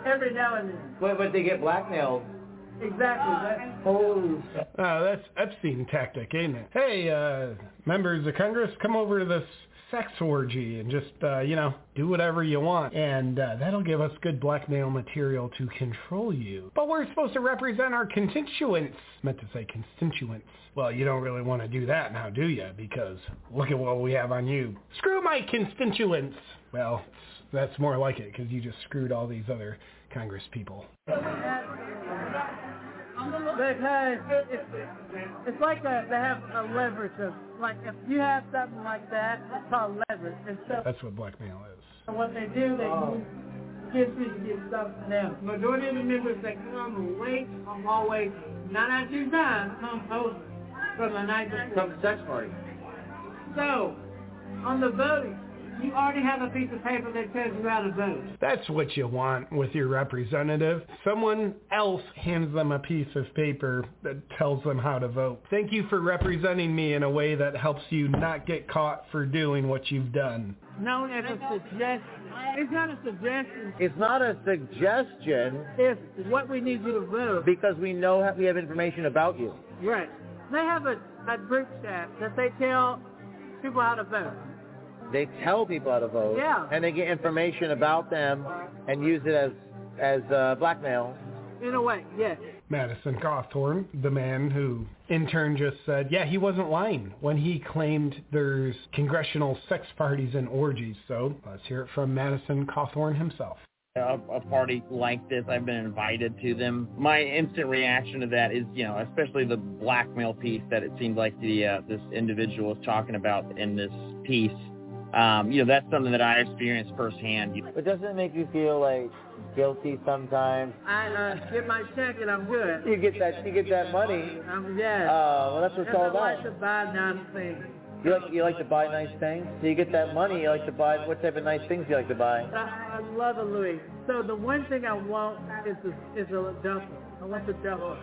every now and then. But, but they get blackmailed. Exactly. That's, Oh, Uh, that's Epstein tactic, ain't it? Hey, uh, members of Congress, come over to this sex orgy and just, uh, you know, do whatever you want. And uh, that'll give us good blackmail material to control you. But we're supposed to represent our constituents. Meant to say constituents. Well, you don't really want to do that now, do you? Because look at what we have on you. Screw my constituents. Well, that's more like it because you just screwed all these other Congress people. Because it's, it's like a, they have a leverage of, like if you have something like that, it's called leverage. And so That's what blackmail is. And what they do, they Oh. get you to get something else. Majority of the members that come late are always, not at two times, come over from the night before. From the sex party. So, on the voting, you already have a piece of paper that tells you how to vote. That's what you want with your representative. Someone else hands them a piece of paper that tells them how to vote. Thank you for representing me in a way that helps you not get caught for doing what you've done. Known as a suggestion. It's not a suggestion. It's not a suggestion It's what we need you to vote. because we know we have information about you. Right. They have a, a group chat that they tell people how to vote. They tell people how to vote, Yeah. and they get information about them and use it as as uh, blackmail. In a way, yes. Madison Cawthorn, the man who in turn just said, yeah, he wasn't lying when he claimed there's congressional sex parties and orgies. So let's hear it from Madison Cawthorn himself. a, a party like this. I've been invited to them. My instant reaction to that is, you know, especially the blackmail piece that it seemed like the uh, this individual was talking about in this piece. Um, you know, that's something that I experienced firsthand. But doesn't it make you feel like guilty sometimes? I uh, get my check and I'm good. You get that you get that money. I'm yeah. Oh, well, that's what it's all I like about. to buy nice things. You like you like to buy nice things. So you get that money. You like to buy what type of nice things you like to buy? I, I love a Louis. So the one thing I want is a, is a duffel. I want the duffel.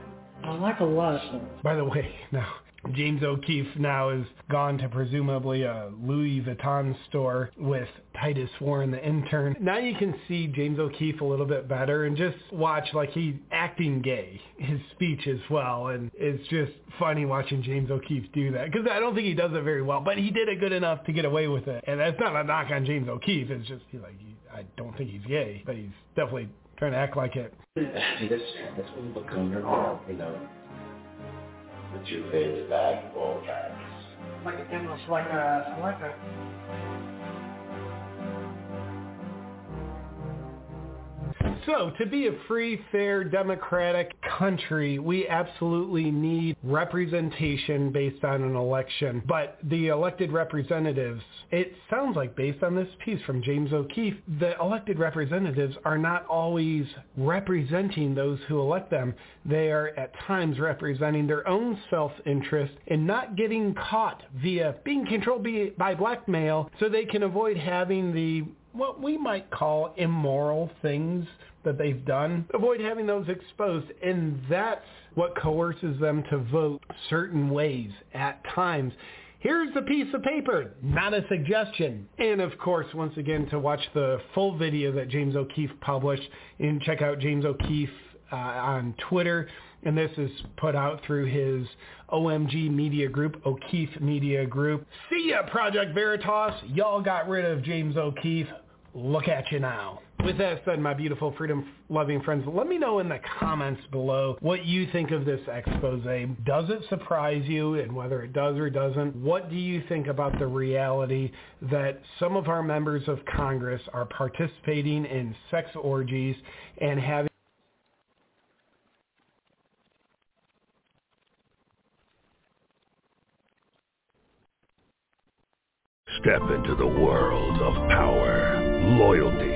I like a lot of things. By the way, [LAUGHS] now James O'Keefe now is gone to presumably a Louis Vuitton store with Titus Warren, the intern. Now you can see James O'Keefe a little bit better and just watch like he acting gay, his speech as well. And it's just funny watching James O'Keefe do that because I don't think he does it very well, but he did it good enough to get away with it. And that's not a knock on James O'Keefe. It's just he, like he, I don't think he's gay, but he's definitely trying to act like it. Become you know. Your face back all times. Like almost like a like a So, to be a free, fair, democratic country, we absolutely need representation based on an election. But the elected representatives, it sounds like based on this piece from James O'Keefe, the elected representatives are not always representing those who elect them. They are at times representing their own self-interest and not getting caught via being controlled by blackmail so they can avoid having the what we might call immoral things that they've done, avoid having those exposed. And that's what coerces them to vote certain ways at times. Here's the piece of paper, not a suggestion. And of course, once again, to watch the full video that James O'Keefe published, and check out James O'Keefe uh, on Twitter. And this is put out through his OMG Media Group, O'Keefe Media Group. See ya, Project Veritas. Y'all got rid of James O'Keefe. Look at you now. With that said, my beautiful freedom-loving friends, let me know in the comments below what you think of this expose. Does it surprise you? And whether it does or doesn't, what do you think about the reality that some of our members of Congress are participating in sex orgies and having Step into the world of power, loyalty,